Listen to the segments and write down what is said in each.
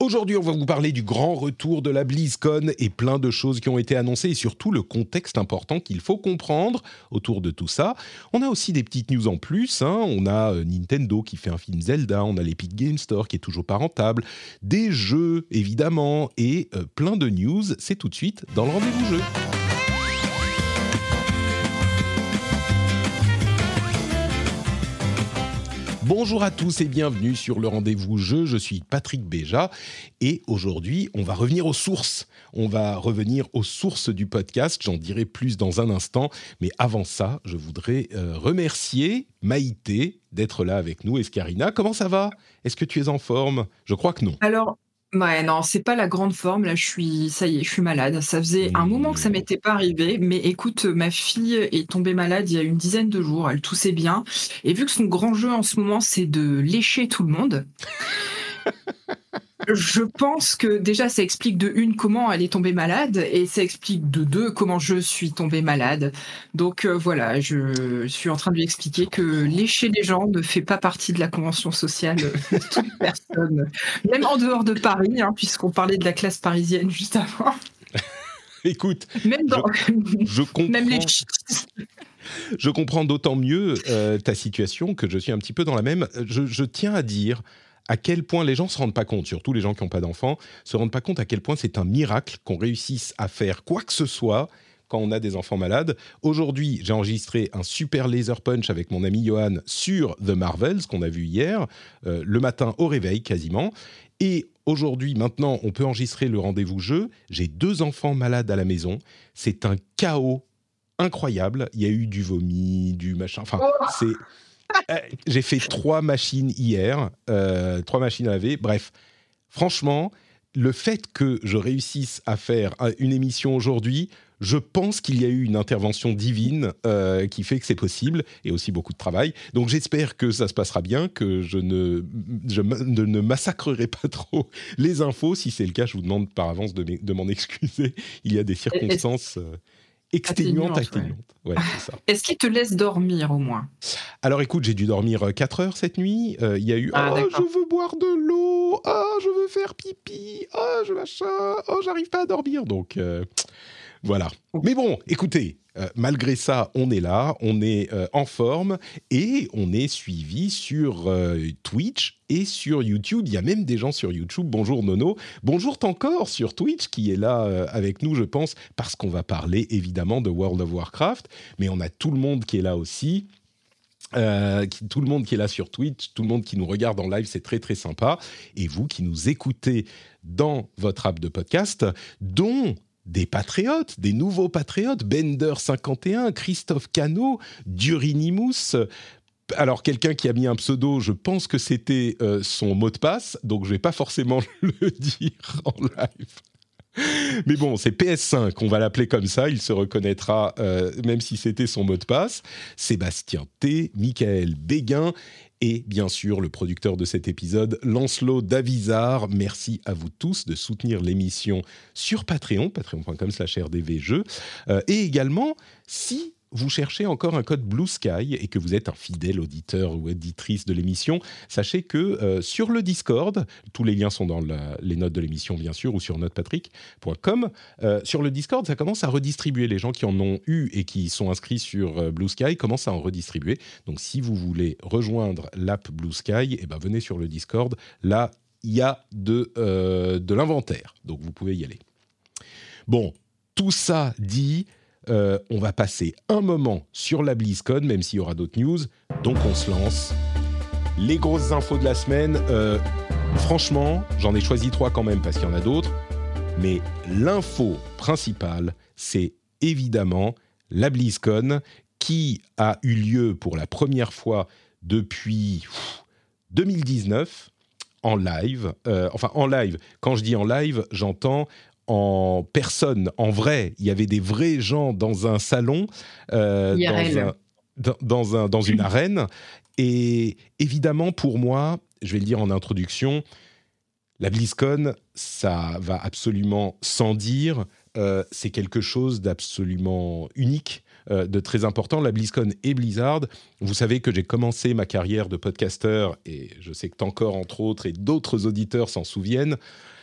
Aujourd'hui, on va vous parler du grand retour de la BlizzCon et plein de choses qui ont été annoncées et surtout le contexte important qu'il faut comprendre autour de tout ça. On a aussi des petites news en plus. Hein. On a euh, Nintendo qui fait un film Zelda, on a l'Epic Game Store qui est toujours pas rentable, des jeux évidemment et euh, plein de news. C'est tout de suite dans le rendez-vous jeu. Bonjour à tous et bienvenue sur le rendez-vous jeu. Je suis Patrick Béja et aujourd'hui, on va revenir aux sources. On va revenir aux sources du podcast. J'en dirai plus dans un instant. Mais avant ça, je voudrais euh, remercier Maïté d'être là avec nous. Escarina, comment ça va? Est-ce que tu es en forme? Je crois que non. Alors, Ouais, non, c'est pas la grande forme. Là, je suis, ça y est, je suis malade. Ça faisait un moment que ça m'était pas arrivé, mais écoute, ma fille est tombée malade il y a une dizaine de jours. Elle toussait bien, et vu que son grand jeu en ce moment, c'est de lécher tout le monde. Je pense que déjà, ça explique de une comment elle est tombée malade et ça explique de deux comment je suis tombée malade. Donc euh, voilà, je suis en train de lui expliquer que lécher les gens ne fait pas partie de la convention sociale de toute personne, même en dehors de Paris, hein, puisqu'on parlait de la classe parisienne juste avant. Écoute, même dans... je, comprends. Même les... je comprends d'autant mieux euh, ta situation que je suis un petit peu dans la même. Je, je tiens à dire à quel point les gens se rendent pas compte, surtout les gens qui n'ont pas d'enfants, se rendent pas compte à quel point c'est un miracle qu'on réussisse à faire quoi que ce soit quand on a des enfants malades. Aujourd'hui, j'ai enregistré un super laser punch avec mon ami Johan sur The Marvels qu'on a vu hier, euh, le matin au réveil quasiment. Et aujourd'hui, maintenant, on peut enregistrer le rendez-vous jeu. J'ai deux enfants malades à la maison. C'est un chaos incroyable. Il y a eu du vomi, du machin. Enfin, c'est euh, j'ai fait trois machines hier, euh, trois machines à laver. Bref, franchement, le fait que je réussisse à faire une émission aujourd'hui, je pense qu'il y a eu une intervention divine euh, qui fait que c'est possible et aussi beaucoup de travail. Donc j'espère que ça se passera bien, que je ne, je ne massacrerai pas trop les infos. Si c'est le cas, je vous demande par avance de, de m'en excuser. Il y a des circonstances exténuante, exténuante. Ouais. Est-ce qu'il te laisse dormir au moins? Alors écoute, j'ai dû dormir 4 euh, heures cette nuit. Euh, il y a eu ah, oh, je veux boire de l'eau, oh, je veux faire pipi, oh, je machin, oh, j'arrive pas à dormir. Donc euh, voilà. Mais bon, écoutez, euh, malgré ça, on est là, on est euh, en forme et on est suivi sur euh, Twitch et sur YouTube. Il y a même des gens sur YouTube. Bonjour Nono. Bonjour encore sur Twitch qui est là avec nous, je pense, parce qu'on va parler évidemment de World of Warcraft. Mais on a tout le monde qui est là aussi. tout le monde qui est là sur Twitch, tout le monde qui nous regarde en live, c'est très très sympa. Et vous qui nous écoutez dans votre app de podcast, dont des patriotes, des nouveaux patriotes, Bender51, Christophe Cano, Durinimus. Alors, quelqu'un qui a mis un pseudo, je pense que c'était euh, son mot de passe, donc je vais pas forcément le dire en live. Mais bon, c'est PS5, on va l'appeler comme ça, il se reconnaîtra euh, même si c'était son mot de passe. Sébastien T, Michael Béguin et bien sûr le producteur de cet épisode, Lancelot Davizard. Merci à vous tous de soutenir l'émission sur Patreon, patreon.com slash rdvjeux. Euh, et également, si vous cherchez encore un code Blue Sky et que vous êtes un fidèle auditeur ou auditrice de l'émission, sachez que euh, sur le Discord, tous les liens sont dans les notes de l'émission bien sûr ou sur notepatrick.com, euh, sur le Discord ça commence à redistribuer. Les gens qui en ont eu et qui sont inscrits sur euh, Blue Sky commencent à en redistribuer. Donc si vous voulez rejoindre l'app Blue Sky, eh ben, venez sur le Discord. Là, il y a de, de l'inventaire, donc vous pouvez y aller. Bon, tout ça dit, euh, on va passer un moment sur la BlizzCon, même s'il y aura d'autres news. Donc on se lance. Les grosses infos de la semaine. Euh, franchement, j'en ai choisi trois quand même parce qu'il y en a d'autres. Mais l'info principale, c'est évidemment la BlizzCon, qui a eu lieu pour la première fois depuis 2019 en live. Euh, enfin, en live. Quand je dis en live, j'entends en personne, en vrai. Il y avait des vrais gens dans un salon, euh, dans, un, dans, une arène. Et évidemment, pour moi, je vais le dire en introduction, la BlizzCon, ça va absolument sans dire. Euh, c'est quelque chose d'absolument unique euh, de très important, la BlizzCon et Blizzard. Vous savez que j'ai commencé ma carrière de podcasteur, et je sais que encore entre autres, et d'autres auditeurs s'en souviennent,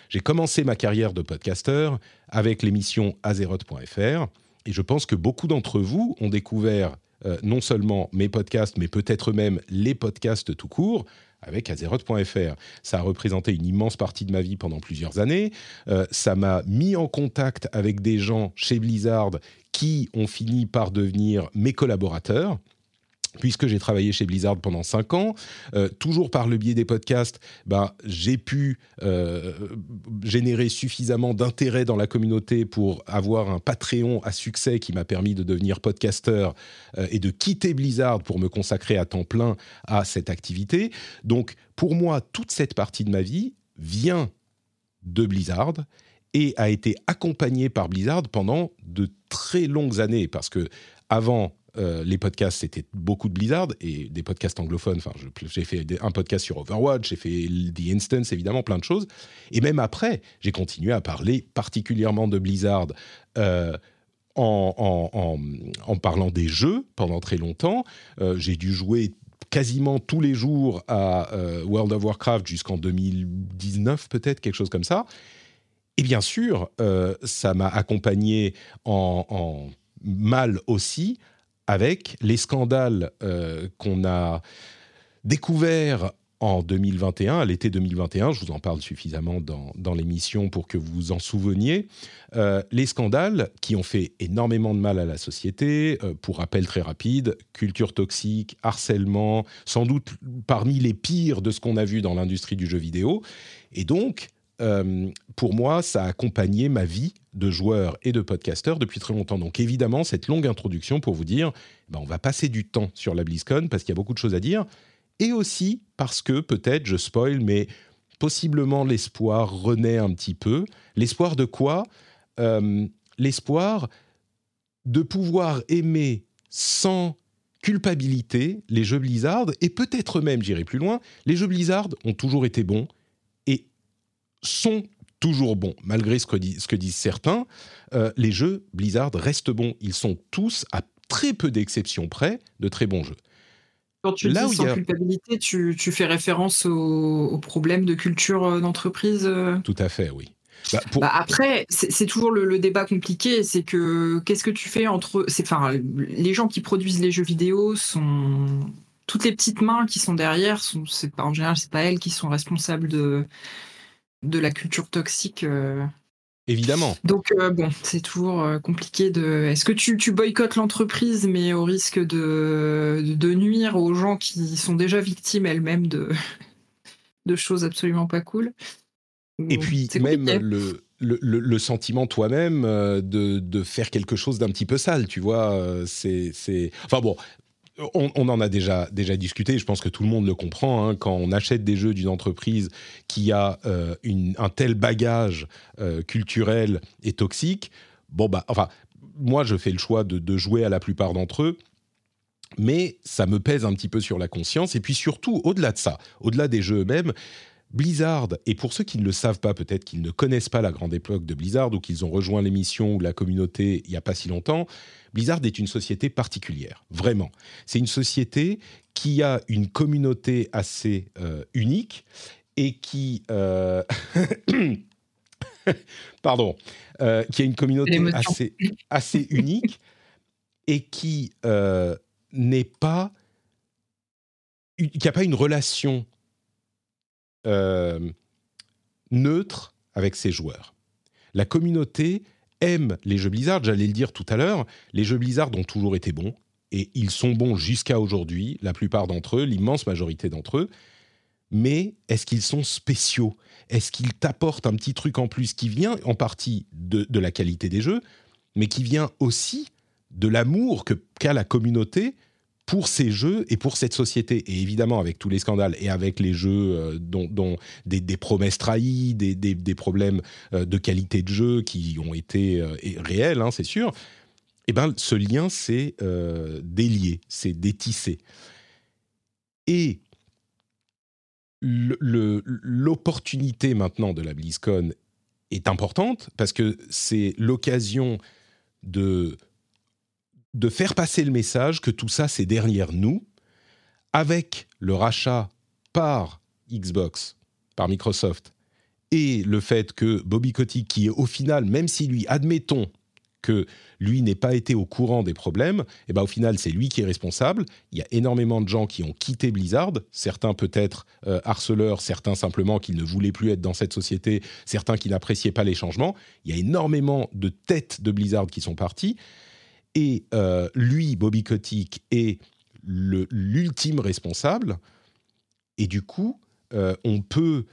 j'ai commencé ma carrière de podcasteur avec l'émission Azeroth.fr, et je pense que beaucoup d'entre vous ont découvert euh, non seulement mes podcasts, mais peut-être même les podcasts tout court, avec Azeroth.fr. Ça a représenté une immense partie de ma vie pendant plusieurs années. Euh, ça m'a mis en contact avec des gens chez Blizzard qui ont fini par devenir mes collaborateurs puisque j'ai travaillé chez Blizzard pendant 5 ans, euh, toujours par le biais des podcasts, ben, j'ai pu euh, générer suffisamment d'intérêt dans la communauté pour avoir un Patreon à succès qui m'a permis de devenir podcasteur et de quitter Blizzard pour me consacrer à temps plein à cette activité. Donc pour moi, toute cette partie de ma vie vient de Blizzard et a été accompagné par Blizzard pendant de très longues années parce que avant euh, les podcasts, c'était beaucoup de Blizzard et des podcasts anglophones. Enfin, j'ai fait un podcast sur Overwatch, j'ai fait The Instance, évidemment, plein de choses. Et même après, j'ai continué à parler particulièrement de Blizzard euh, en, parlant des jeux pendant très longtemps. Euh, j'ai dû jouer quasiment tous les jours à World of Warcraft jusqu'en 2019, peut-être, quelque chose comme ça. Et bien sûr, ça m'a accompagné en, mal aussi avec les scandales euh, qu'on a découverts en 2021, à l'été 2021, je vous en parle suffisamment dans, l'émission pour que vous vous en souveniez, euh, les scandales qui ont fait énormément de mal à la société, pour rappel très rapide, culture toxique, harcèlement, sans doute parmi les pires de ce qu'on a vu dans l'industrie du jeu vidéo. Et donc, euh, pour moi, ça a accompagné ma vie de joueur et de podcasteur depuis très longtemps. Donc évidemment, cette longue introduction pour vous dire, ben, on va passer du temps sur la BlizzCon parce qu'il y a beaucoup de choses à dire, et aussi parce que peut-être je spoil, mais possiblement l'espoir renaît un petit peu. L'espoir de quoi? Euh, L'espoir de pouvoir aimer sans culpabilité les jeux Blizzard, et peut-être même, j'irai plus loin, les jeux Blizzard ont toujours été bons, sont toujours bons. Malgré ce que, disent certains, euh, les jeux Blizzard restent bons. Ils sont tous, à très peu d'exceptions près, de très bons jeux. Quand tu Là dis sans culpabilité, tu, fais référence au, problème de culture euh, d'entreprise euh Tout à fait, oui. Bah, bah, après, c'est toujours le, débat compliqué, c'est que qu'est-ce que tu fais entre... Enfin, les gens qui produisent les jeux vidéo sont... Toutes les petites mains qui sont derrière, sont, en général, c'est pas elles qui sont responsables de, de la culture toxique. Euh. Évidemment. Donc euh, bon, c'est toujours euh, compliqué de. Est-ce que tu, tu boycottes l'entreprise, mais au risque de, de nuire aux gens qui sont déjà victimes elles-mêmes de, de choses absolument pas cool? Et puis même le, le, le, sentiment toi-même de, de, faire quelque chose d'un petit peu sale, tu vois. C'est, Enfin bon, on, en a déjà, déjà discuté, je pense que tout le monde le comprend, hein, quand on achète des jeux d'une entreprise qui a euh, un tel bagage euh, culturel et toxique, bon bah, enfin, moi je fais le choix de, jouer à la plupart d'entre eux, mais ça me pèse un petit peu sur la conscience, et puis surtout, au-delà de ça, au-delà des jeux eux-mêmes, Blizzard, et pour ceux qui ne le savent pas, peut-être qu'ils ne connaissent pas la grande époque de Blizzard ou qu'ils ont rejoint l'émission ou la communauté il n'y a pas si longtemps, Blizzard est une société particulière, vraiment. C'est une société qui a une communauté assez euh, unique et qui... Euh, pardon, euh, qui a une communauté assez, assez unique et qui n'est pas... qui n'a pas une relation neutre avec ses joueurs. La communauté aiment les jeux Blizzard, j'allais le dire tout à l'heure, les jeux Blizzard ont toujours été bons, et ils sont bons jusqu'à aujourd'hui, la plupart d'entre eux, l'immense majorité d'entre eux, mais est-ce qu'ils sont spéciaux? Est-ce qu'ils t'apportent un petit truc en plus qui vient en partie de, la qualité des jeux, mais qui vient aussi de l'amour qu'a la communauté pour ces jeux et pour cette société. Et évidemment, avec tous les scandales et avec les jeux euh, dont, des, promesses trahies, des, problèmes euh, de qualité de jeu qui ont été euh, réels, hein, c'est sûr, eh ben, ce lien s'est délié, c'est détissé. Et l'opportunité maintenant de la BlizzCon est importante parce que c'est l'occasion de de faire passer le message que tout ça, c'est derrière nous, avec le rachat par Xbox, par Microsoft, et le fait que Bobby Kotick, qui est au final, même si lui, admettons que lui n'ait pas été au courant des problèmes, et eh ben au final c'est lui qui est responsable. Il y a énormément de gens qui ont quitté Blizzard, certains peut-être euh, harceleurs, certains simplement qui ne voulaient plus être dans cette société, certains qui n'appréciaient pas les changements. Il y a énormément de têtes de Blizzard qui sont parties. Et euh, lui, Bobby Kotick, est l'ultime responsable. Et du coup, euh, on peut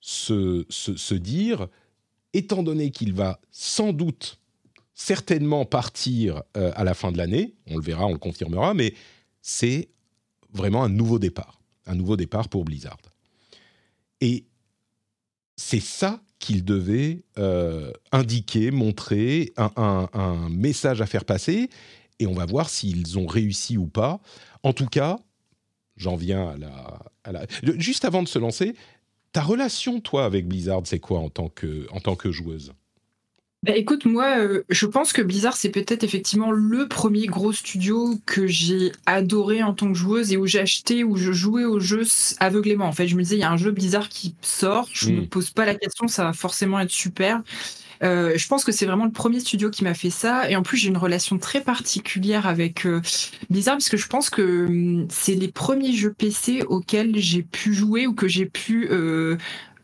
se, se, dire, étant donné qu'il va sans doute, certainement partir euh, à la fin de l'année, on le verra, on le confirmera, mais c'est vraiment un nouveau départ, un nouveau départ pour Blizzard. Et c'est ça qu'il devait euh, indiquer, montrer un, message à faire passer, et on va voir s'ils ont réussi ou pas. En tout cas, j'en viens à la, Juste avant de se lancer, ta relation, toi, avec Blizzard, c'est quoi en tant que, en tant que joueuse? Bah, écoute, moi, euh, je pense que Blizzard, c'est peut-être effectivement le premier gros studio que j'ai adoré en tant que joueuse et où j'ai acheté, où je jouais au jeu aveuglément. En fait, je me disais, il y a un jeu Blizzard qui sort, je ne me pose pas la question, ça va forcément être super. Euh, je pense que c'est vraiment le premier studio qui m'a fait ça. Et en plus, j'ai une relation très particulière avec euh, Blizzard parce que je pense que hum, c'est les premiers jeux PC auxquels j'ai pu jouer ou que j'ai pu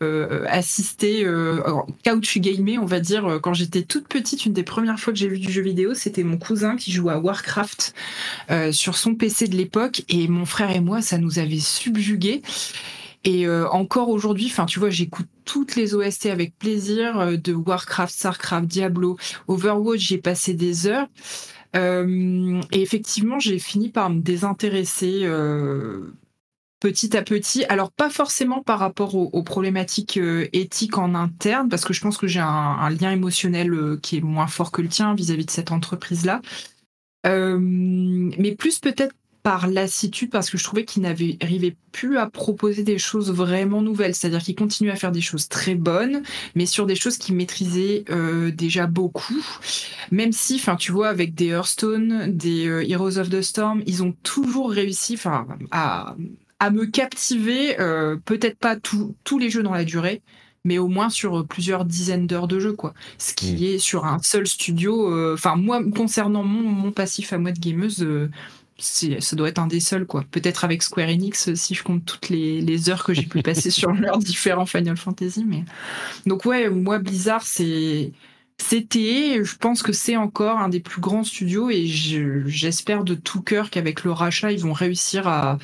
euh, assister euh, couch gamer, on va dire. Euh, quand j'étais toute petite, une des premières fois que j'ai vu du jeu vidéo, c'était mon cousin qui jouait à Warcraft euh, sur son PC de l'époque, et mon frère et moi, ça nous avait subjugué. Et encore aujourd'hui, enfin, tu vois, j'écoute toutes les OST avec plaisir de Warcraft, Starcraft, Diablo, Overwatch. J'ai passé des heures. et effectivement, j'ai fini par me désintéresser petit à petit. Alors pas forcément par rapport aux, problématiques euh, éthiques en interne, parce que je pense que j'ai un, lien émotionnel euh, qui est moins fort que le tien vis-à-vis de cette entreprise-là. Euh, mais plus peut-être par lassitude, parce que je trouvais qu'il n'arrivait plus à proposer des choses vraiment nouvelles. C'est-à-dire qu'il continuait à faire des choses très bonnes, mais sur des choses qu'il maîtrisait déjà beaucoup. Même si, enfin, tu vois, avec des Hearthstone, des Heroes of the Storm, ils ont toujours réussi, enfin, à à me captiver, euh, peut-être pas tous les jeux dans la durée, mais au moins sur plusieurs dizaines d'heures de jeu, quoi. Ce qui mm. est sur un seul studio. Euh, enfin, moi, concernant mon, passif à moi de gameuse, euh, ça doit être un des seuls, quoi. Peut-être avec Square Enix, si je compte toutes les, heures que j'ai pu passer sur leurs différents Final Fantasy, mais donc ouais, moi Blizzard, c'est c'était, je pense que c'est encore un des plus grands studios et j'espère de tout cœur qu'avec le rachat, ils vont réussir à,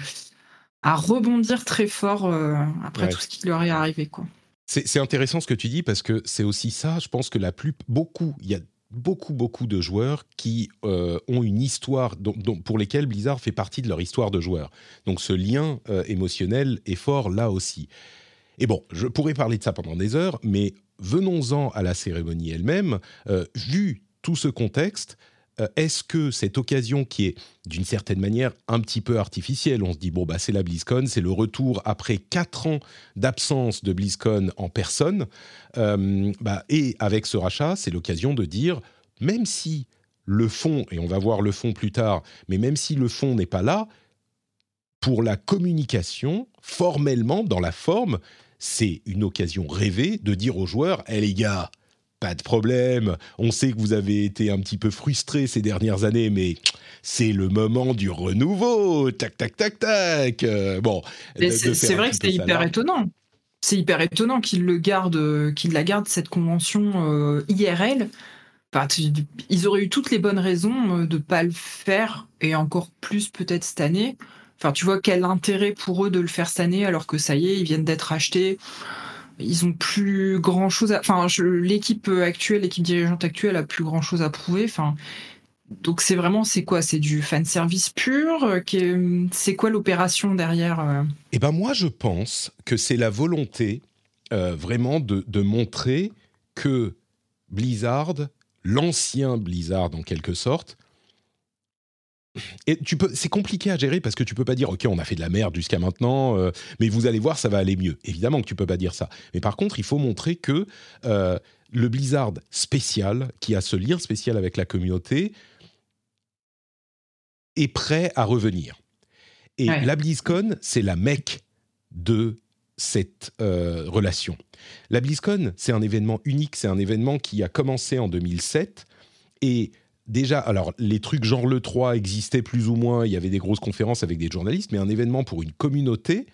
à rebondir très fort euh, après tout ce qui leur est arrivé. Quoi. C'est, intéressant ce que tu dis parce que c'est aussi ça, je pense que la plus, beaucoup, il y a beaucoup, beaucoup de joueurs qui euh, ont une histoire dont, pour lesquels Blizzard fait partie de leur histoire de joueur. Donc ce lien euh, émotionnel est fort là aussi. Et bon, je pourrais parler de ça pendant des heures, mais venons-en à la cérémonie elle-même. vu tout ce contexte, est-ce que cette occasion qui est d'une certaine manière un petit peu artificielle, on se dit bon bah c'est la BlizzCon, c'est le retour après quatre ans d'absence de BlizzCon en personne, euh, bah, et avec ce rachat, c'est l'occasion de dire même si le fond, et on va voir le fond plus tard, mais même si le fond n'est pas là, pour la communication, formellement, dans la forme, c'est une occasion rêvée de dire aux joueurs, hé les gars, pas de problème. On sait que vous avez été un petit peu frustré ces dernières années, mais c'est le moment du renouveau. Tac, tac, tac, tac. Euh, bon. C'est vrai que c'est hyper étonnant. C'est hyper étonnant qu'il le garde, qu'il la garde cette convention euh, IRL. ils auraient eu toutes les bonnes raisons euh, de pas le faire et encore plus peut-être cette année. Enfin, tu vois quel intérêt pour eux de le faire cette année alors que ça y est, ils viennent d'être achetés ils ont plus grand chose à. Enfin, l'équipe actuelle, l'équipe dirigeante actuelle a plus grand chose à prouver. Enfin, donc c'est vraiment, c'est quoi? C'est du fan service pur C'est quoi l'opération derrière Eh ben moi, je pense que c'est la volonté vraiment de, de montrer que Blizzard, l'ancien Blizzard en quelque sorte, et tu peux, c'est compliqué à gérer parce que tu peux pas dire ok on a fait de la merde jusqu'à maintenant, euh, mais vous allez voir ça va aller mieux. Évidemment que tu peux pas dire ça. Mais par contre il faut montrer que euh, le Blizzard spécial, qui a ce lien spécial avec la communauté, est prêt à revenir. Et la BlizzCon c'est la mecque de cette euh, relation. La BlizzCon c'est un événement unique, c'est un événement qui a commencé en 2007 et déjà, alors les trucs genre le 3 existaient plus ou moins, il y avait des grosses conférences avec des journalistes, mais un événement pour une communauté,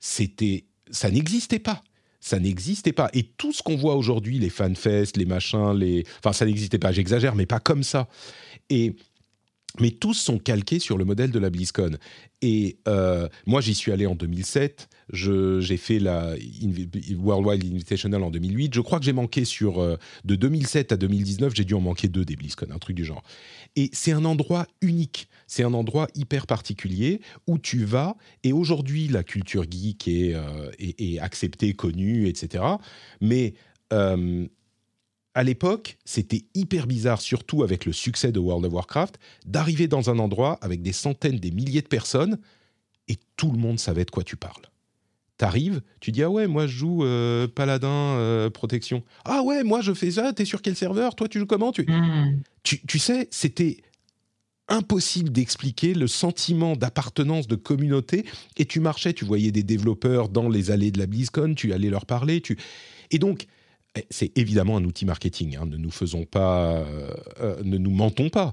c'était, ça n'existait pas. Ça n'existait pas. Et tout ce qu'on voit aujourd'hui, les fanfests, les machins, les, enfin ça n'existait pas. J'exagère, mais pas comme ça. Et mais tous sont calqués sur le modèle de la BlizzCon. Et euh, moi, j'y suis allé en 2007. J'ai fait la Worldwide Invitational en 2008. Je crois que j'ai manqué sur euh, de 2007 à 2019, j'ai dû en manquer deux des BlizzCon, un truc du genre. Et c'est un endroit unique. C'est un endroit hyper particulier où tu vas. Et aujourd'hui, la culture geek est, euh, est, acceptée, connue, etc. Mais à l'époque, c'était hyper bizarre, surtout avec le succès de World of Warcraft, d'arriver dans un endroit avec des centaines, des milliers de personnes et tout le monde savait de quoi tu parles. T'arrives, tu dis ah ouais moi je joue euh, paladin euh, protection. Ah ouais moi je fais ça. T'es sur quel serveur Toi tu joues comment hmm. tu... tu, sais c'était impossible d'expliquer le sentiment d'appartenance de communauté et tu marchais tu voyais des développeurs dans les allées de la BlizzCon tu allais leur parler tu et donc eh, c'est évidemment un outil marketing. Hein, ne nous faisons pas, euh, euh, ne nous mentons pas.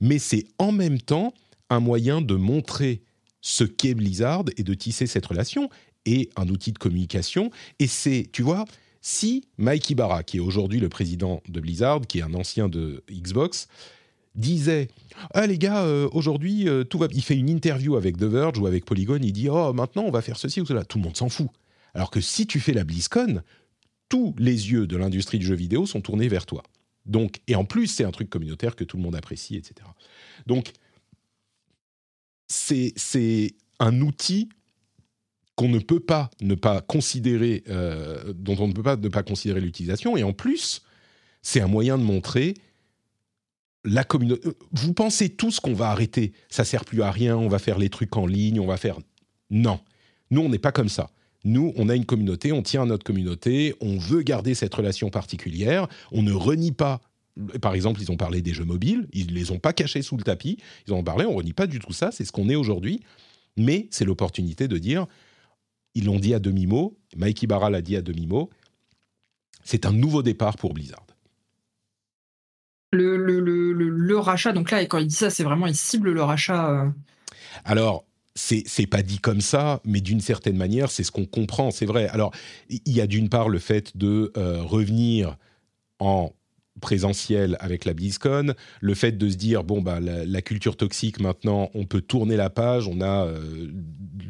Mais c'est en même temps un moyen de montrer ce qu'est Blizzard et de tisser cette relation et un outil de communication. Et c'est, tu vois, si Mike Ibarra, qui est aujourd'hui le président de Blizzard, qui est un ancien de Xbox, disait ah les gars euh, aujourd'hui tout va il fait une interview avec The Verge ou avec Polygon il dit oh maintenant on va faire ceci ou cela tout le monde s'en fout alors que si tu fais la BlizzCon tous les yeux de l'industrie du jeu vidéo sont tournés vers toi. Donc, et en plus, c'est un truc communautaire que tout le monde apprécie, etc. Donc, c'est un outil qu'on ne peut pas ne pas considérer, euh, dont on ne peut pas ne pas considérer l'utilisation. Et en plus, c'est un moyen de montrer la communauté. Euh, vous pensez tous qu'on va arrêter, ça sert plus à rien, on va faire les trucs en ligne, on va faire. Non, nous on n'est pas comme ça. Nous, on a une communauté, on tient à notre communauté, on veut garder cette relation particulière, on ne renie pas par exemple, ils ont parlé des jeux mobiles, ils ne les ont pas cachés sous le tapis, ils en ont parlé, on ne renie pas du tout ça, c'est ce qu'on est aujourd'hui, mais c'est l'opportunité de dire, ils l'ont dit à demi-mot, Mikey Barra l'a dit à demi-mot, c'est un nouveau départ pour Blizzard. Le, le, rachat, donc là, quand il dit ça, c'est vraiment, il cible le rachat. Euh. Alors, c'est pas dit comme ça, mais d'une certaine manière, c'est ce qu'on comprend, c'est vrai. Alors, il y a d'une part le fait de euh, revenir en présentiel avec la BlizzCon, le fait de se dire bon bah la, culture toxique maintenant on peut tourner la page, on a euh,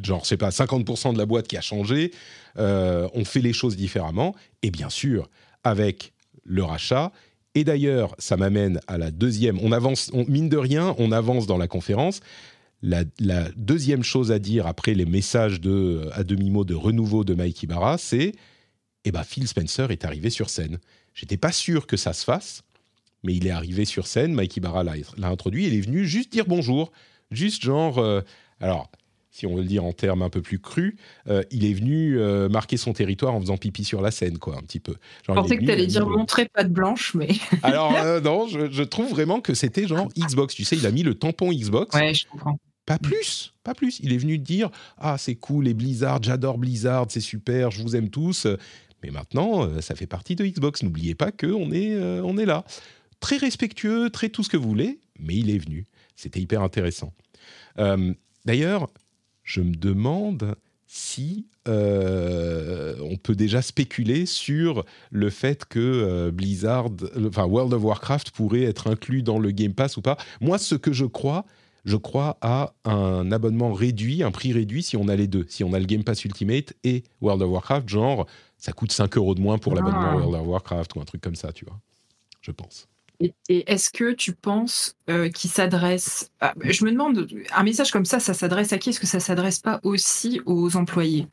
genre je sais pas 50% de la boîte qui a changé, euh, on fait les choses différemment. Et bien sûr avec le rachat. Et d'ailleurs ça m'amène à la deuxième, on avance mine de rien on avance dans la conférence. La, deuxième chose à dire après les messages de, à demi-mot de renouveau de Mike Ibarra, c'est eh ben, Phil Spencer est arrivé sur scène. J'étais pas sûr que ça se fasse, mais il est arrivé sur scène. Mike Ibarra l'a introduit. Il est venu juste dire bonjour. Juste genre. Euh, alors, si on veut le dire en termes un peu plus crus, euh, il est venu euh, marquer son territoire en faisant pipi sur la scène, quoi, un petit peu. je pensais que tu allais dire montrer de blanche, mais. Alors, non, je, je, trouve vraiment que c'était genre Xbox. Tu sais, il a mis le tampon Xbox. Ouais, je comprends. Pas plus, pas plus. Il est venu dire Ah, c'est cool, les Blizzard, j'adore Blizzard, c'est super, je vous aime tous. Mais maintenant, euh, ça fait partie de Xbox. N'oubliez pas qu'on est, euh, est là. Très respectueux, très tout ce que vous voulez, mais il est venu. C'était hyper intéressant. Euh, d'ailleurs, je me demande si on peut déjà spéculer sur le fait que Blizzard, enfin World of Warcraft pourrait être inclus dans le Game Pass ou pas. Moi, ce que je crois, je crois, à un abonnement réduit, un prix réduit si on a les deux. Si on a le Game Pass Ultimate et World of Warcraft, genre, ça coûte 5 euros de moins pour l'abonnement ah. World of Warcraft ou un truc comme ça, tu vois. Je pense. Et, est-ce que tu penses qu'il s'adresse. je me demande, un message comme ça, ça s'adresse à qui? Est-ce que ça s'adresse pas aussi aux employés?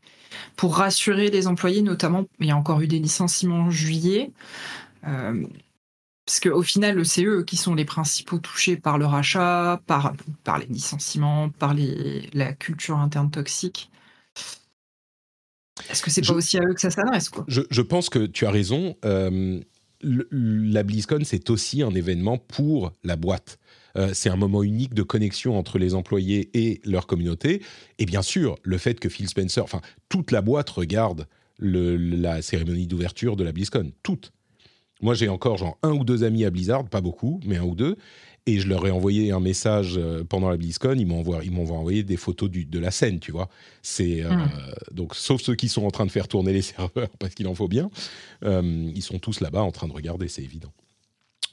Pour rassurer les employés, notamment, il y a encore eu des licenciements en juillet. Parce qu'au final, c'est eux qui sont les principaux touchés par le rachat, par, par les licenciements, par les, la culture interne toxique. Est-ce que c'est pas aussi à eux que ça s'adresse quoi? Je, je, pense que tu as raison. Euh, la BlizzCon, c'est aussi un événement pour la boîte. Euh, c'est un moment unique de connexion entre les employés et leur communauté. Et bien sûr, le fait que Phil Spencer, enfin, toute la boîte regarde le, la cérémonie d'ouverture de la BlizzCon. Toute. Moi, j'ai encore genre un ou deux amis à Blizzard, pas beaucoup, mais un ou deux. Et je leur ai envoyé un message euh, pendant la BlizzCon. Ils m'ont envoyé, des photos du, de la scène, tu vois. C'est euh, hmm. donc sauf ceux qui sont en train de faire tourner les serveurs parce qu'il en faut bien. Euh, ils sont tous là-bas en train de regarder, c'est évident.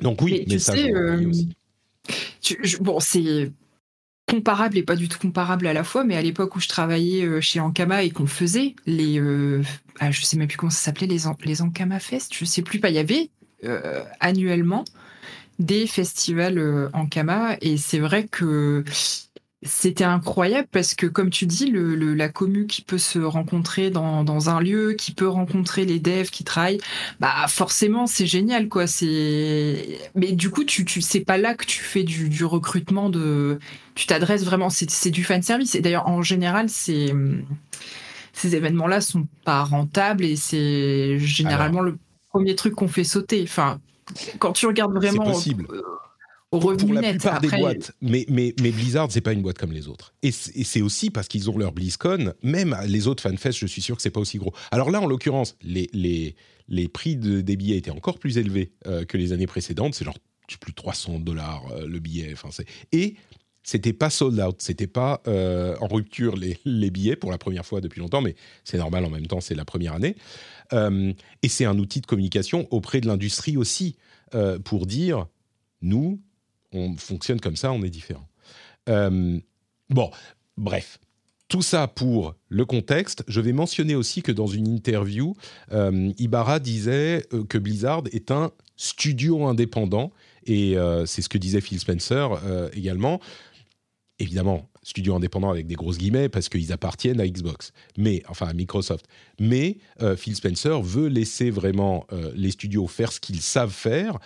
Donc oui, mais, message aussi. bon, c'est comparable et pas du tout comparable à la fois, mais à l'époque où je travaillais chez Ankama et qu'on faisait les, euh, ah, je sais même plus comment ça s'appelait, les, les Ankama Fest, je sais plus pas, il y avait euh, annuellement des festivals euh, en Kama. Et c'est vrai que c'était incroyable parce que, comme tu dis, le, la commu qui peut se rencontrer dans, dans, un lieu, qui peut rencontrer les devs qui travaillent, bah forcément c'est génial quoi. C'est mais du coup tu tu c'est pas là que tu fais du, du recrutement de, tu t'adresses vraiment c'est du fan service. Et d'ailleurs en général c'est ces événements-là sont pas rentables et c'est généralement le premier truc qu'on fait sauter. Enfin, quand tu regardes vraiment. possible. Euh, au pour la plupart des boîtes, mais, mais, mais Blizzard, c'est pas une boîte comme les autres. Et c'est aussi parce qu'ils ont leur BlizzCon, même les autres FanFest, je suis sûr que c'est pas aussi gros. Alors là, en l'occurrence, les, les, les prix de, des billets étaient encore plus élevés euh, que les années précédentes. C'est genre plus de 300 dollars euh, le billet. Enfin, et c'était pas sold out, c'était pas en rupture les, les, billets pour la première fois depuis longtemps, mais c'est normal en même temps, c'est la première année. Euh, et c'est un outil de communication auprès de l'industrie aussi, euh, pour dire, nous, on fonctionne comme ça, on est différent. Euh, bon, bref. Tout ça pour le contexte. Je vais mentionner aussi que dans une interview, Ibarra disait que Blizzard est un studio indépendant, et c'est ce que disait Phil Spencer également. Évidemment, studio indépendant avec des grosses guillemets parce qu'ils appartiennent à Xbox, mais enfin à Microsoft. Mais euh, Phil Spencer veut laisser vraiment euh, les studios faire ce qu'ils savent faire.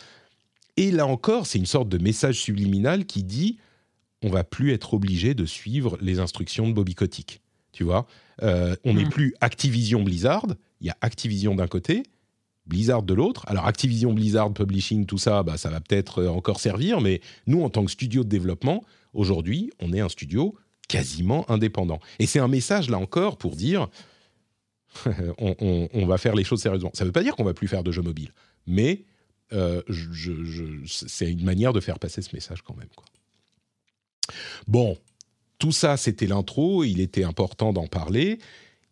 Et là encore, c'est une sorte de message subliminal qui dit on va plus être obligé de suivre les instructions de Bobby Kotick. Tu vois, euh, on n'est mm. plus Activision Blizzard. Il y a Activision d'un côté, Blizzard de l'autre. Alors Activision Blizzard Publishing, tout ça, bah, ça va peut-être encore servir, mais nous, en tant que studio de développement, Aujourd'hui, on est un studio quasiment indépendant. Et c'est un message, là encore, pour dire on, va faire les choses sérieusement. Ça ne veut pas dire qu'on va plus faire de jeux mobiles, mais euh, c'est une manière de faire passer ce message quand même. Bon, tout ça, c'était l'intro. Il était important d'en parler.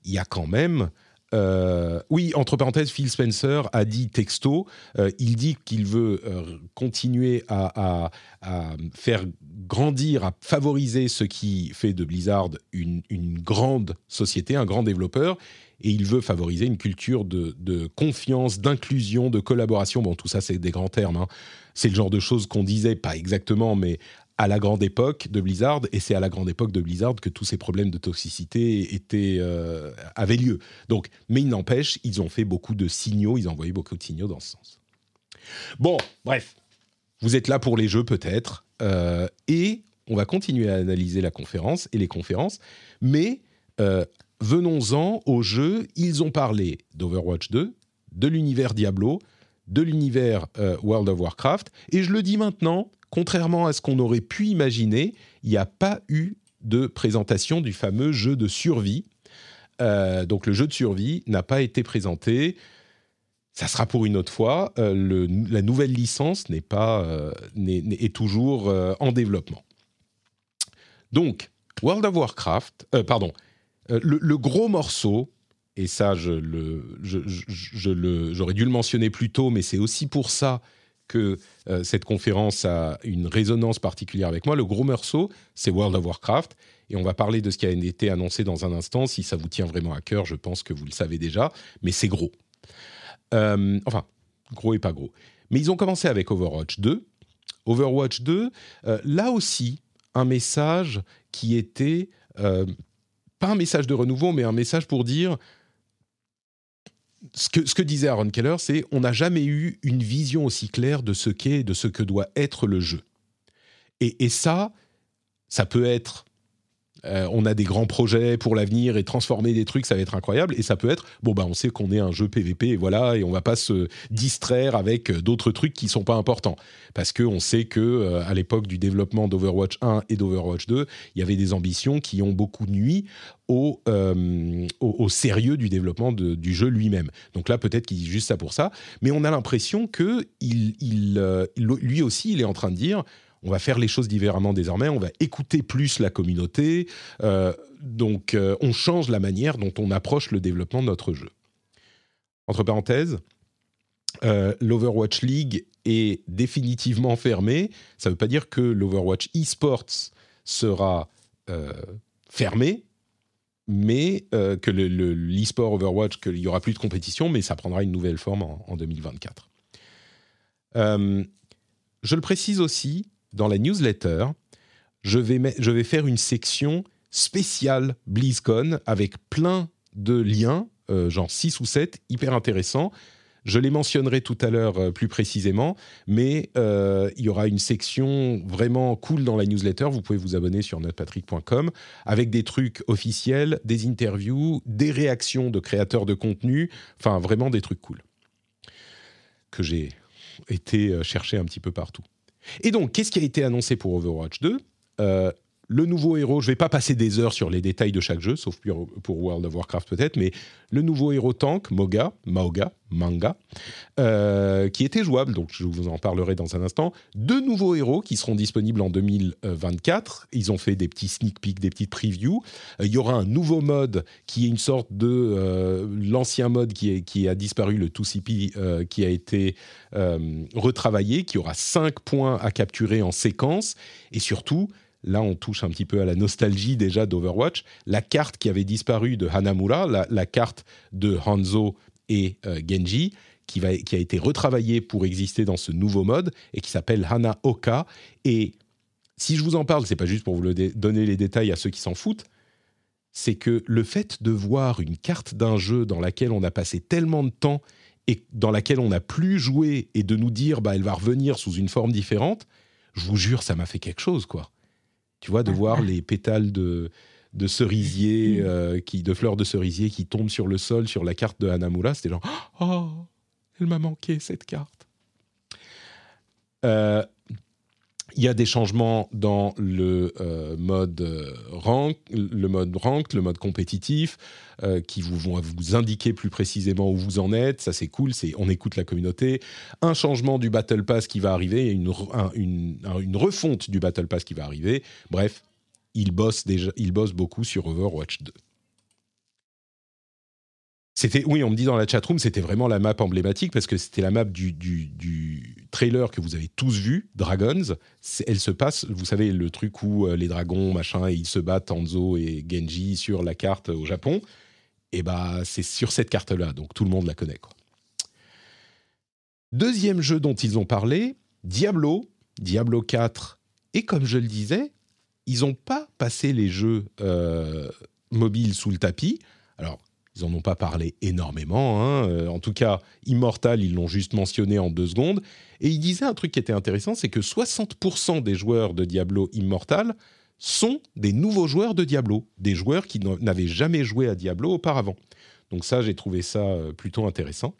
Il y a quand même euh, oui, entre parenthèses, Phil Spencer a dit texto, euh, il dit qu'il veut euh, continuer à, faire grandir, à favoriser ce qui fait de Blizzard une, grande société, un grand développeur, et il veut favoriser une culture de, confiance, d'inclusion, de collaboration. Bon, tout ça, c'est des grands termes. Hein. C'est le genre de choses qu'on disait, pas exactement, mais à la grande époque de Blizzard, et c'est à la grande époque de Blizzard que tous ces problèmes de toxicité étaient, euh, avaient lieu. Donc, mais il n'empêche, ils ont fait beaucoup de signaux, ils ont envoyé beaucoup de signaux dans ce sens. Bon, bref, vous êtes là pour les jeux peut-être, euh, et on va continuer à analyser la conférence et les conférences, mais euh, venons-en aux jeux. Ils ont parlé d'Overwatch 2, de l'univers Diablo, de l'univers World of Warcraft, et je le dis maintenant, contrairement à ce qu'on aurait pu imaginer, il n'y a pas eu de présentation du fameux jeu de survie. Euh, donc le jeu de survie n'a pas été présenté. Ça sera pour une autre fois. Euh, la nouvelle licence n'est pas euh, est, toujours en développement. Donc World of Warcraft, pardon, le, gros morceau, et ça j'aurais dû le mentionner plus tôt, mais c'est aussi pour ça que euh, cette conférence a une résonance particulière avec moi. Le gros morceau, c'est World of Warcraft. Et on va parler de ce qui a été annoncé dans un instant. Si ça vous tient vraiment à cœur, je pense que vous le savez déjà. Mais c'est gros. Euh, enfin, gros et pas gros. Mais ils ont commencé avec Overwatch 2. Overwatch 2, là aussi, un message qui était pas un message de renouveau, mais un message pour dire ce que, disait Aaron Keller, c'est on n'a jamais eu une vision aussi claire de ce qu'est de ce que doit être le jeu. Et, et ça, ça peut être euh, on a des grands projets pour l'avenir et transformer des trucs, ça va être incroyable. Et ça peut être, bon, bah, on sait qu'on est un jeu PVP et voilà, et on va pas se distraire avec euh, d'autres trucs qui sont pas importants. Parce qu'on sait que euh, à l'époque du développement d'Overwatch 1 et d'Overwatch 2, il y avait des ambitions qui ont beaucoup nuit au, au, sérieux du développement du jeu lui-même. Donc là, peut-être qu'il dit juste ça pour ça. Mais on a l'impression que lui aussi, il est en train de dire on va faire les choses différemment désormais, on va écouter plus la communauté, euh, donc euh, on change la manière dont on approche le développement de notre jeu. Entre parenthèses, euh, l'Overwatch League est définitivement fermé. Ça ne veut pas dire que l'Overwatch eSports sera fermé, mais que l'e-sport le, Overwatch, qu'il n'y aura plus de compétition, mais ça prendra une nouvelle forme en 2024. je le précise aussi, dans la newsletter, je vais, je vais faire une section spéciale BlizzCon avec plein de liens, euh, genre 6 ou 7, hyper intéressants. Je les mentionnerai tout à l'heure euh, plus précisément, mais euh, il y aura une section vraiment cool dans la newsletter. Vous pouvez vous abonner sur notrepatrick.com avec des trucs officiels, des interviews, des réactions de créateurs de contenu, enfin vraiment des trucs cool que j'ai été chercher un petit peu partout. Et donc, qu'est-ce qui a été annoncé pour Overwatch 2 euh, le nouveau héros, je ne vais pas passer des heures sur les détails de chaque jeu, sauf pour World of Warcraft peut-être, mais le nouveau héros tank, Moga, Maoga, Manga, euh, qui était jouable, donc je vous en parlerai dans un instant. Deux nouveaux héros qui seront disponibles en 2024. Ils ont fait des petits sneak peeks, des petites previews. Euh, il y aura un nouveau mode qui est une sorte de euh, l'ancien mode qui, qui, a disparu, le 2CP, qui a été retravaillé, qui aura cinq points à capturer en séquence, et surtout là on touche un petit peu à la nostalgie déjà d'Overwatch, la carte qui avait disparu de Hanamura, la, carte de Hanzo et euh, Genji, qui, va, qui a été retravaillée pour exister dans ce nouveau mode et qui s'appelle Hana Oka. Et si je vous en parle, c'est pas juste pour vous donner les détails à ceux qui s'en foutent, c'est que le fait de voir une carte d'un jeu dans laquelle on a passé tellement de temps et dans laquelle on n'a plus joué et de nous dire bah elle va revenir sous une forme différente, je vous jure ça m'a fait quelque chose quoi. Tu vois, de voir les pétales de, de cerisier, mm. euh, qui, de fleurs de cerisier qui tombent sur le sol, sur la carte de Hanamura, c'était genre Oh, elle m'a manqué cette carte. Euh, il y a des changements dans le euh, mode euh, rank, le mode rank, le mode compétitif, euh, qui vont vous indiquer plus précisément où vous en êtes. Ça, c'est cool. C'est on écoute la communauté. Un changement du Battle Pass qui va arriver, une, refonte du Battle Pass qui va arriver. Bref, il bosse déjà, il bosse beaucoup sur Overwatch 2. C'était, oui, on me dit dans la chatroom, c'était vraiment la map emblématique parce que c'était la map du, trailer que vous avez tous vu, Dragons. Elle se passe, vous savez, le truc où euh, les dragons, machin, et ils se battent, Hanzo et Genji, sur la carte au Japon. Et bah, c'est sur cette carte-là, donc tout le monde la connaît. Quoi. Deuxième jeu dont ils ont parlé, Diablo, Diablo 4. Et comme je le disais, ils n'ont pas passé les jeux euh, mobiles sous le tapis. Alors, ils n'en ont pas parlé énormément. Hein. Euh, en tout cas, Immortal, ils l'ont juste mentionné en deux secondes. Et il disait un truc qui était intéressant, c'est que 60% des joueurs de Diablo Immortal sont des nouveaux joueurs de Diablo, des joueurs qui n'avaient jamais joué à Diablo auparavant. Donc ça, j'ai trouvé ça euh, plutôt intéressant.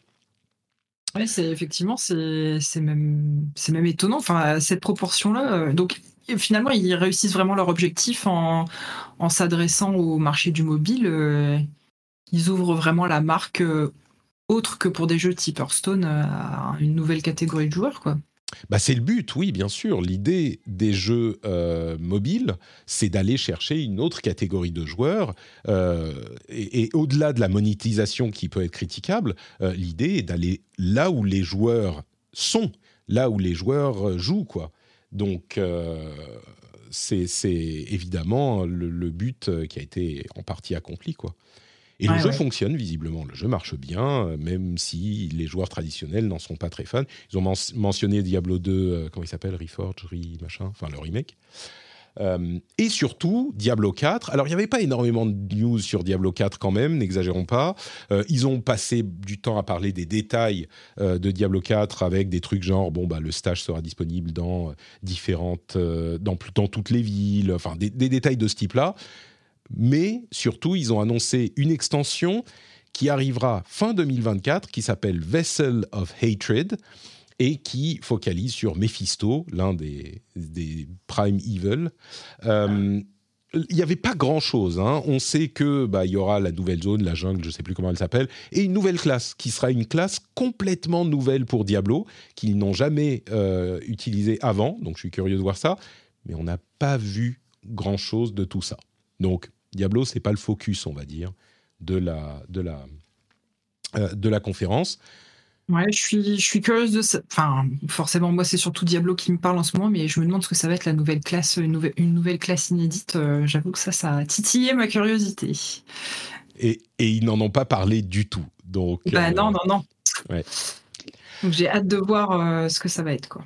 Oui, c'est effectivement, c'est même, même étonnant. Enfin, cette proportion-là. Euh, donc, finalement, ils réussissent vraiment leur objectif en, en s'adressant au marché du mobile ils ouvrent vraiment la marque euh, autre que pour des jeux type Hearthstone euh, à une nouvelle catégorie de joueurs, quoi. Bah c'est le but, oui, bien sûr. L'idée des jeux euh, mobiles, c'est d'aller chercher une autre catégorie de joueurs. et, au-delà de la monétisation qui peut être critiquable, l'idée est d'aller là où les joueurs sont, là où les joueurs jouent, quoi. Donc, c'est évidemment le, le, but qui a été en partie accompli, quoi. Et le jeu fonctionne visiblement, le jeu marche bien, même si les joueurs traditionnels n'en sont pas très fans. Ils ont mentionné Diablo 2, comment il s'appelle, Reforge, machin, enfin le remake. Euh, et surtout, Diablo 4. Alors, il n'y avait pas énormément de news sur Diablo 4 quand même, n'exagérons pas. Euh, ils ont passé du temps à parler des détails euh, de Diablo 4 avec des trucs genre, bon, bah, le stage sera disponible dans différentes, dans, dans toutes les villes, enfin, des, des détails de ce type-là. Mais surtout, ils ont annoncé une extension qui arrivera fin 2024, qui s'appelle Vessel of Hatred et qui focalise sur Mephisto, l'un des, des Prime Evil. Euh, il n'y avait pas grand chose. Hein. On sait que bah il y aura la nouvelle zone, la jungle, je ne sais plus comment elle s'appelle, et une nouvelle classe qui sera une classe complètement nouvelle pour Diablo, qu'ils n'ont jamais euh, utilisée avant. Donc je suis curieux de voir ça, mais on n'a pas vu grand chose de tout ça. Donc Diablo, c'est pas le focus, on va dire, de la de la euh, de la conférence. Ouais, je suis, je suis curieuse de ça. Enfin, forcément, moi, c'est surtout Diablo qui me parle en ce moment, mais je me demande ce que ça va être la nouvelle classe, une nouvelle, une nouvelle classe inédite. Euh, j'avoue que ça, ça a titillé ma curiosité. Et, et ils n'en ont pas parlé du tout. Donc, bah, non, non, non. Ouais. Donc, j'ai hâte de voir euh, ce que ça va être, quoi.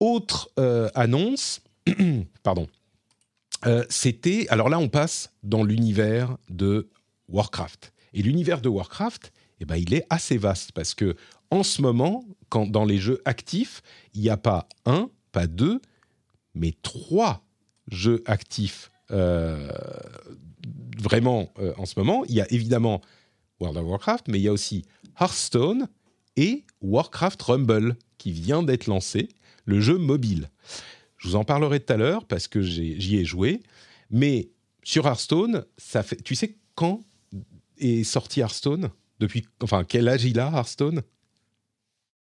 Autre euh, annonce, pardon, c'était. Alors là, on passe dans l'univers de Warcraft. Et l'univers de Warcraft, eh ben, il est assez vaste parce que en ce moment, quand dans les jeux actifs, il n'y a pas un, pas deux, mais trois jeux actifs euh, vraiment euh, en ce moment. Il y a évidemment World of Warcraft, mais il y a aussi Hearthstone et Warcraft Rumble qui vient d'être lancé, le jeu mobile. Je vous en parlerai tout à l'heure parce que j'y ai, joué, mais sur Hearthstone, ça fait. Tu sais quand est sorti Hearthstone? Depuis, enfin, quel âge il a, Hearthstone?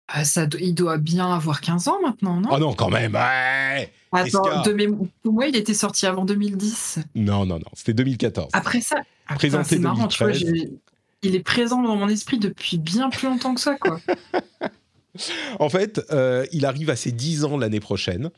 Ah, ça, il doit bien avoir 15 ans maintenant, non? Oh non, quand même ouais Attends, de pour moi, il était sorti avant 2010. Non, non, non, c'était 2014. Après ça, ah, c'est marrant, tu vois, il est présent dans mon esprit depuis bien plus longtemps que ça, quoi. en fait, euh, il arrive à ses 10 ans l'année prochaine,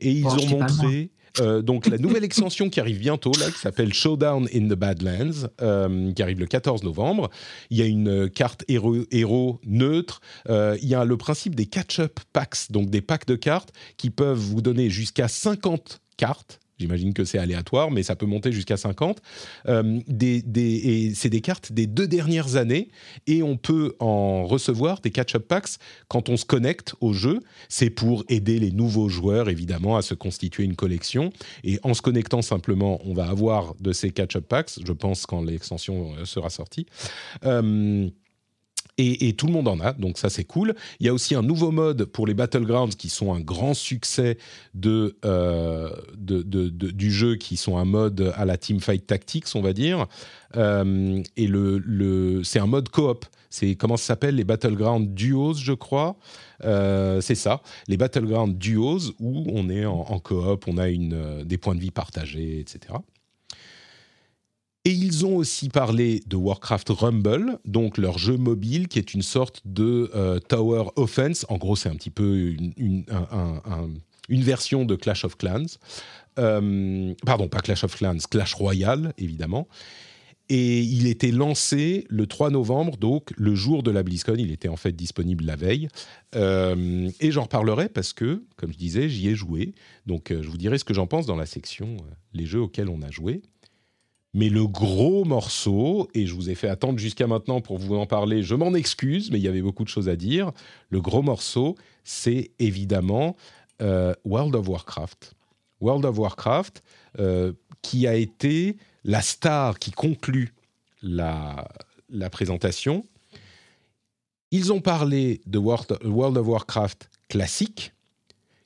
et ils ont montré euh, donc la nouvelle extension qui arrive bientôt, là, qui s'appelle Showdown in the Badlands, euh, qui arrive le 14 novembre. Il y a une carte héros, héros neutre. Euh, il y a le principe des catch-up packs, donc des packs de cartes qui peuvent vous donner jusqu'à 50 cartes J'imagine que c'est aléatoire, mais ça peut monter jusqu'à 50. Euh, c'est des cartes des deux dernières années, et on peut en recevoir des catch-up packs quand on se connecte au jeu. C'est pour aider les nouveaux joueurs, évidemment, à se constituer une collection. Et en se connectant simplement, on va avoir de ces catch-up packs, je pense, quand l'extension euh, sera sortie. Euh, et, tout le monde en a, donc ça c'est cool. Il y a aussi un nouveau mode pour les Battlegrounds qui sont un grand succès de, euh, du jeu, qui sont un mode à la Teamfight Tactics, on va dire. Euh, et le, le c'est un mode coop. C'est comment ça s'appelle? Les Battlegrounds Duos, je crois. Euh, c'est ça, les Battlegrounds Duos où on est en, en coop, on a une, des points de vie partagés, etc. Et ils ont aussi parlé de Warcraft Rumble, donc leur jeu mobile qui est une sorte de euh, Tower Offense. En gros, c'est un petit peu une, version de Clash of Clans. Euh, pardon, pas Clash of Clans, Clash Royale, évidemment. Et il était lancé le 3 novembre, donc le jour de la BlizzCon. Il était en fait disponible la veille. Euh, et j'en reparlerai parce que, comme je disais, j'y ai joué. Donc je vous dirai ce que j'en pense dans la section les jeux auxquels on a joué. Mais le gros morceau, et je vous ai fait attendre jusqu'à maintenant pour vous en parler, je m'en excuse, mais il y avait beaucoup de choses à dire. Le gros morceau, c'est évidemment euh, World of Warcraft. World of Warcraft, euh, qui a été la star qui conclut la, présentation. Ils ont parlé de World of Warcraft classique,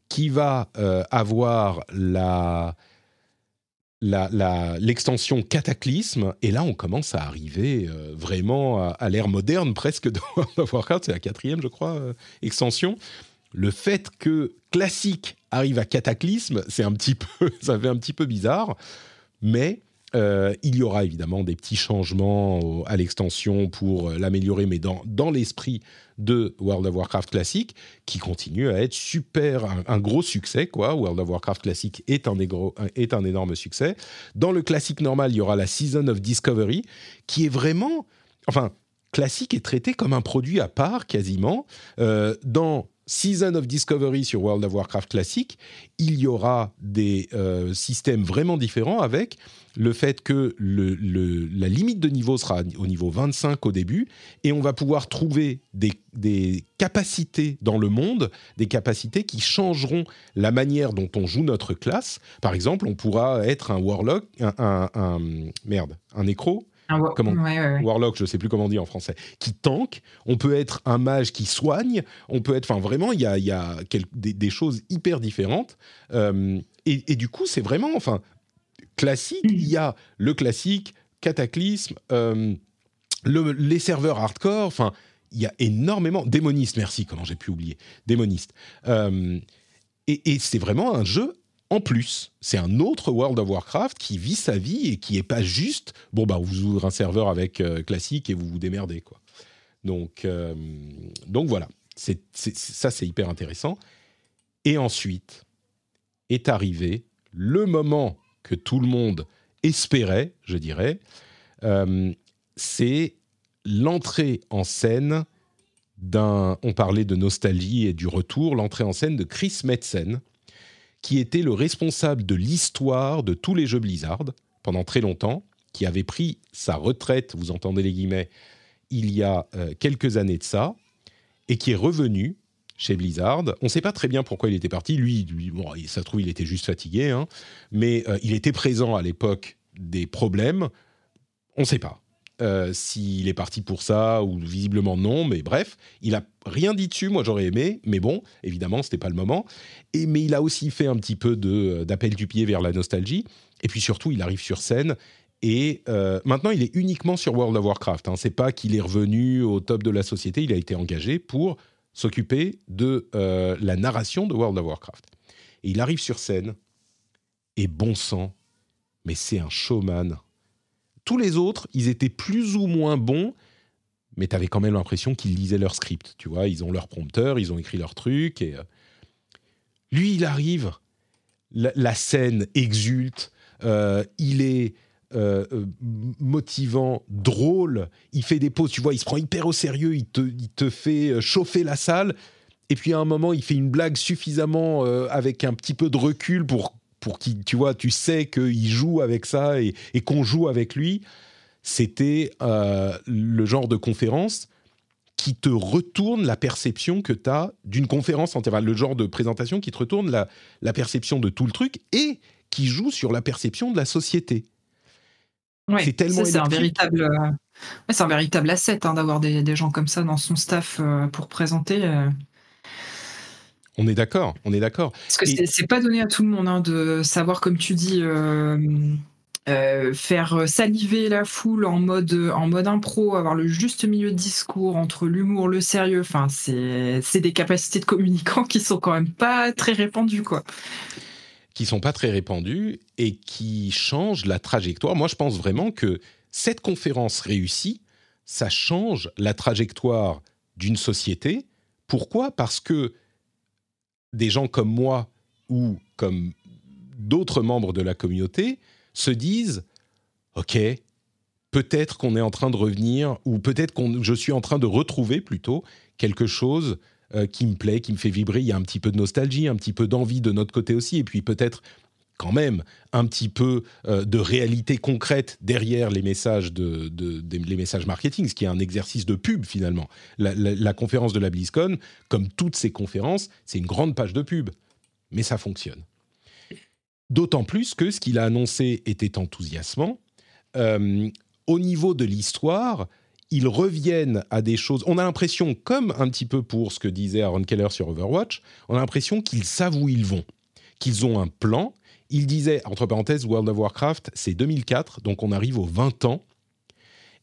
qui va euh, avoir la l'extension Cataclysme, et là on commence à arriver euh, vraiment à, l'ère moderne presque de Warcraft, c'est la quatrième je crois euh, extension. Le fait que classique arrive à Cataclysme, c'est un petit peu, ça fait un petit peu bizarre, mais Euh, il y aura évidemment des petits changements à l'extension pour euh, l'améliorer, mais dans, l'esprit de World of Warcraft classique, qui continue à être super, un, gros succès, quoi. World of Warcraft classique est un, énorme succès. Dans le classique normal, il y aura la Season of Discovery, qui est vraiment, enfin, classique est traité comme un produit à part quasiment. Euh, dans Season of Discovery sur World of Warcraft classique, il y aura des systèmes vraiment différents avec le fait que le, la limite de niveau sera au niveau 25 au début et on va pouvoir trouver des, des, capacités dans le monde, des capacités qui changeront la manière dont on joue notre classe. Par exemple, on pourra être un Warlock, un, un merde, un Necro comment, Warlock, je sais plus comment dire en français, qui tank. On peut être un mage qui soigne. On peut être, enfin vraiment, il y a, y a des, choses hyper différentes. Euh, et, du coup, c'est vraiment, enfin, classique. Il y a le classique, Cataclysme, euh, les serveurs hardcore. Enfin, il y a énormément. Démoniste, merci. Comment j'ai pu oublier Démoniste. Euh, et, c'est vraiment un jeu en plus, c'est un autre World of Warcraft qui vit sa vie et qui est pas juste bon bah vous ouvrez un serveur avec euh, classique et vous vous démerdez quoi. Donc donc voilà, ça c'est hyper intéressant. Et ensuite est arrivé le moment que tout le monde espérait, je dirais, euh, c'est l'entrée en scène d'un, on parlait de nostalgie et du retour, l'entrée en scène de Chris Metzen, qui était le responsable de l'histoire de tous les jeux Blizzard pendant très longtemps, qui avait pris sa retraite, vous entendez les guillemets, il y a euh, quelques années de ça, et qui est revenu chez Blizzard. On ne sait pas très bien pourquoi il était parti. Lui, bon, ça se trouve, il était juste fatigué, hein, mais euh, il était présent à l'époque des problèmes. On ne sait pas. Euh, s'il est parti pour ça ou visiblement non, mais bref, il a rien dit dessus. Moi, j'aurais aimé, mais bon, évidemment, c'était pas le moment. Et mais il a aussi fait un petit peu euh, d'appel du pied vers la nostalgie. Et puis surtout, il arrive sur scène. Et maintenant, il est uniquement sur World of Warcraft. Hein. C'est pas qu'il est revenu au top de la société. Il a été engagé pour s'occuper de la narration de World of Warcraft. Et il arrive sur scène. Et bon sang, mais c'est un showman tous les autres, ils étaient plus ou moins bons, mais tu avais quand même l'impression qu'ils lisaient leur script. Tu vois, ils ont leur prompteur, ils ont écrit leur truc. Et euh, lui, il arrive, la, scène exulte, euh, il est euh, motivant, drôle, il fait des pauses, tu vois, il se prend hyper au sérieux, il te, il te fait chauffer la salle. Et puis à un moment, il fait une blague suffisamment avec un petit peu de recul pour pour qui, tu vois, tu sais qu'il joue avec ça et, qu'on joue avec lui, c'était euh, le genre de conférence qui te retourne la perception que tu as d'une conférence entière, le genre de présentation qui te retourne la, perception de tout le truc et qui joue sur la perception de la société. C'est tellement c'est un véritable, euh, c'est un véritable asset hein, d'avoir des, des, gens comme ça dans son staff euh, pour présenter. On est d'accord, on est d'accord. Parce que c'est pas donné à tout le monde hein, de savoir, comme tu dis, euh, euh, faire saliver la foule en mode, en mode impro, avoir le juste milieu de discours entre l'humour, le sérieux. Enfin, c'est des capacités de communicants qui sont quand même pas très répandues, quoi. Qui sont pas très répandues et qui changent la trajectoire. Moi, je pense vraiment que cette conférence réussie, ça change la trajectoire d'une société. Pourquoi? Parce que des gens comme moi ou comme d'autres membres de la communauté se disent OK, peut-être qu'on est en train de revenir, ou peut-être que je suis en train de retrouver plutôt quelque chose euh, qui me plaît, qui me fait vibrer. Il y a un petit peu de nostalgie, un petit peu d'envie de notre côté aussi, et puis peut-être quand même un petit peu euh, de réalité concrète derrière les messages, de, les messages marketing, ce qui est un exercice de pub finalement. La, conférence de la BlizzCon, comme toutes ces conférences, c'est une grande page de pub, mais ça fonctionne. D'autant plus que ce qu'il a annoncé était enthousiasmant. Euh, au niveau de l'histoire, ils reviennent à des choses. On a l'impression, comme un petit peu pour ce que disait Aaron Keller sur Overwatch, on a l'impression qu'ils savent où ils vont, qu'ils ont un plan il disait, entre parenthèses, World of Warcraft, c'est 2004, donc on arrive aux 20 ans.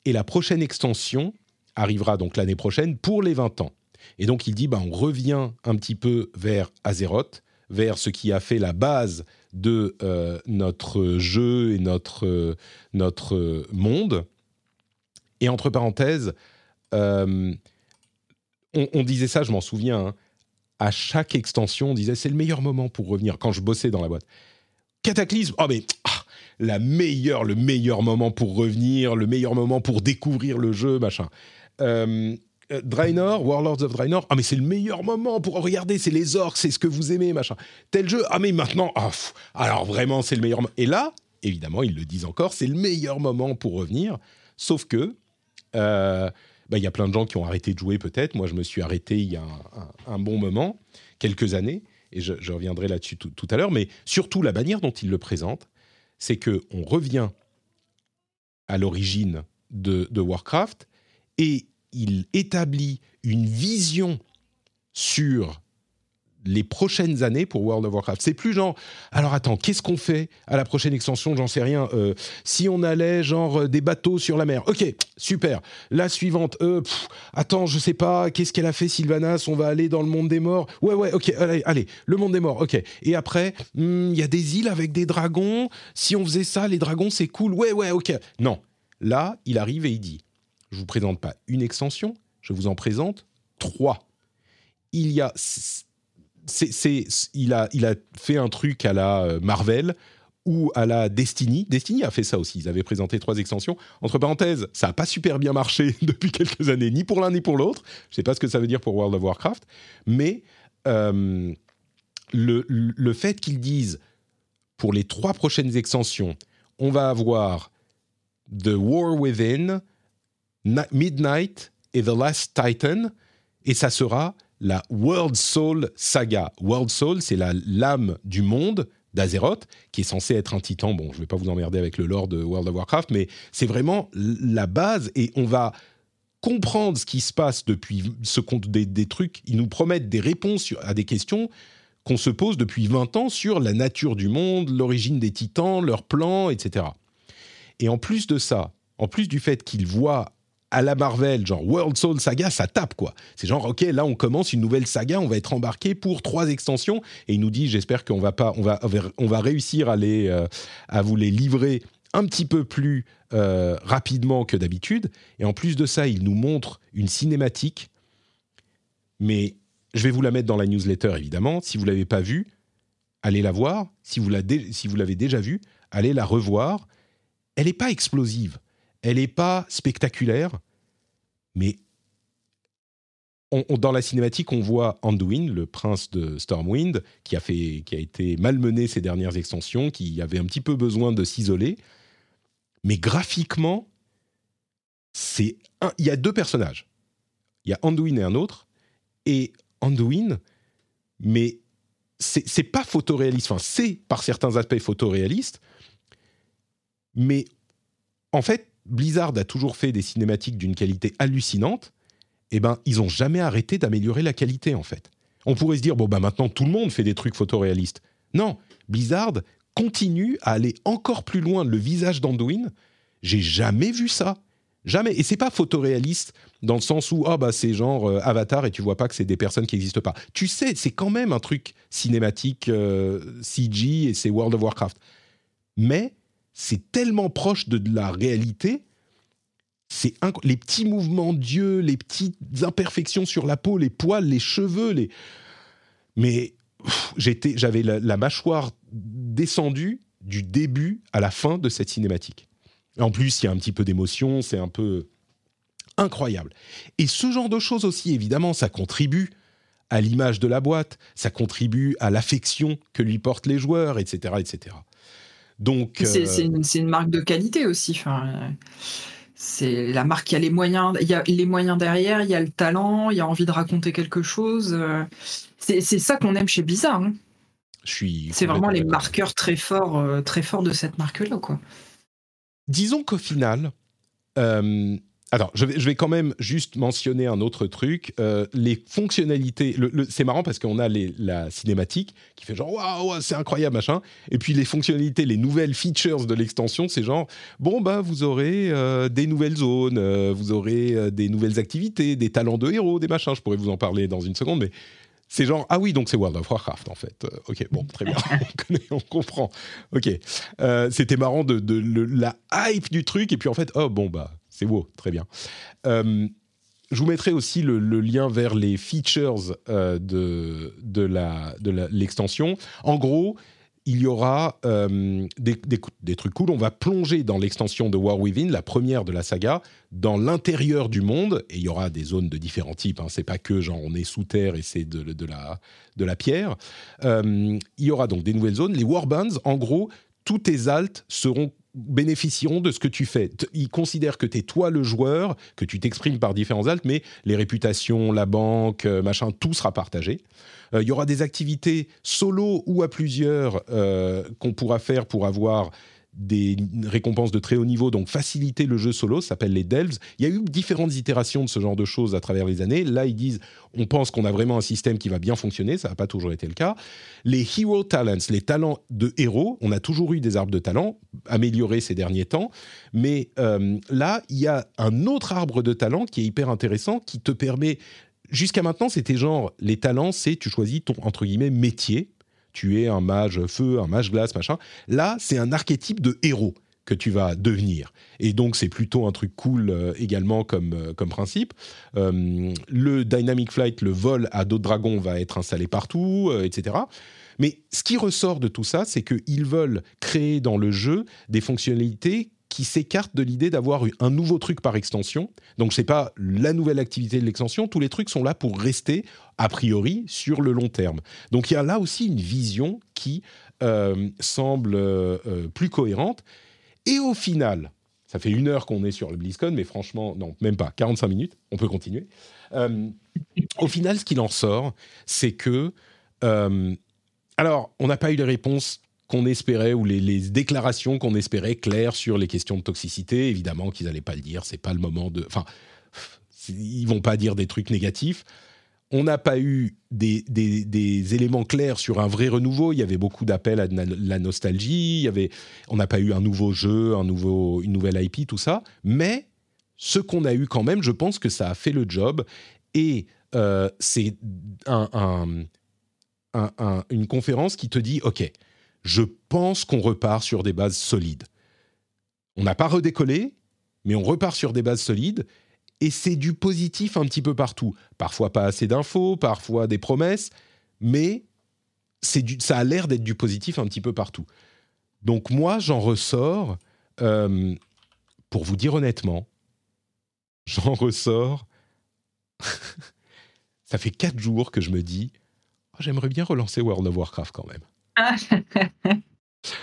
Et la prochaine extension arrivera donc l'année prochaine pour les 20 ans. Et donc il dit, bah, on revient un petit peu vers Azeroth, vers ce qui a fait la base de notre jeu et notre, notre monde. Et entre parenthèses, on, disait ça, je m'en souviens, hein, à chaque extension, on disait c'est le meilleur moment pour revenir quand je bossais dans la boîte. Cataclysme, oh mais ah, la meilleure, le meilleur moment pour revenir, le meilleur moment pour découvrir le jeu, machin. Euh, euh, Draenor, Warlords of Draenor, ah mais c'est le meilleur moment pour regarder, c'est les orques, c'est ce que vous aimez, machin. Tel jeu, ah mais maintenant, ah, alors vraiment c'est le meilleur moment. Et là, évidemment, ils le disent encore, c'est le meilleur moment pour revenir, sauf que euh, bah, y a plein de gens qui ont arrêté de jouer peut-être. Moi, je me suis arrêté il y a un, bon moment, quelques années, et je, reviendrai là-dessus tout, à l'heure. Mais surtout, la manière dont il le présente, c'est que on revient à l'origine de, Warcraft et il établit une vision sur les prochaines années pour World of Warcraft. C'est plus genre, alors attends, qu'est-ce qu'on fait à la prochaine extension? J'en sais rien. Euh, si on allait genre euh, des bateaux sur la mer. Ok, super. La suivante, euh, attends, je sais pas, qu'est-ce qu'elle a fait Sylvanas On va aller dans le monde des morts. Ouais, ouais, ok, allez, allez le monde des morts, ok. Et après, hmm, il y a des îles avec des dragons. Si on faisait ça, les dragons, c'est cool. Ouais, ouais, ok. Non. Là, il arrive et il dit, je vous présente pas une extension, je vous en présente trois. Il y a c'est, il, a, il a fait un truc à la euh, Marvel ou à la Destiny. Destiny a fait ça aussi. Ils avaient présenté trois extensions. Entre parenthèses, ça n'a pas super bien marché depuis quelques années, ni pour l'un ni pour l'autre. Je ne sais pas ce que ça veut dire pour World of Warcraft. Mais euh, le, le, fait qu'ils disent, pour les trois prochaines extensions, on va avoir The War Within, Midnight et The Last Titan, et ça sera la World Soul Saga. World Soul, c'est la lame du monde d'Azeroth, qui est censé être un titan. Bon, je ne vais pas vous emmerder avec le lore de World of Warcraft, mais c'est vraiment la base et on va comprendre ce qui se passe depuis ce compte des, des trucs. Ils nous promettent des réponses à des questions qu'on se pose depuis 20 ans sur la nature du monde, l'origine des titans, leurs plans, etc. Et en plus de ça, en plus du fait qu'ils voient à la Marvel, genre World Soul Saga, ça tape quoi. C'est genre ok, là on commence une nouvelle saga, on va être embarqué pour trois extensions et il nous dit j'espère qu'on va pas, on va, on va réussir à les, euh, à vous les livrer un petit peu plus euh, rapidement que d'habitude. Et en plus de ça, il nous montre une cinématique, mais je vais vous la mettre dans la newsletter évidemment. Si vous l'avez pas vue, allez la voir. Si vous l'avez déjà vue, allez la revoir. Elle n'est pas explosive elle n'est pas spectaculaire, mais dans la cinématique, on voit Anduin, le prince de Stormwind, qui a, fait, qui a été malmené ces dernières extensions, qui avait un petit peu besoin de s'isoler. Mais graphiquement, c'est il y a deux personnages. Il y a Anduin et un autre. Et Anduin, mais c'est pas photoréaliste. Enfin, c'est par certains aspects photoréaliste. Mais en fait, Blizzard a toujours fait des cinématiques d'une qualité hallucinante, eh ben, ils n'ont jamais arrêté d'améliorer la qualité, en fait. On pourrait se dire, bon, bah maintenant, tout le monde fait des trucs photoréalistes. Non, Blizzard continue à aller encore plus loin. Le visage d'Anduin, j'ai jamais vu ça. Jamais. Et c'est pas photoréaliste dans le sens où, ah, bah, c'est genre euh, Avatar et tu vois pas que c'est des personnes qui n'existent pas. Tu sais, c'est quand même un truc cinématique euh, CG et c'est World of Warcraft. Mais c'est tellement proche de, la réalité. C'est les petits mouvements d'yeux, les petites imperfections sur la peau, les poils, les cheveux, les. Mais j'avais la, mâchoire descendue du début à la fin de cette cinématique. En plus, il y a un petit peu d'émotion, c'est un peu incroyable. Et ce genre de choses aussi, évidemment, ça contribue à l'image de la boîte, ça contribue à l'affection que lui portent les joueurs, etc., etc. Donc c'est euh, une, marque de qualité aussi. Enfin, c'est la marque qui a les moyens, il y a les moyens derrière, il y a le talent, il y a envie de raconter quelque chose. Euh, c'est ça qu'on aime chez Bizarre. Hein. C'est vraiment les marqueurs très forts, euh, très forts de cette marque-là, quoi. Disons qu'au final, alors, je vais, quand même juste mentionner un autre truc. Euh, les fonctionnalités, c'est marrant parce qu'on a la cinématique qui fait genre waouh, c'est incroyable machin. Et puis les fonctionnalités, les nouvelles features de l'extension, c'est genre bon bah vous aurez euh, des nouvelles zones, euh, vous aurez des nouvelles activités, des talents de héros, des machins. Je pourrais vous en parler dans une seconde, mais c'est genre ah oui donc c'est World of Warcraft en fait. Ok bon très bien on connaît on comprend. Ok c'était marrant de, de la hype du truc et puis en fait oh bon bah c'est beau très bien. Euh, je vous mettrai aussi le, lien vers les features de, de l'extension. La, de en gros, il y aura euh, des, trucs cool. On va plonger dans l'extension de War Within, la première de la saga, dans l'intérieur du monde. Et il y aura des zones de différents types. Hein. C'est pas que genre on est sous terre et c'est de, la, de la pierre. Euh, il y aura donc des nouvelles zones. Les Warbands, en gros, tous tes alts seront bénéficieront de ce que tu fais. Ils considèrent que tu es toi le joueur, que tu t'exprimes par différents alts, mais les réputations, la banque, euh, machin, tout sera partagé. Euh, il y aura des activités solo ou à plusieurs euh, qu'on pourra faire pour avoir des récompenses de très haut niveau, donc faciliter le jeu solo, ça s'appelle les Delves. Il y a eu différentes itérations de ce genre de choses à travers les années. Là, ils disent, on pense qu'on a vraiment un système qui va bien fonctionner, ça n'a pas toujours été le cas. Les Hero Talents, les talents de héros, on a toujours eu des arbres de talents, améliorés ces derniers temps, mais euh, là, il y a un autre arbre de talents qui est hyper intéressant, qui te permet jusqu'à maintenant, c'était genre, les talents, c'est tu choisis ton, entre guillemets, métier. Tu es un mage feu, un mage glace, machin. Là, c'est un archétype de héros que tu vas devenir. Et donc, c'est plutôt un truc cool euh, également comme, euh, comme principe. Euh, le Dynamic Flight, le vol à d'autres dragons va être installé partout, etc. Mais ce qui ressort de tout ça, c'est qu'ils veulent créer dans le jeu des fonctionnalités qui s'écarte de l'idée d'avoir un nouveau truc par extension. Donc c'est pas la nouvelle activité de l'extension, tous les trucs sont là pour rester a priori sur le long terme. Donc il y a là aussi une vision qui euh, semble euh, euh, plus cohérente. Et au final, ça fait une heure qu'on est sur le BlizzCon, mais franchement, non, même pas, 45 minutes, on peut continuer. au final, ce qu'il en sort, c'est que... alors, on n'a pas eu les réponses qu'on espérait ou les, déclarations qu'on espérait claires sur les questions de toxicité. Évidemment qu'ils n'allaient pas le dire, c'est pas le moment de. Enfin, ils vont pas dire des trucs négatifs. On n'a pas eu des, éléments clairs sur un vrai renouveau. Il y avait beaucoup d'appels à la nostalgie. Il y avait, on n'a pas eu un nouveau jeu, un nouveau, une nouvelle IP, tout ça. Mais ce qu'on a eu quand même, je pense que ça a fait le job. Et euh, c'est un, une conférence qui te dit, OK, je pense qu'on repart sur des bases solides. On n'a pas redécollé, mais on repart sur des bases solides, et c'est du positif un petit peu partout. Parfois pas assez d'infos, parfois des promesses, mais ça a l'air d'être du positif un petit peu partout. Donc moi, j'en ressors, euh, pour vous dire honnêtement, j'en ressors, ça fait quatre jours que je me dis, oh, j'aimerais bien relancer World of Warcraft quand même.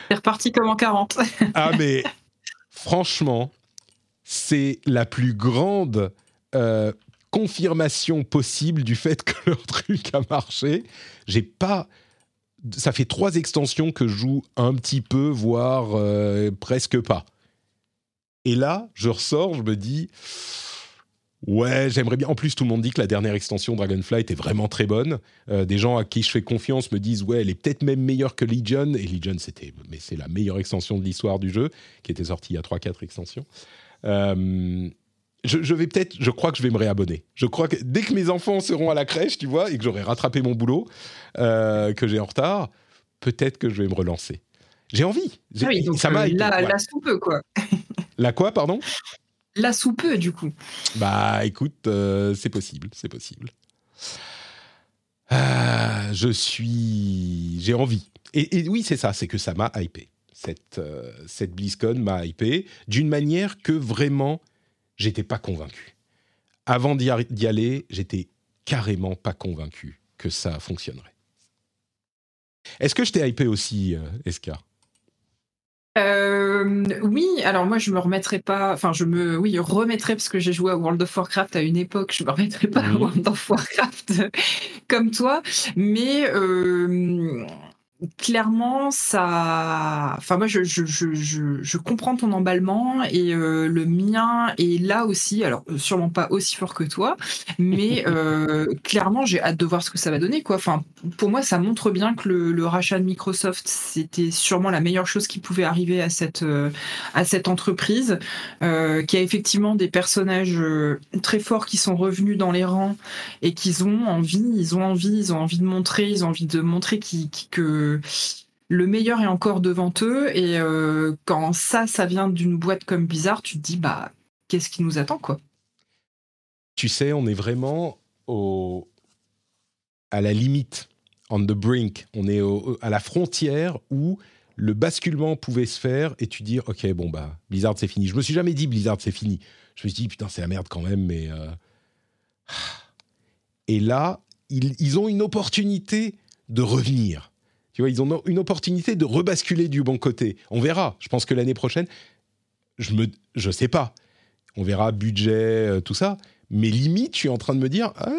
C'est reparti comme en 40. ah, mais franchement, c'est la plus grande euh, confirmation possible du fait que leur truc a marché. J'ai pas. Ça fait trois extensions que je joue un petit peu, voire euh, presque pas. Et là, je ressors, je me dis Ouais, j'aimerais bien. En plus, tout le monde dit que la dernière extension Dragonflight est vraiment très bonne. Euh, des gens à qui je fais confiance me disent ouais, elle est peut-être même meilleure que Legion. Et Legion, c'était, mais c'est la meilleure extension de l'histoire du jeu, qui était sortie il y a 3-4 extensions. Euh, je, vais peut-être, je crois que je vais me réabonner. Je crois que dès que mes enfants seront à la crèche, tu vois, et que j'aurai rattrapé mon boulot euh, que j'ai en retard, peut-être que je vais me relancer. J'ai envie. Ah oui, donc ça m'a. La, la soupe, quoi. la quoi, pardon? La sous peu, du coup. Bah, écoute, euh, c'est possible, c'est possible. Ah, je suis. J'ai envie. Et, oui, c'est ça, c'est que ça m'a hypé. Cette, euh, cette BlizzCon m'a hypé d'une manière que vraiment, j'étais pas convaincu. Avant d'y aller, j'étais carrément pas convaincu que ça fonctionnerait. Est-ce que je t'ai hypé aussi, euh, Eska? Euh, oui, alors moi je me remettrai pas, enfin je me, oui, remettrai parce que j'ai joué à World of Warcraft à une époque, je me remettrai pas à World of Warcraft comme toi, mais euh, clairement, ça. Enfin, moi, je, je, je, je, comprends ton emballement et euh, le mien est là aussi. Alors, euh, sûrement pas aussi fort que toi, mais euh, clairement, j'ai hâte de voir ce que ça va donner. Quoi. Enfin, pour moi, ça montre bien que le, le rachat de Microsoft, c'était sûrement la meilleure chose qui pouvait arriver à cette, à cette entreprise, qui a effectivement des personnages très forts qui sont revenus dans les rangs et qu'ils ont envie, ils ont envie, ils ont envie de montrer, ils ont envie de montrer qui, que le meilleur est encore devant eux. Et euh, quand ça, ça vient d'une boîte comme Bizarre, tu te dis, bah, qu'est-ce qui nous attend, quoi? Tu sais, on est vraiment au... à la limite, on the brink. On est à la frontière où le basculement pouvait se faire et tu dis, ok, bon, bah, Blizzard, c'est fini. Je me suis jamais dit, Blizzard, c'est fini. Je me suis dit, putain, c'est la merde quand même, mais. Euh, et là, ils ont une opportunité de revenir. Tu vois, ils ont une opportunité de rebasculer du bon côté. On verra. Je pense que l'année prochaine, je me, je sais pas. On verra budget, euh, tout ça. Mais limite, je suis en train de me dire, ah,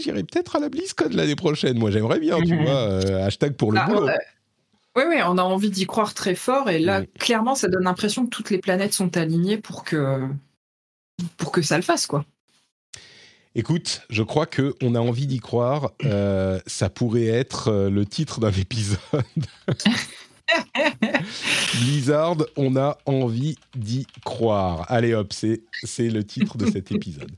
j'irai peut-être à la BlizzCon l'année prochaine. Moi, j'aimerais bien, tu vois. Euh, hashtag pour le ah, boulot. Oui, oui, on a envie d'y croire très fort. Et là, clairement, ça donne l'impression que toutes les planètes sont alignées pour que, pour que ça le fasse, quoi. Écoute, je crois que on a envie d'y croire. Euh, ça pourrait être euh, le titre d'un épisode. Blizzard, on a envie d'y croire. Allez hop, c'est c'est le titre de cet épisode.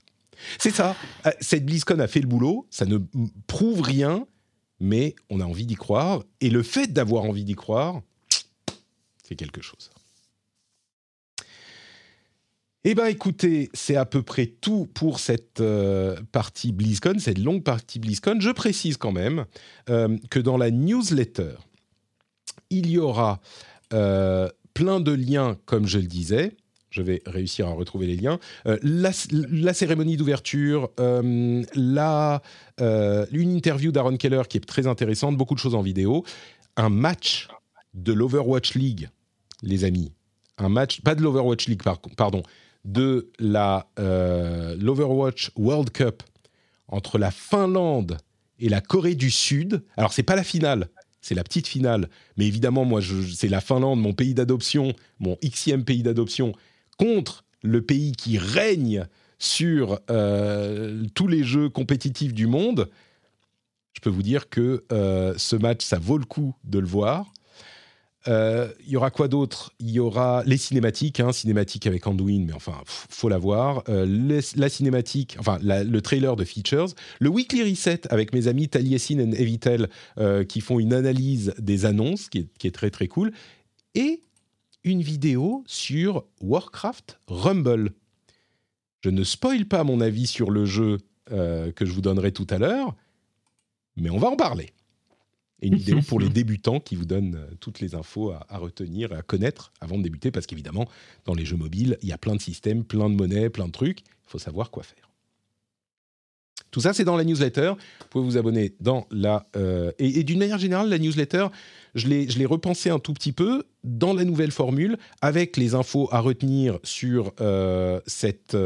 C'est ça. Euh, cette BlizzCon a fait le boulot. Ça ne prouve rien, mais on a envie d'y croire. Et le fait d'avoir envie d'y croire, c'est quelque chose. Eh bien, écoutez, c'est à peu près tout pour cette euh, partie BlizzCon, cette longue partie BlizzCon. Je précise quand même euh, que dans la newsletter, il y aura euh, plein de liens, comme je le disais. Je vais réussir à retrouver les liens. La, cérémonie d'ouverture, une interview d'Aaron Keller qui est très intéressante, beaucoup de choses en vidéo, un match de l'Overwatch League, les amis. Un match, pas de l'Overwatch League, pardon, de la euh, l'Overwatch World Cup entre la Finlande et la Corée du Sud. Alors c'est pas la finale, c'est la petite finale, mais évidemment moi c'est la Finlande, mon pays d'adoption, mon xème pays d'adoption contre le pays qui règne sur euh, tous les jeux compétitifs du monde. Je peux vous dire que euh, ce match, ça vaut le coup de le voir. Euh, il y aura quoi d'autre? Il y aura les cinématiques, hein, cinématiques avec Anduin, mais enfin, faut la voir. Euh, la cinématique, enfin, le trailer de Features. Le Weekly Reset avec mes amis Taliesin et Evitel euh, qui font une analyse des annonces, qui est, très très cool. Et une vidéo sur Warcraft Rumble. Je ne spoil pas mon avis sur le jeu que je vous donnerai tout à l'heure, mais on va en parler et une vidéo pour les débutants qui vous donne euh, toutes les infos à, retenir et à connaître avant de débuter, parce qu'évidemment, dans les jeux mobiles, il y a plein de systèmes, plein de monnaies, plein de trucs. Il faut savoir quoi faire. Tout ça, c'est dans la newsletter. Vous pouvez vous abonner dans la... Euh, et, d'une manière générale, la newsletter, je l'ai repensé un tout petit peu dans la nouvelle formule, avec les infos à retenir sur euh, cette,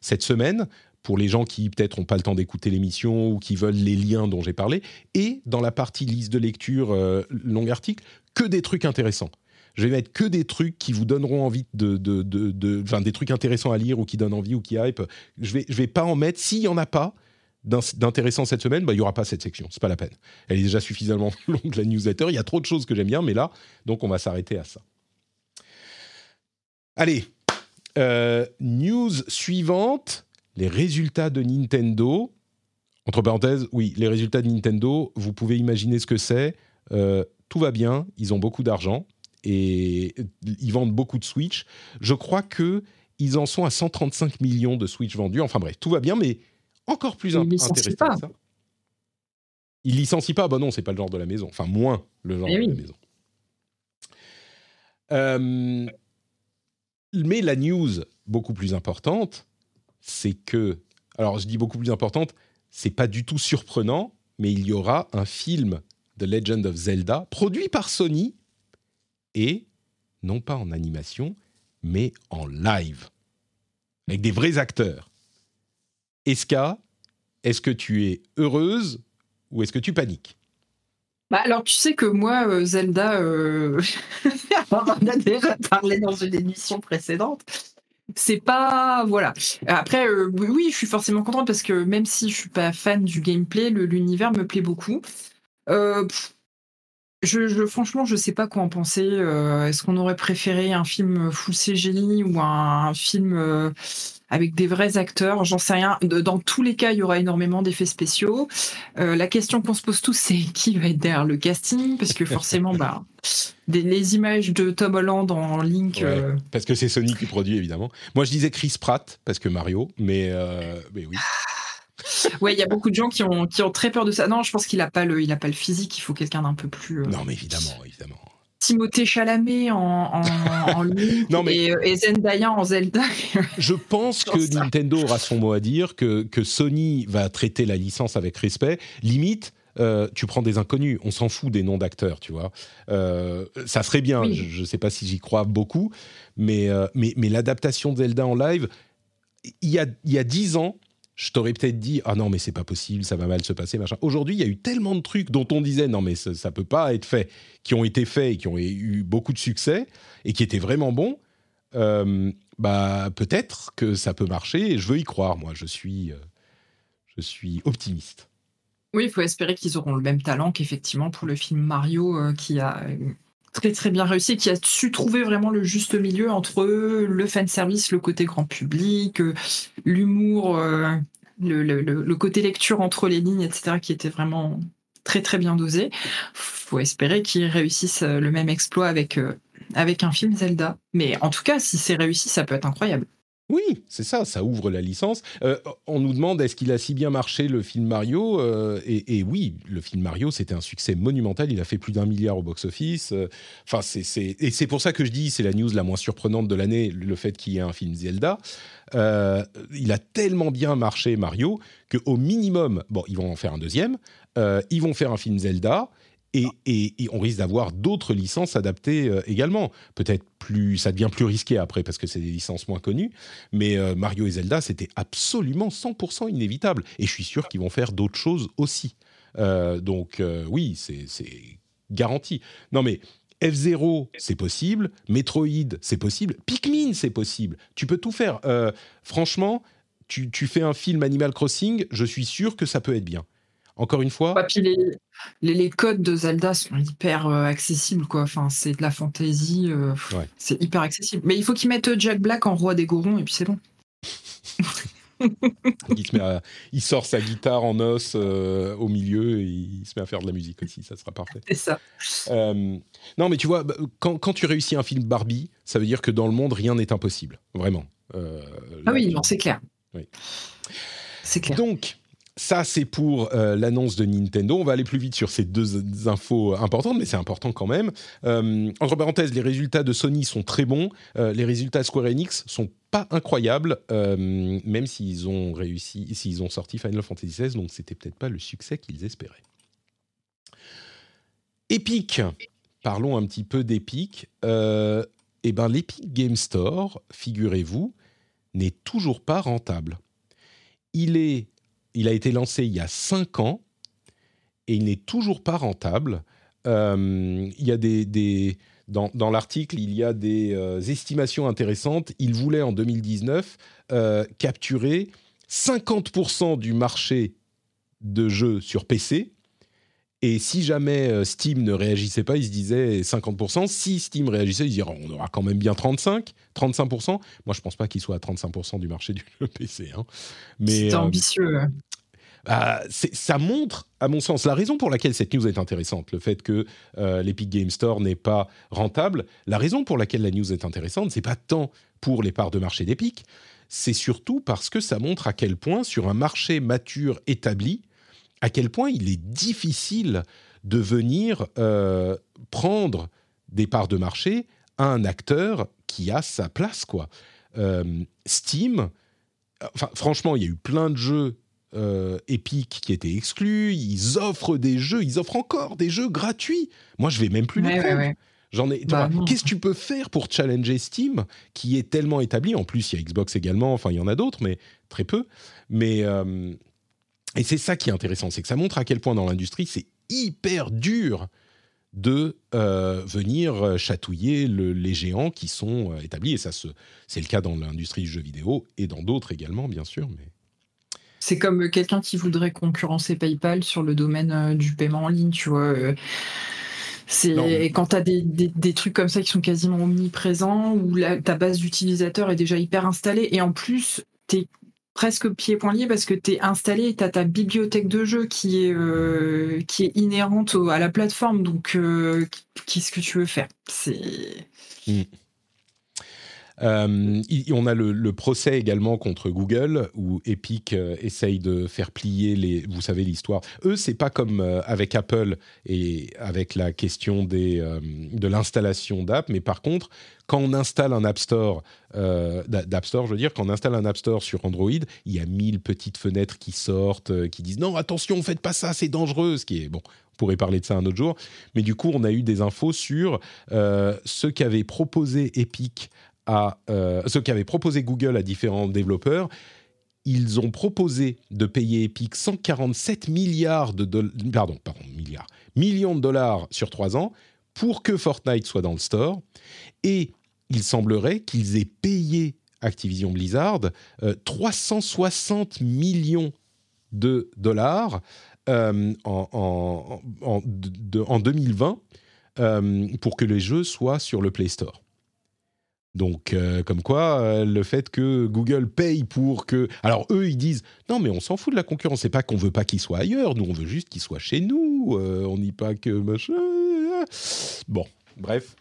cette semaine, pour les gens qui peut-être n'ont pas le temps d'écouter l'émission ou qui veulent les liens dont j'ai parlé, et dans la partie liste de lecture euh, long article, que des trucs intéressants. Je vais mettre que des trucs qui vous donneront envie de, de, de, enfin, des trucs intéressants à lire ou qui donnent envie ou qui hype. Je vais, je vais pas en mettre. S'il y en a pas d'intéressant cette semaine, bah, il y aura pas cette section. C'est pas la peine. Elle est déjà suffisamment longue la newsletter. Il y a trop de choses que j'aime bien, mais là, donc on va s'arrêter à ça. Allez, euh, news suivante les résultats de Nintendo. Entre parenthèses, oui, les résultats de Nintendo, vous pouvez imaginer ce que c'est. Euh, tout va bien, ils ont beaucoup d'argent et ils vendent beaucoup de Switch. Je crois que ils en sont à 135 millions de Switch vendus. Enfin bref, tout va bien, mais encore plus intéressant que ça. Ils licencient pas Bah non, c'est pas le genre de la maison. Enfin, moins le genre eh de la maison. Euh, mais la news beaucoup plus importante, c'est que, alors je dis beaucoup plus importante, c'est pas du tout surprenant, mais il y aura un film The Legend of Zelda produit par Sony et non pas en animation, mais en live, avec des vrais acteurs. Eska, est-ce que tu es heureuse ou est-ce que tu paniques? Bah, alors, tu sais que moi, euh, Zelda, euh, on en a déjà parlé dans une émission précédente. C'est pas. Voilà. Après, euh, oui, je suis forcément contente parce que même si je suis pas fan du gameplay, l'univers me plaît beaucoup. je, je, franchement, je sais pas quoi en penser. Est-ce qu'on aurait préféré un film full CGI ou un film avec des vrais acteurs. J'en sais rien. Dans tous les cas, il y aura énormément d'effets spéciaux. Euh, la question qu'on se pose tous, c'est qui va être derrière le casting? Parce que forcément, bah, les images de Tom Holland en Link. Euh, parce que c'est Sony qui produit, évidemment. Moi, je disais Chris Pratt, parce que Mario, mais, euh, mais oui. Ouais, il y a beaucoup de gens qui ont, qui ont très peur de ça. Non, je pense qu'il n'a pas, le, il a pas le physique, il faut quelqu'un d'un peu plus. Non, mais évidemment, évidemment. Timothée Chalamet en, en, non, mais et, et, Zendaya en Zelda. je pense que Nintendo aura son mot à dire, que, que Sony va traiter la licence avec respect. Limite, euh, tu prends des inconnus, on s'en fout des noms d'acteurs, tu vois. Euh, ça serait bien, je ne sais pas si j'y crois beaucoup, mais, euh, mais, mais l'adaptation de Zelda en live, il y a, il y a 10 ans, je t'aurais peut-être dit ah non mais c'est pas possible, ça va mal se passer machin. Aujourd'hui, il y a eu tellement de trucs dont on disait non mais ça, ça peut pas être fait, qui ont été faits et qui ont eu beaucoup de succès et qui étaient vraiment bons. Euh, bah peut-être que ça peut marcher et je veux y croire. Moi, je suis, euh, je suis optimiste. Oui, il faut espérer qu'ils auront le même talent qu'effectivement pour le film Mario euh, qui a très très bien réussi, qui a su trouver vraiment le juste milieu entre le fan service, le côté grand public, l'humour, le, côté lecture entre les lignes, etc., qui était vraiment très très bien dosé. Faut espérer qu'ils réussissent euh, le même exploit avec, euh, avec un film Zelda. Mais en tout cas, si c'est réussi, ça peut être incroyable. Oui, c'est ça, ça ouvre la licence. Euh, on nous demande est-ce qu'il a si bien marché le film Mario et, oui, le film Mario, c'était un succès monumental. Il a fait plus d'un milliard au box-office. Enfin, c'est, et c'est pour ça que je dis c'est la news la moins surprenante de l'année, le fait qu'il y ait un film Zelda. Euh, il a tellement bien marché Mario qu'au minimum, bon, ils vont en faire un deuxième, euh, ils vont faire un film Zelda. Et, on risque d'avoir d'autres licences adaptées euh, également. Peut-être plus, ça devient plus risqué après parce que c'est des licences moins connues. Mais Mario et Zelda, c'était absolument 100% inévitable. Et je suis sûr qu'ils vont faire d'autres choses aussi. donc oui, c'est garanti. Non mais F0, c'est possible. Metroid, c'est possible. Pikmin, c'est possible. Tu peux tout faire. Euh, franchement, tu, fais un film Animal Crossing, je suis sûr que ça peut être bien. Encore une fois. les, codes de Zelda sont hyper euh, accessibles, quoi. Enfin, c'est de la fantasy. Euh, c'est hyper accessible. Mais il faut qu'ils mettent Jack Black en roi des gorons et puis c'est bon. il, sort sa guitare en os euh, au milieu et il se met à faire de la musique aussi, ça sera parfait. C'est ça. Euh, non, mais tu vois, bah, quand, tu réussis un film Barbie, ça veut dire que dans le monde, rien n'est impossible, vraiment. Euh, ah oui, c'est clair. C'est clair. Donc, ça, c'est pour euh, l'annonce de Nintendo. On va aller plus vite sur ces deux infos importantes, mais c'est important quand même. Euh, entre parenthèses, les résultats de Sony sont très bons. Euh, les résultats de Square Enix sont pas incroyables, même s'ils ont réussi, s'ils ont sorti Final Fantasy XVI, donc c'était peut-être pas le succès qu'ils espéraient. Epic, parlons un petit peu d'Epic. eh ben, l'Epic Game Store, figurez-vous, n'est toujours pas rentable. Il est il a été lancé il y a 5 ans et il n'est toujours pas rentable. Euh, dans, l'article, il y a des euh, estimations intéressantes. Il voulait en 2019 euh, capturer 50% du marché de jeux sur PC. Et si jamais Steam ne réagissait pas, il se disait 50%. Si Steam réagissait, il se dirait on aura quand même bien 35%, 35%. Moi, je ne pense pas qu'il soit à 35% du marché du PC. Hein. C'est ambitieux. Hein. Bah, ça montre, à mon sens, la raison pour laquelle cette news est intéressante, le fait que euh, l'Epic Game Store n'est pas rentable. La raison pour laquelle la news est intéressante, c'est pas tant pour les parts de marché d'Epic, c'est surtout parce que ça montre à quel point, sur un marché mature établi, à quel point il est difficile de venir euh, prendre des parts de marché à un acteur qui a sa place, quoi. Euh, Steam, enfin, franchement, il y a eu plein de jeux euh, Epic qui étaient exclus. Ils offrent des jeux, ils offrent encore des jeux gratuits. Moi, je vais même plus les prendre. J'en ai. Bah, qu'est-ce que tu peux faire pour challenger Steam, qui est tellement établi? En plus, il y a Xbox également. Enfin, il y en a d'autres, mais très peu. Mais euh, et c'est ça qui est intéressant, c'est que ça montre à quel point dans l'industrie c'est hyper dur de euh, venir chatouiller les géants qui sont établis. Et ça, c'est le cas dans l'industrie du jeu vidéo et dans d'autres également, bien sûr. Mais... C'est comme quelqu'un qui voudrait concurrencer PayPal sur le domaine du paiement en ligne, tu vois. C'est quand tu as des, trucs comme ça qui sont quasiment omniprésents, où ta base d'utilisateurs est déjà hyper installée, et en plus, tu es presque pied point lié parce que tu es installé tu as ta bibliothèque de jeux qui est, euh, qui est inhérente à la plateforme. Donc, euh, qu'est-ce que tu veux faire? C'est. Mm. Euh, on a le, procès également contre Google où Epic euh, essaye de faire plier les. Vous savez l'histoire. Eux, c'est pas comme euh, avec Apple et avec la question des, de l'installation d'app, mais par contre, quand on installe un App Store, d'App Store, je veux dire, quand on installe un App Store sur Android, il y a mille petites fenêtres qui sortent, qui disent non, attention, faites pas ça, c'est dangereux. Ce qui est bon, on pourrait parler de ça un autre jour. Mais du coup, on a eu des infos sur ce qu'avait proposé Epic à euh, ce qu'avait proposé Google à différents développeurs. Ils ont proposé de payer Epic 147 milliards de pardon, pardon, milliards, millions de dollars sur trois ans pour que Fortnite soit dans le store. Et il semblerait qu'ils aient payé Activision Blizzard 360 euh, millions de dollars euh, en, en, en, 2020 pour que les jeux soient sur le Play Store. Donc, euh, comme quoi, euh, le fait que Google paye pour que... Alors, eux, ils disent, non, mais on s'en fout de la concurrence, c'est pas qu'on veut pas qu'il soit ailleurs, nous, on veut juste qu'il soit chez nous, euh, on n'y pas que... Machin. Bon, bref.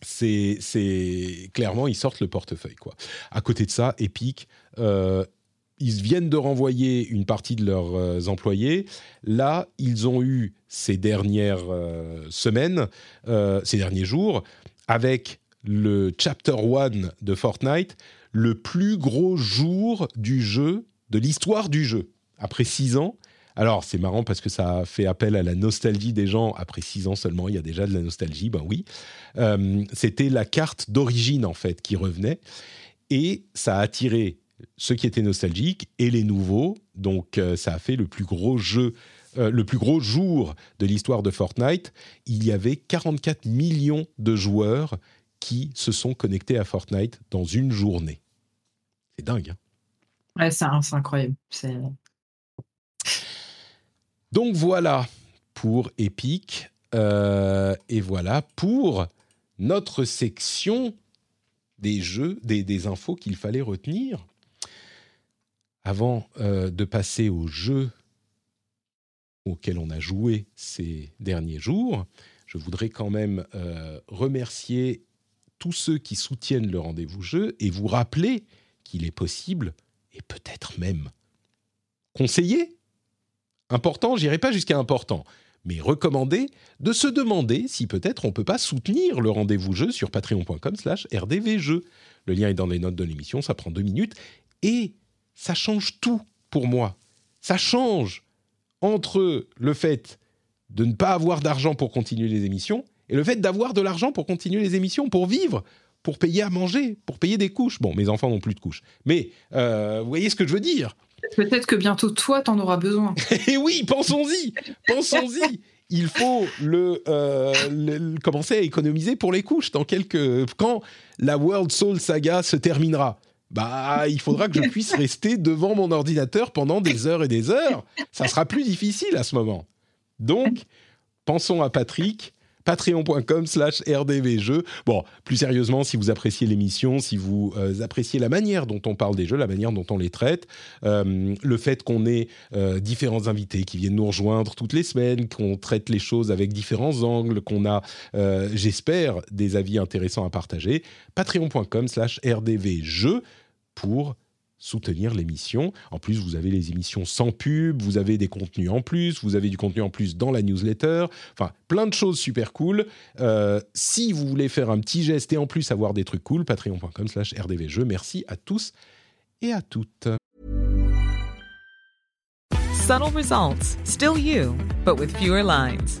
C'est, c'est clairement ils sortent le portefeuille quoi. À côté de ça, Epic, ils viennent de renvoyer une partie de leurs employés. Là, ils ont eu ces dernières semaines, ces derniers jours, avec le Chapter 1 de Fortnite, le plus gros jour du jeu, de l'histoire du jeu, après six ans. Alors, c'est marrant parce que ça fait appel à la nostalgie des gens. Après six ans seulement, il y a déjà de la nostalgie, ben oui. Euh, c'était la carte d'origine, en fait, qui revenait. Et ça a attiré ceux qui étaient nostalgiques et les nouveaux. Donc, euh, ça a fait le plus gros jeu, euh, le plus gros jour de l'histoire de Fortnite. Il y avait 44 millions de joueurs qui se sont connectés à Fortnite dans une journée. C'est dingue. Hein ouais, c'est incroyable. Donc voilà pour Epic. Euh, et voilà pour notre section des jeux, des, infos qu'il fallait retenir. Avant euh, de passer aux jeux auxquels on a joué ces derniers jours, je voudrais quand même euh, remercier tous ceux qui soutiennent le rendez-vous jeu et vous rappeler qu'il est possible, et peut-être même conseillé, important, j'irai pas jusqu'à important, mais recommandé, de se demander si peut-être on peut pas soutenir le rendez-vous jeu sur patreon.com slash rdvjeu. Le lien est dans les notes de l'émission, ça prend deux minutes, et ça change tout pour moi. Ça change entre le fait de ne pas avoir d'argent pour continuer les émissions et le fait d'avoir de l'argent pour continuer les émissions, pour vivre, pour payer à manger, pour payer des couches. Bon, mes enfants n'ont plus de couches. Mais euh, vous voyez ce que je veux dire? Peut-être que bientôt toi, t'en auras besoin. Et oui, pensons-y, pensons-y. Il faut euh, le, commencer à économiser pour les couches dans quelques quand la World Soul Saga se terminera. Bah, il faudra que je puisse rester devant mon ordinateur pendant des heures et des heures. Ça sera plus difficile à ce moment. Donc, pensons à Patrick patreon.com slash rdvjeux. Bon, plus sérieusement, si vous appréciez l'émission, si vous euh, appréciez la manière dont on parle des jeux, la manière dont on les traite, euh, le fait qu'on ait euh, différents invités qui viennent nous rejoindre toutes les semaines, qu'on traite les choses avec différents angles, qu'on a, j'espère, des avis intéressants à partager, patreon.com slash rdvjeux pour soutenir l'émission. En plus, vous avez les émissions sans pub, vous avez des contenus en plus, vous avez du contenu en plus dans la newsletter. Enfin, plein de choses super cool. Euh, si vous voulez faire un petit geste et en plus avoir des trucs cool, patreon.com slash rdvjeux. Merci à tous et à toutes. Subtle results, still you, but with fewer lines.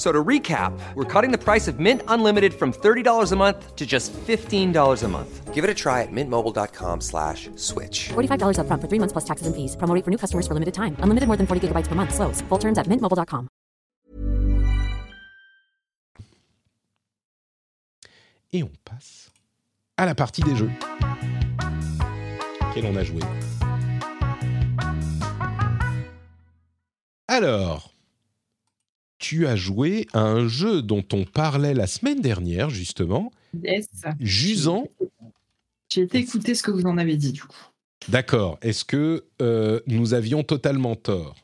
So to recap, we're cutting the price of Mint Unlimited from $30 a month to just $15 a month. Give it a try at mintmobile.com slash switch. $45 up front for three months plus taxes and fees. Promo for new customers for limited time. Unlimited more than 40 gigabytes per month. Slows. Full terms at mintmobile.com. Et on passe à la partie des jeux. Quel on a joué Alors, tu as joué à un jeu dont on parlait la semaine dernière, justement. Yes. Jusant. J'ai été écouter ce que vous en avez dit, du coup. D'accord. Est-ce que euh, nous avions totalement tort?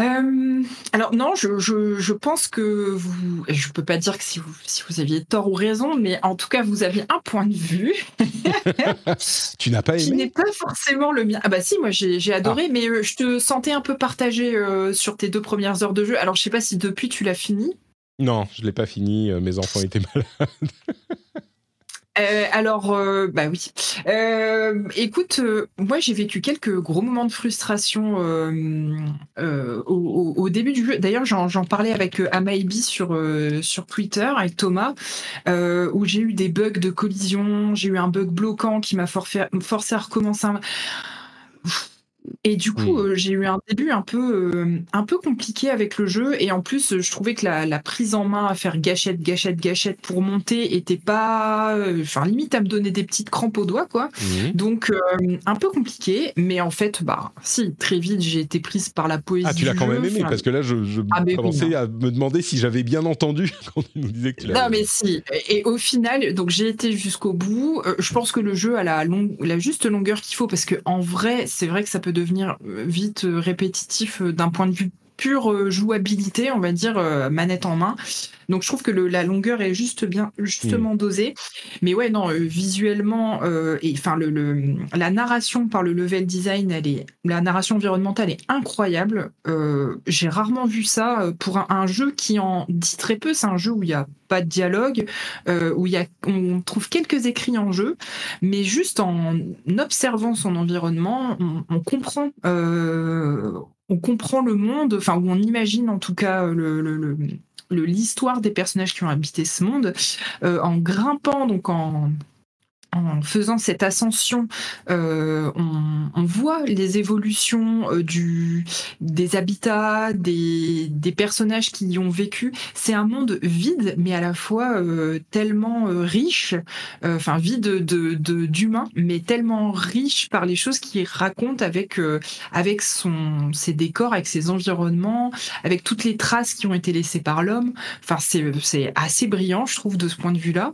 Euh, alors non, je, je, je pense que vous, je peux pas dire que si vous, si vous aviez tort ou raison, mais en tout cas vous aviez un point de vue Tu n'as pas qui n'est aimé pas forcément le mien. Ah bah si, moi j'ai adoré, mais euh, je te sentais un peu partagé euh, sur tes deux premières heures de jeu. Alors je sais pas si depuis tu l'as fini. Non, je l'ai pas fini. Mes enfants étaient malades. Euh, alors, euh, bah oui. Euh, écoute, moi j'ai vécu quelques gros moments de frustration au, début du jeu. D'ailleurs, j'en parlais avec Amaibi sur, Twitter, avec Thomas, où j'ai eu des bugs de collision, j'ai eu un bug bloquant qui m'a forcé à recommencer. un- Et du coup, Mm. euh, j'ai eu un début un peu, euh, un peu compliqué avec le jeu. Et en plus, je trouvais que la, la prise en main à faire gâchette, gâchette, gâchette pour monter était pas. euh, Enfin, limite à me donner des petites crampes aux doigts, quoi. Mhm. Donc, un peu compliqué. Mais en fait, bah, si, très vite, j'ai été prise par la poésie. Ah, tu l'as quand jeu. même aimé parce que là, je, je Ah, oui, commençais non. à me demander si j'avais bien entendu quand tu nous disais que tu l'avais. Non, mais si. Et au final, donc j'ai été jusqu'au bout. Je pense que le jeu a la, long- la juste longueur qu'il faut parce que en vrai, c'est vrai que ça peut devenir euh, vite euh, répétitif euh, d'un point de vue pure euh, jouabilité, on va dire euh, manette en main. Donc je trouve que le- la longueur est juste bien, justement dosée. Mais ouais, non, euh, visuellement euh, et enfin le, le- la narration par le level design, elle est la narration environnementale est incroyable. Euh, J'ai rarement vu ça pour un, un jeu qui en dit très peu. C'est un jeu où il y a pas de dialogue, euh, où y a, on trouve quelques écrits en jeu, mais juste en observant son environnement, on, on comprend. On comprend le monde, enfin, où on imagine en tout cas l'histoire des personnages qui ont habité ce monde, euh, en grimpant, donc en, en faisant cette ascension, euh, on, on voit les évolutions euh, du, des habitats, des, des personnages qui y ont vécu. C'est un monde vide, mais à la fois euh, tellement euh, riche, euh, enfin vide de de- d'humains, mais tellement riche par les choses qu'il raconte avec avec son ses décors, avec ses environnements, avec toutes les traces qui ont été laissées par l'homme. Enfin, c'est c'est assez brillant, je trouve, de ce point de vue-là.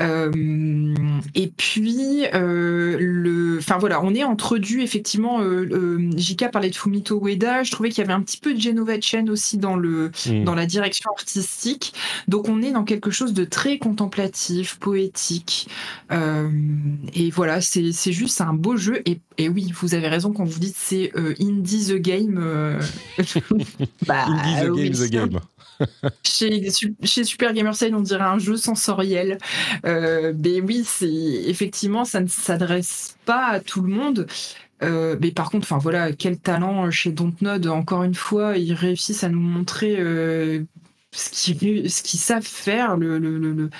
Euh, et puis, euh, le, enfin voilà, on est introduit effectivement. Euh, euh, Jika parlait de Fumito Ueda. Je trouvais qu'il y avait un petit peu de Genova Chen aussi dans le Mhm. dans la direction artistique. Donc on est dans quelque chose de très contemplatif, poétique. Euh, et voilà, c'est c'est juste un beau jeu. Et, et oui, vous avez raison quand vous dites c'est euh, Indie the Game. euh, bah, Indie the oui. game, the game. Chez, chez Super Gamerside, on dirait un jeu sensoriel. Euh, mais oui, c'est effectivement, ça ne s'adresse pas à tout le monde. Euh, mais par contre, enfin voilà, quel talent chez Dontnod. Encore une fois, ils réussissent à nous montrer euh, ce qu'ils ce savent faire, le, le- le- le-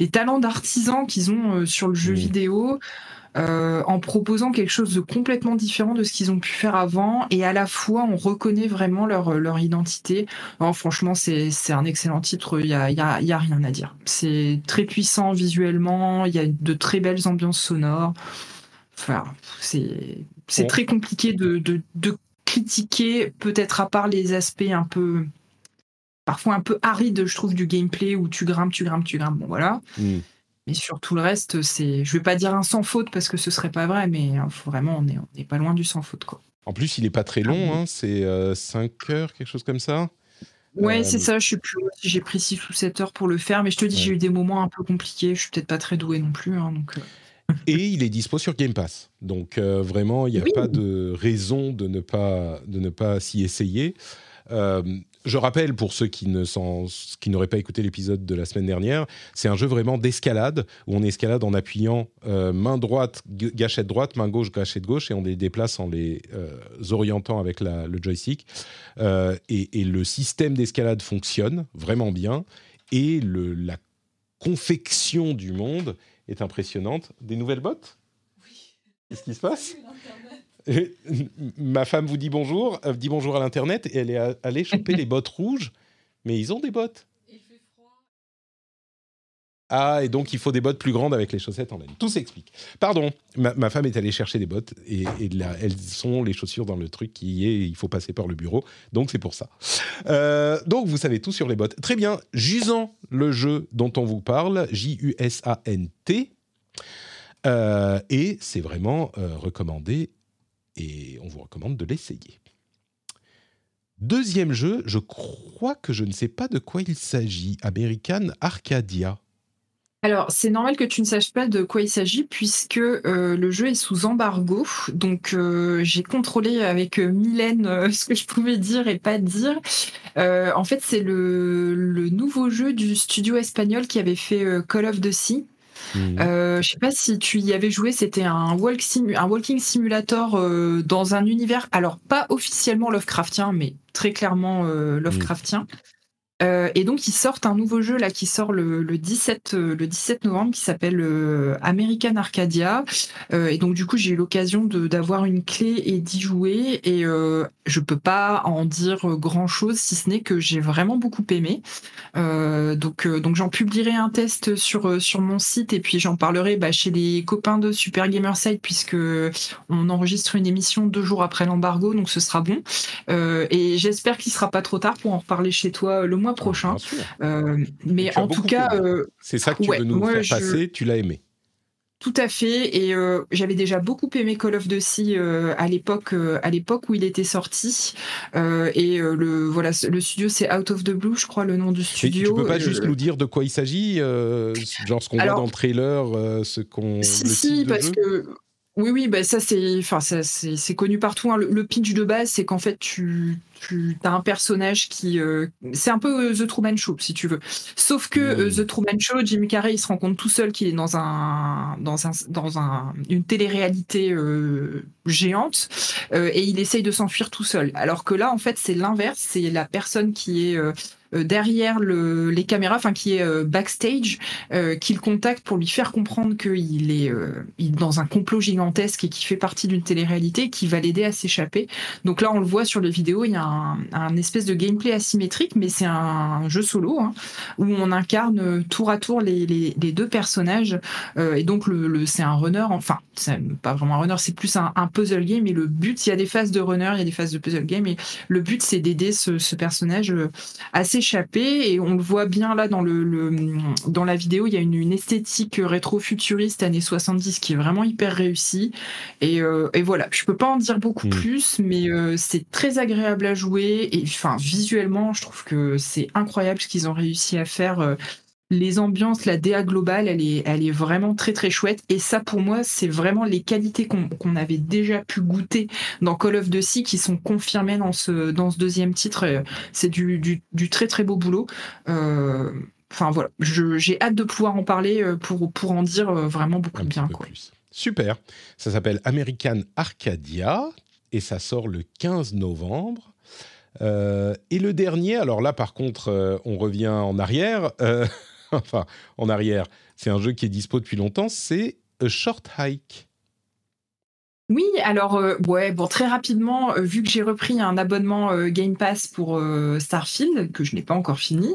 les talents d'artisans qu'ils ont euh, sur le jeu vidéo. Euh, en proposant quelque chose de complètement différent de ce qu'ils ont pu faire avant, et à la fois on reconnaît vraiment leur, leur identité. franchement, c'est un excellent titre, il n'y a, y a, y a rien à dire. C'est très puissant visuellement, il y a de très belles ambiances sonores. Enfin, c'est très compliqué de, de, de critiquer, peut-être à part les aspects un peu parfois un peu aride, je trouve, du gameplay où tu grimpes, tu grimpes, tu grimpes. Bon, voilà. Hmm. Mais sur tout le reste, c'est, je vais pas dire un sans faute parce que ce serait pas vrai, mais hein, faut vraiment, on est, on est pas loin du sans faute, quoi. En plus, il est pas très long, ah hein, c'est 5 euh, heures, quelque chose comme ça. Ouais, c'est euh, ça, je sais plus si j'ai pris 6 ou 7 heures pour le faire, mais je te dis, j'ai eu des moments un peu compliqués, je suis peut-être pas très doué non plus. Hein, donc, euh. Et il est dispo sur Game Pass. Donc vraiment, il n'y a pas de raison de ne pas, de ne pas s'y essayer. Je rappelle pour ceux qui ne qui n'auraient pas écouté l'épisode de la semaine dernière, c'est un jeu vraiment d'escalade où on escalade en appuyant euh, main droite, gâchette droite, main gauche, gâchette gauche et on les déplace en les euh, orientant avec le joystick. Euh, et, le système d'escalade fonctionne vraiment bien et le, la confection du monde est impressionnante. Des nouvelles bottes? Oui. Qu'est-ce qui se passe? ma femme vous dit bonjour, euh, dit bonjour à l'internet et elle est allée choper les bottes rouges. Mais ils ont des bottes. Il fait froid. Ah, et donc il faut des bottes plus grandes avec les chaussettes en laine. Tout s'explique. Pardon, ma, femme est allée chercher des bottes et, là, elles sont les chaussures dans le truc qui est, il faut passer par le bureau. Donc c'est pour ça. Euh, donc vous savez tout sur les bottes. Très bien. Jusant, le jeu dont on vous parle, J-U-S-A-N-T. Euh, et c'est vraiment recommandé et on vous recommande de l'essayer. Deuxième jeu, je crois que je ne sais pas de quoi il s'agit. American Arcadia. Alors, c'est normal que tu ne saches pas de quoi il s'agit puisque euh, le jeu est sous embargo. Donc, euh, j'ai contrôlé avec euh, Mylène ce que je pouvais dire et pas dire. en fait, c'est le, nouveau jeu du studio espagnol qui avait fait Call of the Sea. Mhm. Euh, je sais pas si tu y avais joué, c'était un, walk un walking simulator euh, dans un univers, alors pas officiellement Lovecraftien, mais très clairement euh, Lovecraftien. Euh, et donc ils sortent un nouveau jeu là qui sort le, le 17 euh, le 17 novembre qui s'appelle euh, American Arcadia. Et donc du coup j'ai eu l'occasion d'avoir une clé et d'y jouer. Et je peux pas en dire grand chose si ce n'est que j'ai vraiment beaucoup aimé. Donc donc j'en publierai un test sur sur mon site. Et puis j'en parlerai bah, chez les copains de Super Gamerside puisque on enregistre une émission deux jours après l'embargo donc ce sera bon. Et j'espère qu'il sera pas trop tard pour en reparler chez toi le mois prochain. Euh, mais en tout cas, euh, c'est ça que tu veux nous faire passer. Tu l'as aimé. Tout à fait. Et euh, j'avais déjà beaucoup aimé Call of Duty à l'époque, à l'époque où il était sorti. et le voilà, le studio c'est Out of the Blue, je crois le nom du studio. tu peux pas juste nous dire de quoi il s'agit, genre ce qu'on voit dans le trailer, ce qu'on. Si, si, parce que oui, oui, bah ça c'est, enfin c'est connu partout. Hein. Le, pitch de base, c'est qu'en fait tu, tu as un personnage qui, euh, c'est un peu euh, The Truman Show si tu veux. Sauf que euh, The Truman Show, Jimmy Carrey, il se rend compte tout seul qu'il est dans un, dans un, dans un, une télé-réalité géante et il essaye de s'enfuir tout seul. Alors que là, en fait, c'est l'inverse. C'est la personne qui est derrière le, les caméras, enfin qui est euh, backstage, euh, qu'il contacte pour lui faire comprendre qu'il est, dans un complot gigantesque et qui fait partie d'une télé-réalité qui va l'aider à s'échapper. Donc là, on le voit sur les vidéos, il y a un, espèce de gameplay asymétrique, mais c'est un jeu solo hein, où on incarne tour à tour les, deux personnages. et donc c'est un runner, enfin c'est pas vraiment un runner, c'est plus un, un, puzzle game. Et le but, il y a des phases de runner, il y a des phases de puzzle game, et le but c'est d'aider ce, ce personnage assez échappé et on le voit bien là dans le, dans la vidéo il y a une, esthétique rétro-futuriste années 70 qui est vraiment hyper réussie. Et, euh, et voilà. Je peux pas en dire beaucoup hmm. plus mais euh, c'est très agréable à jouer. Et enfin visuellement je trouve que c'est incroyable ce qu'ils ont réussi à faire euh, les ambiances, la DA globale, elle est, elle est vraiment très très chouette. Et ça, pour moi, c'est vraiment les qualités qu'on avait déjà pu goûter dans Call of Duty qui sont confirmées dans ce, dans ce deuxième titre. C'est du, du, très très beau boulot. Euh, enfin voilà, j'ai hâte de pouvoir en parler euh, pour, pour en dire euh, vraiment beaucoup de bien. Quoi. Super. Ça s'appelle American Arcadia et ça sort le 15 novembre. et le dernier, alors là par contre, on revient en arrière. enfin en arrière, c'est un jeu qui est dispo depuis longtemps, c'est A Short Hike. Oui, alors euh, très rapidement, euh, vu que j'ai repris un abonnement euh, Game Pass pour Starfield que je n'ai pas encore fini,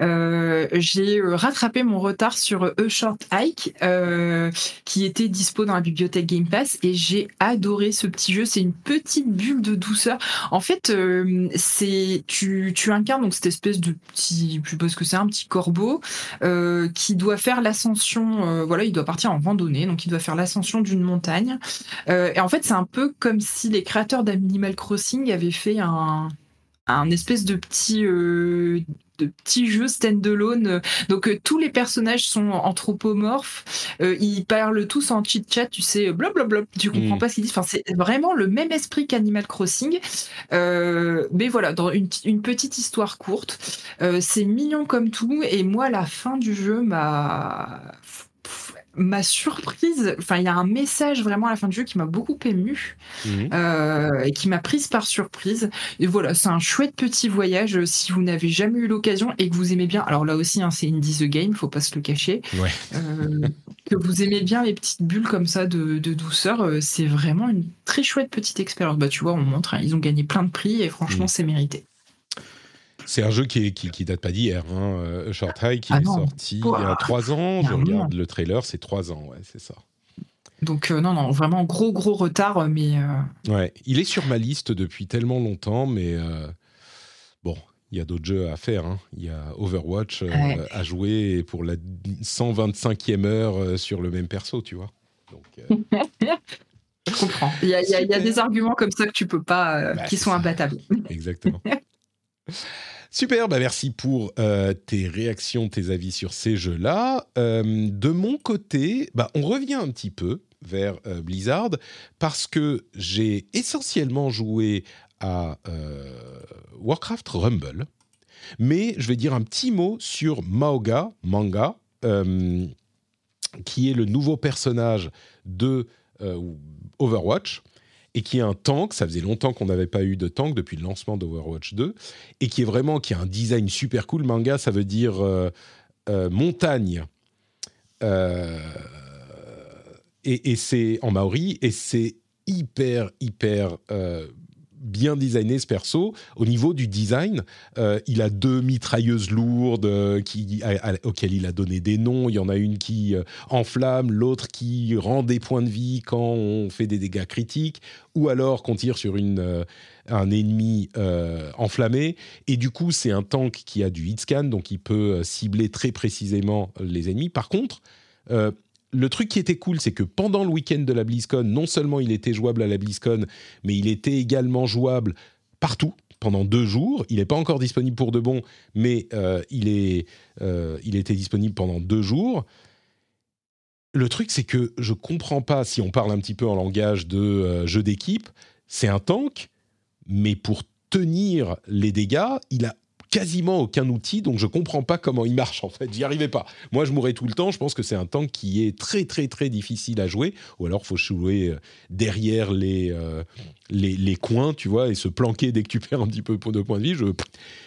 euh, j'ai euh, rattrapé mon retard sur A Short Hike, euh, qui était dispo dans la bibliothèque Game Pass, et j'ai adoré ce petit jeu. C'est une petite bulle de douceur. En fait, c'est tu, tu incarnes donc cette espèce de petit, je suppose que c'est un petit corbeau qui doit faire l'ascension. voilà, il doit partir en randonnée, donc il doit faire l'ascension d'une montagne. et en fait, c'est un peu comme si les créateurs d'Animal Crossing avaient fait un un espèce de petit de petits jeux stand-alone. Donc euh, tous les personnages sont anthropomorphes, euh, ils parlent tous en chit-chat, tu sais, blablabla, tu comprends mm. pas ce qu'ils disent. Enfin, c'est vraiment le même esprit qu'Animal Crossing. Euh, mais voilà, dans une, une petite histoire courte, c'est mignon comme tout. Et moi, la fin du jeu m'a ma surprise, enfin, il y a un message vraiment à la fin du jeu qui m'a beaucoup ému mhm. euh, et qui m'a prise par surprise. Et voilà, c'est un chouette petit voyage euh, si vous n'avez jamais eu l'occasion et que vous aimez bien. Alors là aussi, hein, c'est Indie the Game, faut pas se le cacher. Euh, que vous aimez bien les petites bulles comme ça de, douceur, c'est vraiment une très chouette petite expérience. Bah, tu vois, on montre, hein, ils ont gagné plein de prix et franchement, mhm. c'est mérité. C'est un jeu qui, qui, date pas d'hier. Hein. Euh, Short High, qui ah est sorti il y a trois ans. Je regarde le trailer, c'est trois ans, ouais, c'est ça. Donc euh, non, non, vraiment gros, gros retard, mais... Euh, ouais, il est sur ma liste depuis tellement longtemps, mais bon, il y a d'autres jeux à faire. Hein. Il y a Overwatch à jouer pour la 125e heure sur le même perso, tu vois. Je comprends. Il y, a, y a, des arguments comme ça que tu peux pas, bah, qui sont imbattables. Exactement. Super, bah merci pour euh, tes réactions, tes avis sur ces jeux-là. Euh, de mon côté, bah on revient un petit peu vers euh, Blizzard parce que j'ai essentiellement joué à Warcraft Rumble, mais je vais dire un petit mot sur Maoga, Manga, qui est le nouveau personnage de Overwatch et qui est un tank. Ça faisait longtemps qu'on n'avait pas eu de tank depuis le lancement d'Overwatch 2 et qui est vraiment qui a un design super cool. Manga, ça veut dire euh, euh, montagne. Euh, et, et c'est en maori et c'est hyper hyper bien designé ce perso. Au niveau du design, euh, il a deux mitrailleuses lourdes euh, qui, auxquelles il a donné des noms. Il y en a une qui euh, enflamme, l'autre qui rend des points de vie quand on fait des dégâts critiques, ou alors qu'on tire sur une, un ennemi enflammé. Et du coup, c'est un tank qui a du hit scan, donc il peut cibler très précisément les ennemis. Par contre, le truc qui était cool, c'est que pendant le week-end de la BlizzCon, non seulement il était jouable à la BlizzCon, mais il était également jouable partout pendant deux jours. Il n'est pas encore disponible pour de bon, mais euh, il, est, euh, il était disponible pendant deux jours. Le truc, c'est que je comprends pas, si on parle un petit peu en langage de euh, jeu d'équipe, c'est un tank, mais pour tenir les dégâts, il a quasiment aucun outil, donc je comprends pas comment il marche en fait. J'y arrivais pas. Moi, je mourrais tout le temps. Je pense que c'est un tank qui est très très très difficile à jouer, ou alors faut jouer euh, derrière les, euh, les, les coins, tu vois, et se planquer dès que tu perds un petit peu de points de vie. Je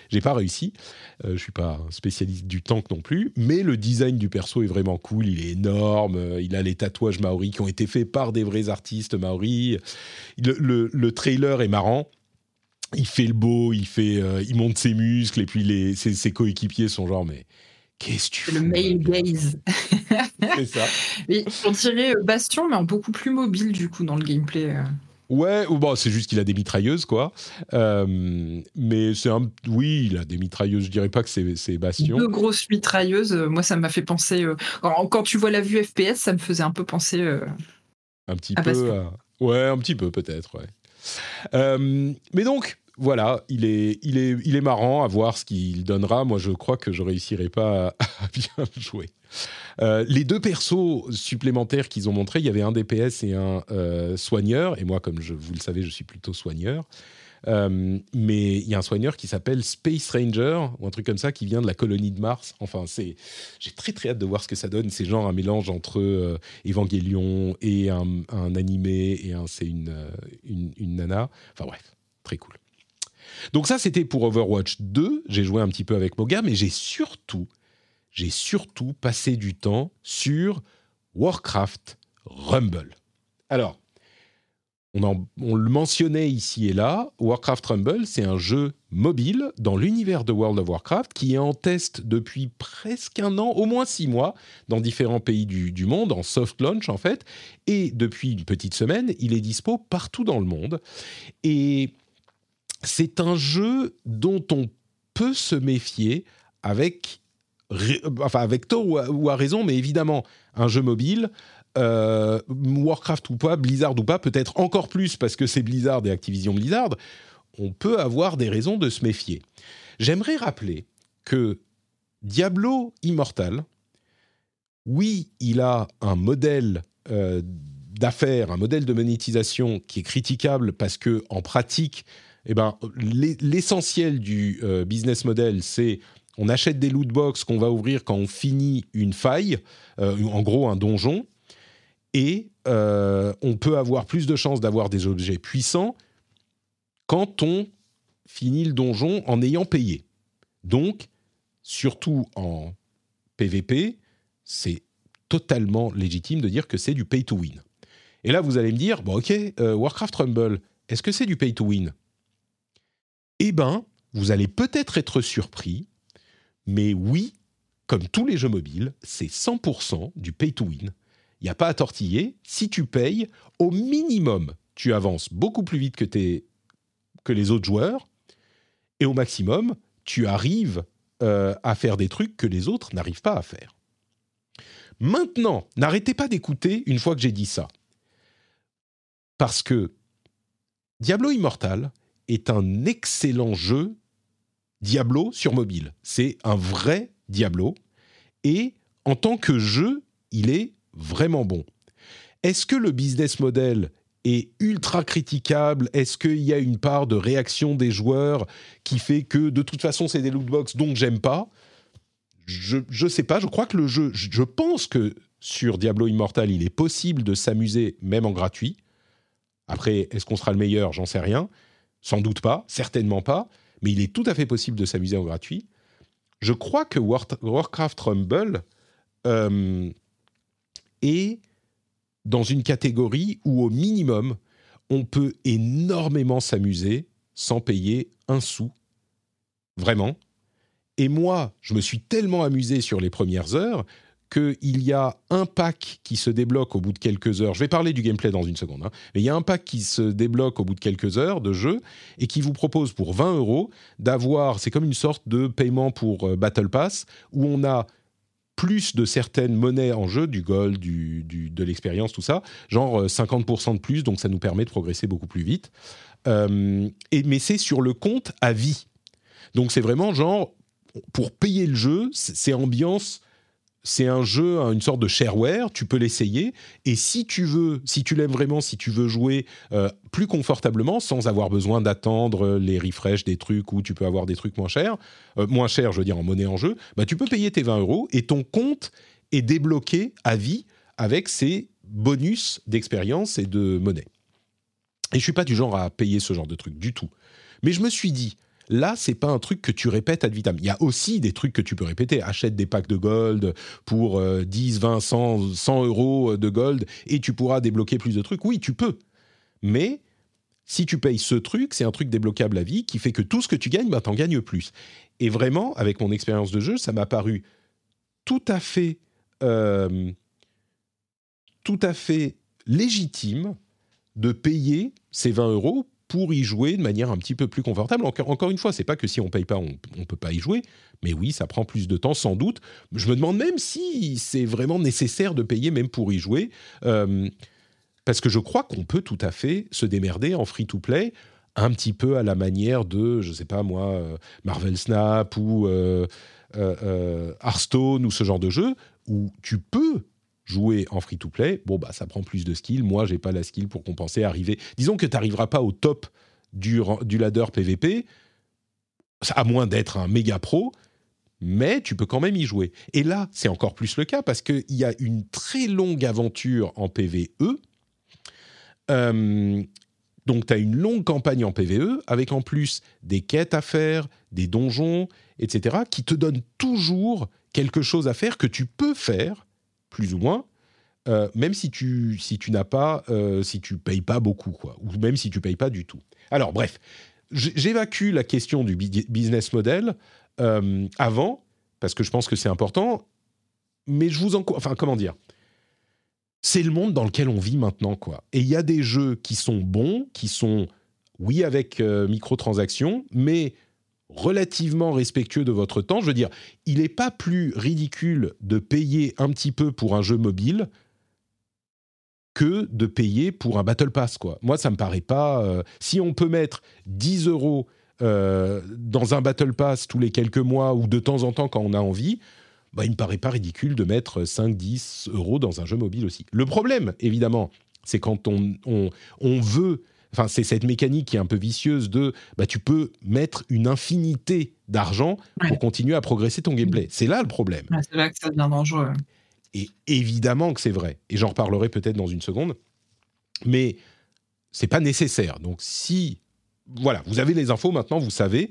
j'ai pas réussi. Euh, je suis pas spécialiste du tank non plus, mais le design du perso est vraiment cool. Il est énorme. Il a les tatouages maoris qui ont été faits par des vrais artistes maoris. le, le trailer est marrant il fait le beau, il fait, euh, il monte ses muscles et puis les, ses, coéquipiers sont genre mais qu'est-ce que tu fais Le male gaze. c'est ça. on dirait euh, Bastion mais en beaucoup plus mobile du coup dans le gameplay. Euh. Ouais, ou bon, c'est juste qu'il a des mitrailleuses, quoi. mais c'est un. Oui, il a des mitrailleuses, je dirais pas que c'est Bastion. Deux grosses mitrailleuses, moi, ça m'a fait penser. Quand, tu vois la vue FPS, ça me faisait un peu penser. un petit peu. Ouais, un petit peu, peut-être, ouais. Euh, mais donc, voilà, il est, il, est, il est marrant à voir ce qu'il donnera. Moi, je crois que je réussirai pas à, bien jouer. Euh, les deux persos supplémentaires qu'ils ont montrés, il y avait un DPS et un euh, soigneur. Et moi, comme je, vous le savez, je suis plutôt soigneur. Euh, mais il y a un soigneur qui s'appelle Space Ranger, ou un truc comme ça, qui vient de la colonie de Mars. Enfin, c'est, j'ai très très hâte de voir ce que ça donne. C'est genre un mélange entre euh, Evangelion et un, animé, et un, c'est une, euh, une, nana. Enfin bref, très cool. Donc ça, c'était pour Overwatch 2. J'ai joué un petit peu avec Moga, mais j'ai surtout, j'ai surtout passé du temps sur Warcraft Rumble. Alors, on, le mentionnait ici et là, Warcraft Rumble, c'est un jeu mobile dans l'univers de World of Warcraft qui est en test depuis presque un an, au moins six mois, dans différents pays du, monde, en soft launch en fait. Et depuis une petite semaine, il est dispo partout dans le monde. Et c'est un jeu dont on peut se méfier avec, enfin avec tort ou à raison, mais évidemment, un jeu mobile, euh, Warcraft ou pas, Blizzard ou pas, peut-être encore plus parce que c'est Blizzard et Activision Blizzard, on peut avoir des raisons de se méfier. J'aimerais rappeler que Diablo Immortal, oui, il a un modèle euh, d'affaires, un modèle de monétisation qui est critiquable parce que en pratique, eh ben, l'essentiel du euh, business model, c'est on achète des loot box qu'on va ouvrir quand on finit une faille, en gros un donjon, et euh, on peut avoir plus de chances d'avoir des objets puissants quand on finit le donjon en ayant payé. Donc, surtout en PvP, c'est totalement légitime de dire que c'est du pay to win. Et là, vous allez me dire, bon ok, euh, Warcraft Rumble, est-ce que c'est du pay to win? Eh bien, vous allez peut-être être surpris, mais oui, comme tous les jeux mobiles, c'est 100% du pay to win il n'y a pas à tortiller. Si tu payes, au minimum, tu avances beaucoup plus vite que, les autres joueurs. Et au maximum, tu arrives euh, à faire des trucs que les autres n'arrivent pas à faire. Maintenant, n'arrêtez pas d'écouter une fois que j'ai dit ça. Parce que Diablo Immortal est un excellent jeu Diablo sur mobile. C'est un vrai Diablo. Et en tant que jeu, il est vraiment bon. Est-ce que le business model est ultra critiquable? Est-ce qu'il y a une part de réaction des joueurs qui fait que de toute façon c'est des lootbox donc j'aime pas? Je ne sais pas, je crois que le jeu, je pense que sur Diablo Immortal il est possible de s'amuser même en gratuit. Après, est-ce qu'on sera le meilleur? J'en sais rien. Sans doute pas, certainement pas, mais il est tout à fait possible de s'amuser en gratuit. Je crois que Warcraft Rumble euh, et dans une catégorie où au minimum, on peut énormément s'amuser sans payer un sou. Vraiment. Et moi, je me suis tellement amusé sur les premières heures qu'il y a un pack qui se débloque au bout de quelques heures. Je vais parler du gameplay dans une seconde. Hein. mais il y a un pack qui se débloque au bout de quelques heures de jeu et qui vous propose pour 20 euros d'avoir, c'est comme une sorte de paiement pour euh, Battle Pass, où on a plus de certaines monnaies en jeu, du gold, du, de l'expérience, tout ça, genre 50% euh, de plus, donc ça nous permet de progresser beaucoup plus vite. Euh, et, mais c'est sur le compte à vie. Donc c'est vraiment genre, pour payer le jeu, c'est ambiance c'est un jeu, une sorte de shareware, tu peux l'essayer, et si tu veux, si tu l'aimes vraiment, si tu veux jouer euh, plus confortablement, sans avoir besoin d'attendre les refresh des trucs où tu peux avoir des trucs moins chers, euh, moins chers, je veux dire, en monnaie en jeu, bah, tu peux payer tes 20 euros, et ton compte est débloqué à vie avec ces bonus d'expérience et de monnaie. Et je suis pas du genre à payer ce genre de truc du tout. Mais je me suis dit, Là, c'est pas un truc que tu répètes ad vitam. Il y a aussi des trucs que tu peux répéter. Achète des packs de gold pour 10, 20, 100, 100 euros de gold et tu pourras débloquer plus de trucs. Oui, tu peux. Mais si tu payes ce truc, c'est un truc débloquable à vie qui fait que tout ce que tu gagnes, ben, tu en gagnes plus. Et vraiment, avec mon expérience de jeu, ça m'a paru tout à fait, euh, tout à fait légitime de payer ces 20 euros pour y jouer de manière un petit peu plus confortable. Encore, une fois, c'est pas que si on paye pas, on ne peut pas y jouer, mais oui, ça prend plus de temps sans doute. Je me demande même si c'est vraiment nécessaire de payer même pour y jouer, euh, parce que je crois qu'on peut tout à fait se démerder en free-to-play un petit peu à la manière de, je sais pas moi, euh, Marvel Snap ou euh, Hearthstone ou ce genre de jeu, où tu peux jouer en free-to-play, bon, bah, ça prend plus de skill. Moi, j'ai pas la skill pour compenser, arriver. Disons que tu n'arriveras pas au top du, du ladder PVP, à moins d'être un méga pro, mais tu peux quand même y jouer. Et là, c'est encore plus le cas parce qu'il y a une très longue aventure en PVE. Euh, donc, tu as une longue campagne en PVE avec en plus des quêtes à faire, des donjons, etc., qui te donnent toujours quelque chose à faire que tu peux faire plus ou moins, euh, même si tu, si tu n'as pas, euh, si tu payes pas beaucoup, quoi, ou même si tu payes pas du tout. Alors, bref, j'évacue la question du business model euh, avant, parce que je pense que c'est important, mais je vous en... Enfin, comment dire C'est le monde dans lequel on vit maintenant, quoi. Et il y a des jeux qui sont bons, qui sont, oui, avec microtransactions, mais relativement respectueux de votre temps. Je veux dire, il n'est pas plus ridicule de payer un petit peu pour un jeu mobile que de payer pour un Battle Pass. Quoi. Moi, ça me paraît pas... Euh, si on peut mettre 10 euros euh, dans un Battle Pass tous les quelques mois ou de temps en temps quand on a envie, bah, il me paraît pas ridicule de mettre 5-10 euros dans un jeu mobile aussi. Le problème, évidemment, c'est quand on, on veut Enfin, c'est cette mécanique qui est un peu vicieuse de bah, tu peux mettre une infinité d'argent pour continuer à progresser ton gameplay. C'est là le problème. c'est là que ça devient dangereux. Et évidemment que c'est vrai. Et j'en reparlerai peut-être dans une seconde. Mais c'est pas nécessaire. Donc si voilà, vous avez les infos maintenant, vous savez.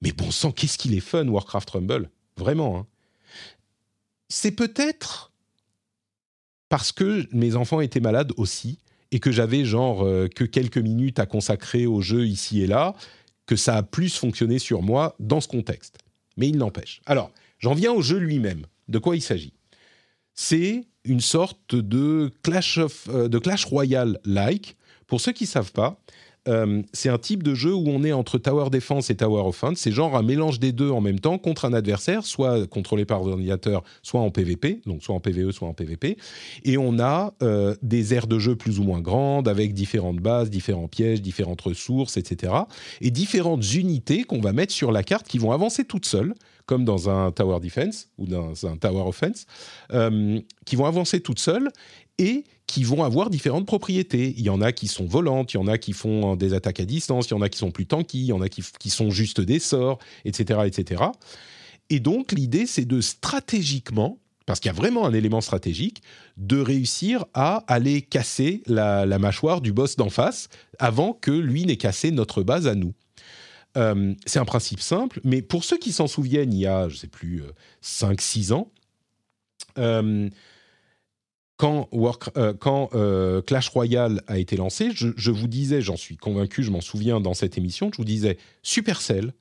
Mais bon sang, qu'est-ce qu'il est fun Warcraft Rumble, vraiment. Hein. C'est peut-être parce que mes enfants étaient malades aussi et que j'avais genre euh, que quelques minutes à consacrer au jeu ici et là, que ça a plus fonctionné sur moi dans ce contexte. Mais il n'empêche. Alors, j'en viens au jeu lui-même. De quoi il s'agit? C'est une sorte de Clash, of, euh, de Clash Royale-like. Pour ceux qui ne savent pas, euh, c'est un type de jeu où on est entre Tower Defense et Tower Offense. C'est genre un mélange des deux en même temps contre un adversaire, soit contrôlé par l'ordinateur, soit en PvP, donc soit en PvE, soit en PvP. Et on a euh, des aires de jeu plus ou moins grandes, avec différentes bases, différents pièges, différentes ressources, etc. Et différentes unités qu'on va mettre sur la carte qui vont avancer toutes seules comme dans un Tower Defense ou dans un Tower Offense, euh, qui vont avancer toutes seules et qui vont avoir différentes propriétés. Il y en a qui sont volantes, il y en a qui font des attaques à distance, il y en a qui sont plus tanky, il y en a qui, sont juste des sorts, etc. etc. Et donc l'idée, c'est de stratégiquement, parce qu'il y a vraiment un élément stratégique, de réussir à aller casser la, mâchoire du boss d'en face avant que lui n'ait cassé notre base à nous. Euh, c'est un principe simple, mais pour ceux qui s'en souviennent, il y a, je ne sais plus, 5-6 euh, ans, euh, quand, Clash Royale a été lancé, je, vous disais, j'en suis convaincu, je m'en souviens dans cette émission, je vous disais, Supercell,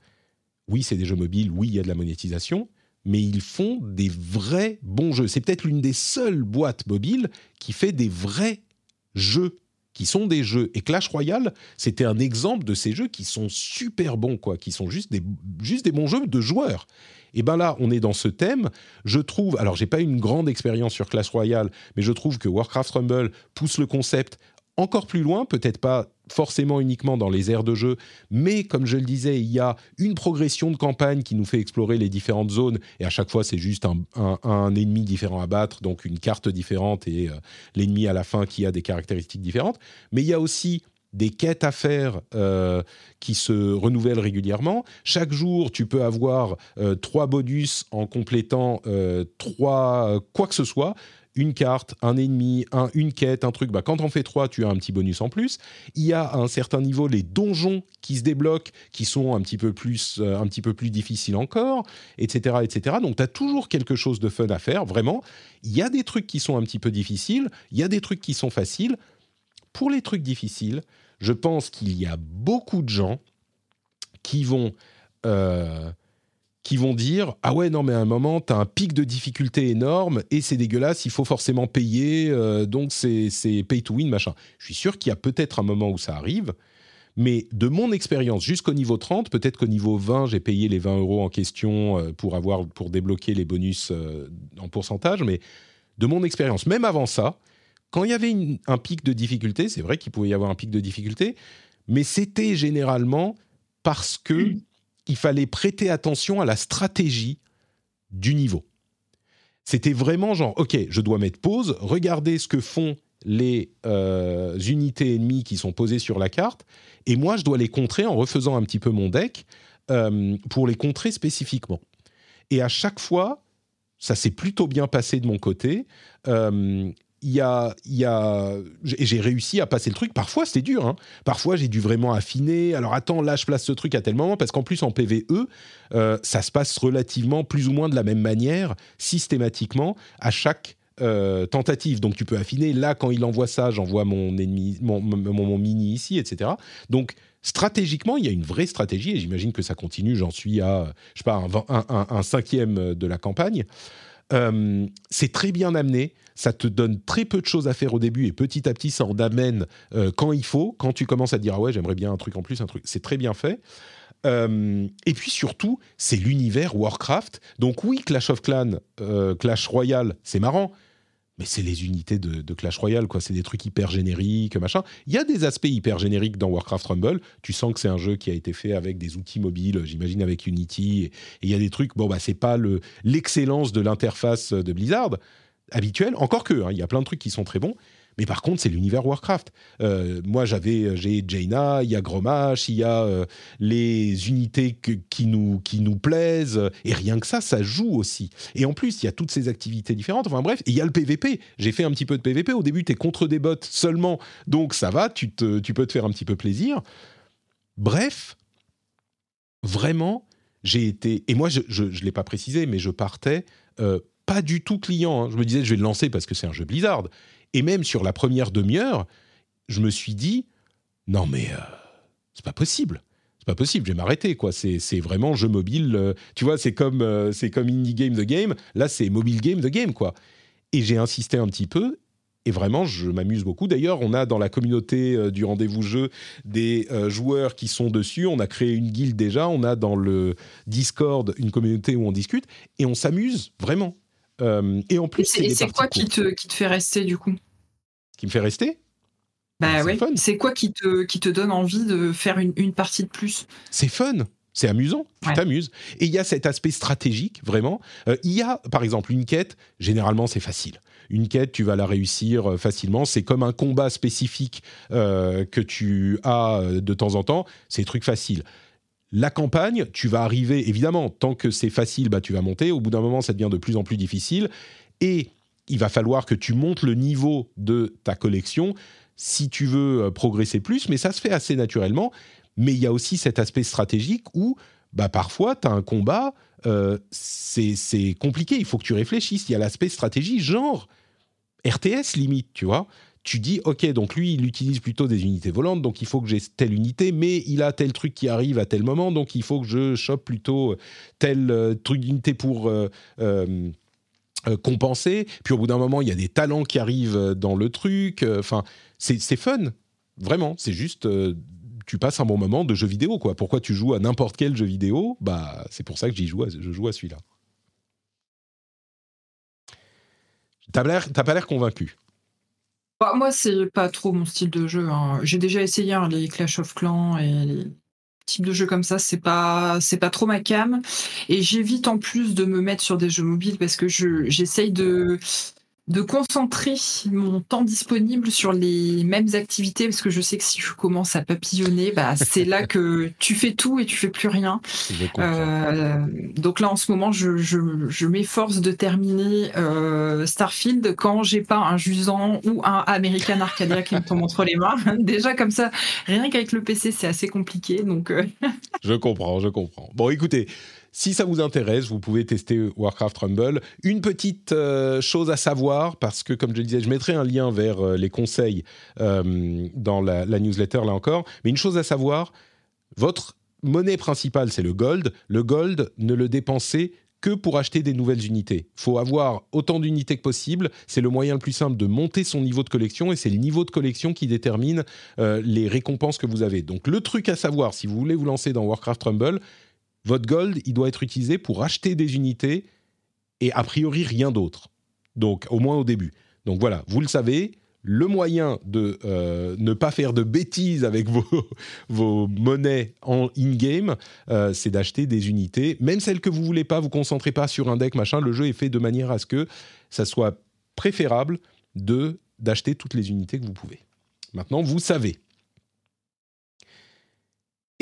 oui, c'est des jeux mobiles, oui, il y a de la monétisation, mais ils font des vrais bons jeux. C'est peut-être l'une des seules boîtes mobiles qui fait des vrais jeux qui sont des jeux. Et Clash Royale, c'était un exemple de ces jeux qui sont super bons, quoi, qui sont juste des, juste des bons jeux de joueurs. Et ben là, on est dans ce thème. Je trouve, alors j'ai pas une grande expérience sur Clash Royale, mais je trouve que Warcraft Rumble pousse le concept encore plus loin, peut-être pas forcément uniquement dans les aires de jeu, mais comme je le disais, il y a une progression de campagne qui nous fait explorer les différentes zones, et à chaque fois c'est juste un, ennemi différent à battre, donc une carte différente et euh, l'ennemi à la fin qui a des caractéristiques différentes, mais il y a aussi des quêtes à faire euh, qui se renouvellent régulièrement. Chaque jour, tu peux avoir euh, trois bonus en complétant trois quoi que ce soit une carte, un ennemi, un, une quête, un truc. Bah, quand on fait trois, tu as un petit bonus en plus. Il y a à un certain niveau les donjons qui se débloquent, qui sont un petit peu plus, euh, un petit peu plus difficiles encore, etc., etc. Donc, tu as toujours quelque chose de fun à faire. Vraiment, il y a des trucs qui sont un petit peu difficiles, il y a des trucs qui sont faciles. Pour les trucs difficiles, je pense qu'il y a beaucoup de gens qui vont euh, qui vont dire ah ouais non mais à un moment tu as un pic de difficulté énorme et c'est dégueulasse il faut forcément payer euh, donc c'est pay to win machin je suis sûr qu'il y a peut-être un moment où ça arrive mais de mon expérience jusqu'au niveau 30 peut-être qu'au niveau 20 j'ai payé les 20 euros en question euh, pour avoir pour débloquer les bonus euh, en pourcentage mais de mon expérience même avant ça quand il y avait un pic de difficulté c'est vrai qu'il pouvait y avoir un pic de difficulté mais c'était généralement parce que il fallait prêter attention à la stratégie du niveau. C'était vraiment genre, ok, je dois mettre pause, regarder ce que font les euh, unités ennemies qui sont posées sur la carte, et moi je dois les contrer en refaisant un petit peu mon deck euh, pour les contrer spécifiquement. Et à chaque fois, ça s'est plutôt bien passé de mon côté. Euh, y a, y a, j'ai réussi à passer le truc. Parfois, c'était dur. Hein. Parfois, j'ai dû vraiment affiner. Alors, attends, là, je place ce truc à tel moment. Parce qu'en plus, en PVE, euh, ça se passe relativement plus ou moins de la même manière, systématiquement, à chaque tentatives. Donc tu peux affiner. Là, quand il envoie ça, j'envoie mon mon, mon, mini ici, etc. Donc stratégiquement, il y a une vraie stratégie et j'imagine que ça continue. J'en suis à, je sais pas, un, cinquième de la campagne. c'est très bien amené ça te donne très peu de choses à faire au début et petit à petit ça en amène euh, quand il faut. Quand tu commences à dire ah ouais j'aimerais bien un truc en plus, un truc, c'est très bien fait. Euh, et puis surtout, c'est l'univers Warcraft. Donc oui, Clash of Clans, euh, Clash Royale, c'est marrant, mais c'est les unités de, Clash Royale, quoi. C'est des trucs hyper génériques, machin. Il y a des aspects hyper génériques dans Warcraft Rumble. Tu sens que c'est un jeu qui a été fait avec des outils mobiles, j'imagine avec Unity. Et il y a des trucs, bon, bah, c'est pas l'excellence de l'interface de Blizzard, habituel. Encore que, hein, il y a plein de trucs qui sont très bons. Mais par contre, c'est l'univers Warcraft. Euh, moi, j'avais, j'ai Jaina, il y a Gromash, il y a euh, les unités qui, nous, qui nous plaisent. Et rien que ça, ça joue aussi. Et en plus, il y a toutes ces activités différentes. Enfin bref, il y a le PVP. J'ai fait un petit peu de PVP. Au début, tu es contre des bots seulement. Donc ça va, tu, tu peux te faire un petit peu plaisir. Bref, vraiment, j'ai été... Et moi, je ne l'ai pas précisé, mais je partais... Euh, pas du tout client. Hein. Je me disais, je vais le lancer parce que c'est un jeu Blizzard. Et même sur la première demi-heure, je me suis dit, non mais euh, c'est pas possible. C'est pas possible, je vais m'arrêter quoi. C'est, vraiment jeu mobile. Euh, tu vois, c'est comme euh, comme indie game the game. Là, c'est mobile game the game quoi. Et j'ai insisté un petit peu. Et vraiment, je m'amuse beaucoup. D'ailleurs, on a dans la communauté du rendez-vous jeu des joueurs qui sont dessus. On a créé une guilde déjà. On a dans le Discord une communauté où on discute. Et on s'amuse vraiment. Euh, et en plus, c'est quoi qui te, qui te fait rester du coup? Qui me fait rester? Bah oui. C'est quoi qui te, qui te donne envie de faire une, une partie de plus? C'est fun. C'est amusant, tu t'amuses. Et il y a cet aspect stratégique, vraiment. Euh, il y a, par exemple, une quête, généralement c'est facile. Une quête, tu vas la réussir euh, facilement. C'est comme un combat spécifique que tu as de temps en temps. C'est des trucs faciles. La campagne, tu vas arriver, évidemment, tant que c'est facile, bah, tu vas monter. Au bout d'un moment, ça devient de plus en plus difficile. Et il va falloir que tu montes le niveau de ta collection si tu veux euh, progresser plus, mais ça se fait assez naturellement. Mais il y a aussi cet aspect stratégique où bah, parfois, tu as un combat, euh, c'est compliqué, il faut que tu réfléchisses. Il y a l'aspect stratégie, genre RTS limite, tu vois tu dis, OK, donc lui, il utilise plutôt des unités volantes, donc il faut que j'ai telle unité, mais il a tel truc qui arrive à tel moment, donc il faut que je chope plutôt tel euh, truc d'unité pour euh, euh, compenser. Puis au bout d'un moment, il y a des talents qui arrivent dans le truc. Enfin, c'est fun, vraiment. C'est juste, tu passes un bon moment de jeu vidéo, quoi. Pourquoi tu joues à n'importe quel jeu vidéo? Bah, c'est pour ça que j'y joue, je joue à celui-là. T'as pas l'air convaincu. Bah, moi, c'est pas trop mon style de jeu. Hein. J'ai déjà essayé hein, les Clash of Clans et les types de jeux comme ça, c'est pas c'est pas trop ma cam. Et j'évite en plus de me mettre sur des jeux mobiles parce que je j'essaye de de concentrer mon temps disponible sur les mêmes activités parce que je sais que si je commence à papillonner, bah, c'est là que tu fais tout et tu fais plus rien. Euh, donc là en ce moment, je, je, je m'efforce de terminer euh, Starfield quand j'ai pas un Jusant ou un American Arcadia qui me tombe entre les mains. Déjà comme ça, rien qu'avec le PC, c'est assez compliqué. Donc euh. je comprends, je comprends. Bon, écoutez. Si ça vous intéresse, vous pouvez tester Warcraft Rumble. Une petite euh, chose à savoir, parce que comme je le disais, je mettrai un lien vers euh, les conseils euh, dans la, newsletter là encore. Mais une chose à savoir, votre monnaie principale, c'est le gold. Le gold, ne le dépensez que pour acheter des nouvelles unités. Il faut avoir autant d'unités que possible. C'est le moyen le plus simple de monter son niveau de collection et c'est le niveau de collection qui détermine les récompenses que vous avez. Donc le truc à savoir, si vous voulez vous lancer dans Warcraft Rumble, votre gold, il doit être utilisé pour acheter des unités et a priori rien d'autre. Donc, au moins au début. Donc voilà, vous le savez, le moyen de euh, ne pas faire de bêtises avec vos, monnaies en in-game, euh, c'est d'acheter des unités. Même celles que vous voulez pas, vous concentrez pas sur un deck, machin. Le jeu est fait de manière à ce que ça soit préférable de d'acheter toutes les unités que vous pouvez. Maintenant, vous savez.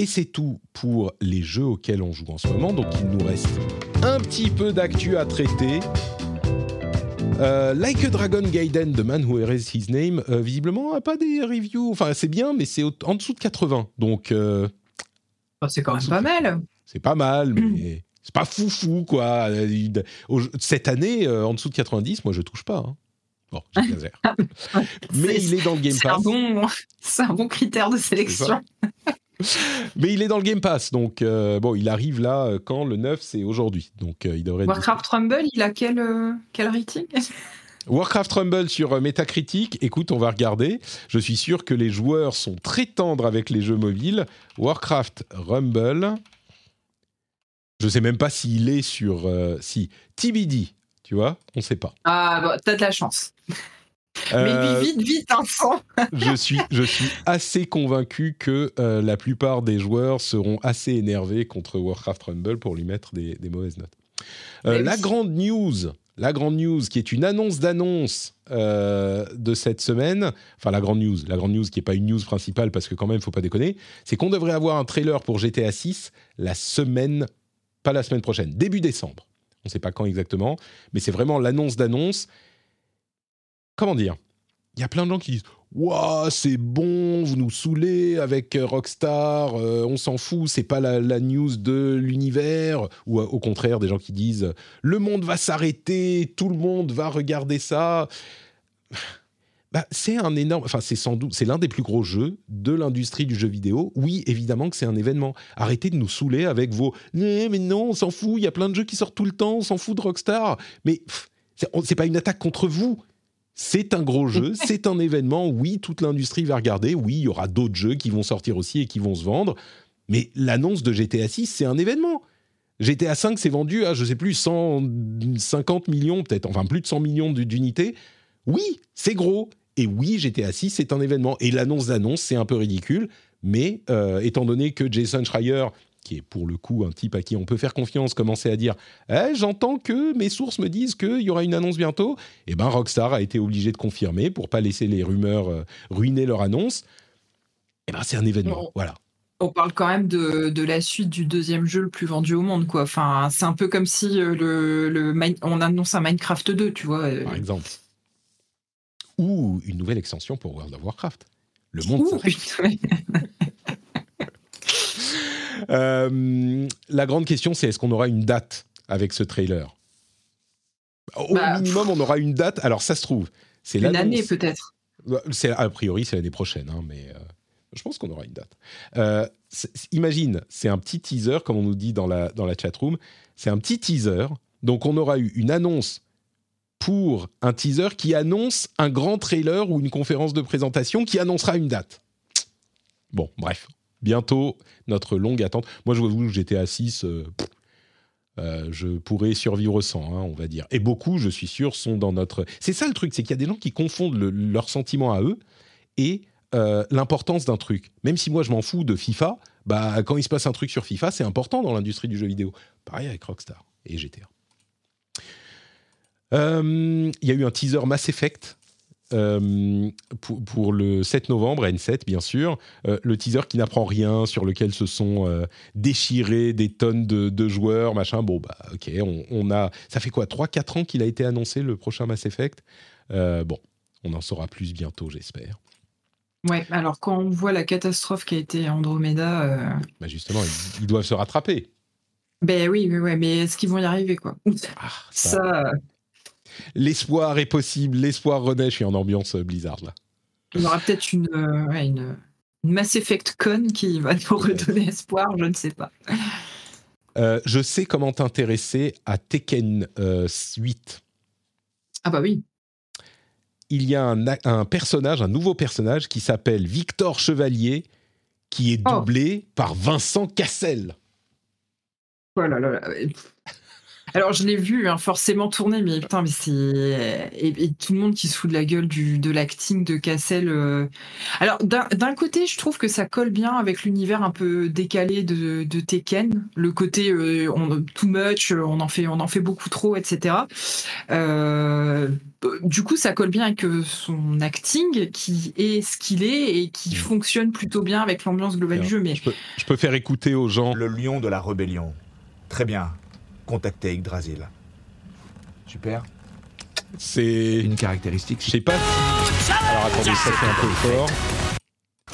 Et c'est tout pour les jeux auxquels on joue en ce moment. Donc il nous reste un petit peu d'actu à traiter. Euh, like a Dragon Gaiden, The Man Who Erased His Name, euh, visiblement n'a pas des reviews. Enfin, c'est bien, mais c'est en dessous de 80. Donc. Euh, ah, c'est quand même pas mal. C'est pas mal, mais c'est pas foufou, quoi. Cette année, en dessous de 90, moi, je touche pas. Hein. Bon, j'exagère. Mais il est dans le Game Pass. C'est un, bon, critère de sélection. Mais il est dans le Game Pass, donc euh, bon, il arrive là euh, quand le 9, c'est aujourd'hui. Donc euh, il devrait. Warcraft Rumble, il a quel, quel rating? Warcraft Rumble sur Metacritic, écoute, on va regarder. Je suis sûr que les joueurs sont très tendres avec les jeux mobiles. Warcraft Rumble. Je sais même pas s'il est sur. si. TBD, tu vois, on ne sait pas. Ah, bah, t'as de la chance. Mais vite, vite, un sang. je, suis, je suis assez convaincu que euh, la plupart des joueurs seront assez énervés contre Warcraft Rumble pour lui mettre des, mauvaises notes. Euh, la grande news, la grande news qui est une annonce d'annonce euh, de cette semaine, enfin la grande news, la grande news qui n'est pas une news principale parce que quand même, il ne faut pas déconner, c'est qu'on devrait avoir un trailer pour GTA 6 la semaine, pas la semaine prochaine, début décembre. On ne sait pas quand exactement, mais c'est vraiment l'annonce d'annonce. Comment dire? Il y a plein de gens qui disent Waouh, c'est bon, vous nous saoulez avec euh, Rockstar, euh, on s'en fout, c'est pas la, news de l'univers. Ou euh, au contraire, des gens qui disent Le monde va s'arrêter, tout le monde va regarder ça bah, c'est un énorme, enfin c'est sans doute, c'est l'un des plus gros jeux de l'industrie du jeu vidéo. Oui, évidemment que c'est un événement. Arrêtez de nous saouler avec vos mais, mais non, on s'en fout. Il y a plein de jeux qui sortent tout le temps, on s'en fout de Rockstar. Mais c'est pas une attaque contre vous. C'est un gros jeu, c'est un événement. Oui, toute l'industrie va regarder. Oui, il y aura d'autres jeux qui vont sortir aussi et qui vont se vendre. Mais l'annonce de GTA 6, c'est un événement. GTA 5 s'est vendu à, je sais plus, 150 millions, peut-être, enfin plus de 100 millions d'unités. Oui, c'est gros. Et oui, GTA 6, c'est un événement. Et l'annonce d'annonce, c'est un peu ridicule. Mais euh, étant donné que Jason Schreier, qui est pour le coup un type à qui on peut faire confiance, commençait à dire eh, J'entends que mes sources me disent qu'il y aura une annonce bientôt. Et eh ben Rockstar a été obligé de confirmer pour pas laisser les rumeurs euh, ruiner leur annonce. Et eh ben c'est un événement. voilà. On parle quand même de, la suite du deuxième jeu le plus vendu au monde, quoi. Enfin, c'est un peu comme si euh, le, on annonce un Minecraft 2, tu vois. Par exemple ou une nouvelle extension pour World of Warcraft. Le monde s'arrête. Euh, la grande question, c'est est-ce qu'on aura une date avec ce trailer? Au bah, minimum, on aura une date. Alors, ça se trouve, c'est Une année peut-être. C'est a priori, c'est l'année prochaine, hein, mais euh, je pense qu'on aura une date. Euh, imagine, c'est un petit teaser, comme on nous dit dans la dans la chat room. C'est un petit teaser. Donc, on aura eu une annonce pour un teaser qui annonce un grand trailer ou une conférence de présentation qui annoncera une date. Bon, bref, bientôt notre longue attente. Moi, je vous j'étais à 6, euh, euh, je pourrais survivre sans, hein, on va dire. Et beaucoup, je suis sûr, sont dans notre... C'est ça le truc, c'est qu'il y a des gens qui confondent leurs sentiments à eux et euh, l'importance d'un truc. Même si moi, je m'en fous de FIFA, bah, quand il se passe un truc sur FIFA, c'est important dans l'industrie du jeu vidéo. Pareil avec Rockstar et GTA. Il y a eu un teaser Mass Effect euh, pour, le 7 novembre, N7 bien sûr, euh, le teaser qui n'apprend rien, sur lequel se sont déchirés des tonnes de, joueurs, machin. Bon, bah ok, on, a. Ça fait quoi 3-4 ans qu'il a été annoncé le prochain Mass Effect? Bon, on en saura plus bientôt, j'espère. Ouais, alors quand on voit la catastrophe qui a été Andromeda. Bah justement, ils, doivent se rattraper. Ben oui, oui, mais est-ce qu'ils vont y arriver, quoi? Ah, ça l'espoir est possible, l'espoir renaît. Je suis en ambiance euh, Blizzard là. Il y aura peut-être une, euh, une, Mass Effect Con qui va nous redonner espoir, je ne sais pas. Euh, je sais comment t'intéresser à Tekken 8. Ah bah oui. Il y a un, personnage, un nouveau personnage qui s'appelle Victor Chevalier, qui est oh. doublé par Vincent Cassel. Oh là là, alors, je l'ai vu hein, forcément tourner, mais putain, mais c'est. Et, tout le monde qui se fout de la gueule du, de l'acting de Cassel. Euh. Alors, d'un côté, je trouve que ça colle bien avec l'univers un peu décalé de, de Tekken. Le côté euh, on, too much, on en, fait, on en fait beaucoup trop, etc. Euh, du coup, ça colle bien avec son acting qui est ce qu'il est et qui mmh. fonctionne plutôt bien avec l'ambiance globale du jeu. Mais... Je peux, je peux faire écouter aux gens. Le lion de la rébellion. Très bien contacter Yggdrasil. Super. C'est une caractéristique. Je sais pas si. Alors attendez, ça fait un peu fort.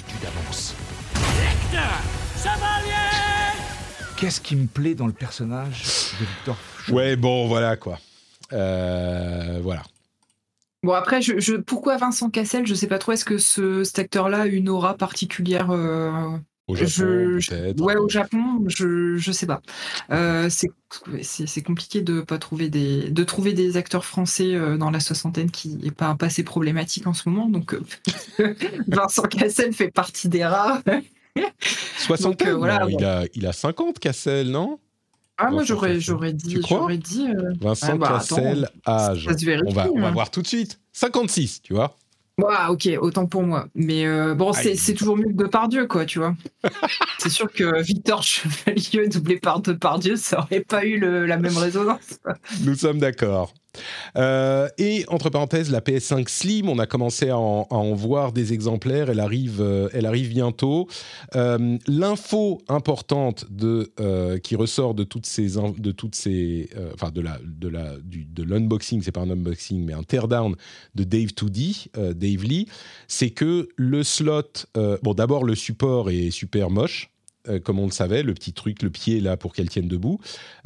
Tu d'avance. Qu'est-ce qui me plaît dans le personnage de Victor Ouais, bon, voilà quoi. Euh, voilà. Bon, après, je, pourquoi Vincent Cassel? Je sais pas trop. Est-ce que ce, cet acteur-là a une aura particulière euh, Au Japon, peut-être. Ouais, au Japon, je, je sais pas. Euh, c'est compliqué de pas trouver des de trouver des acteurs français euh, dans la soixantaine qui est pas un passé problématique en ce moment. Donc Vincent Cassel fait partie des rares. Soixantaine? voilà, il a il a 50 Cassel, non? Ah, moi, j'aurais, j'aurais dit. dit euh, Vincent ah, bah, Cassel, âge. on, va, on va hein. voir tout de suite. 56, tu vois? Ouais, ok, autant pour moi. Mais euh, bon, c'est, toujours mieux que Depardieu, quoi, tu vois. c'est sûr que Victor Chevalier doublé par Depardieu, ça aurait pas eu la même résonance. Nous sommes d'accord. Euh, et entre parenthèses, la PS5 Slim, on a commencé à en, voir des exemplaires. Elle arrive, euh, elle arrive bientôt. Euh, l'info importante qui ressort de toutes ces, de toutes ces, enfin de la, de la, de l'unboxing, c'est pas un unboxing, mais un teardown de Dave 2D, Dave Lee, c'est que le slot, bon d'abord le support est super moche. Euh, comme on le savait, le petit truc, le pied là pour qu'elle tienne debout,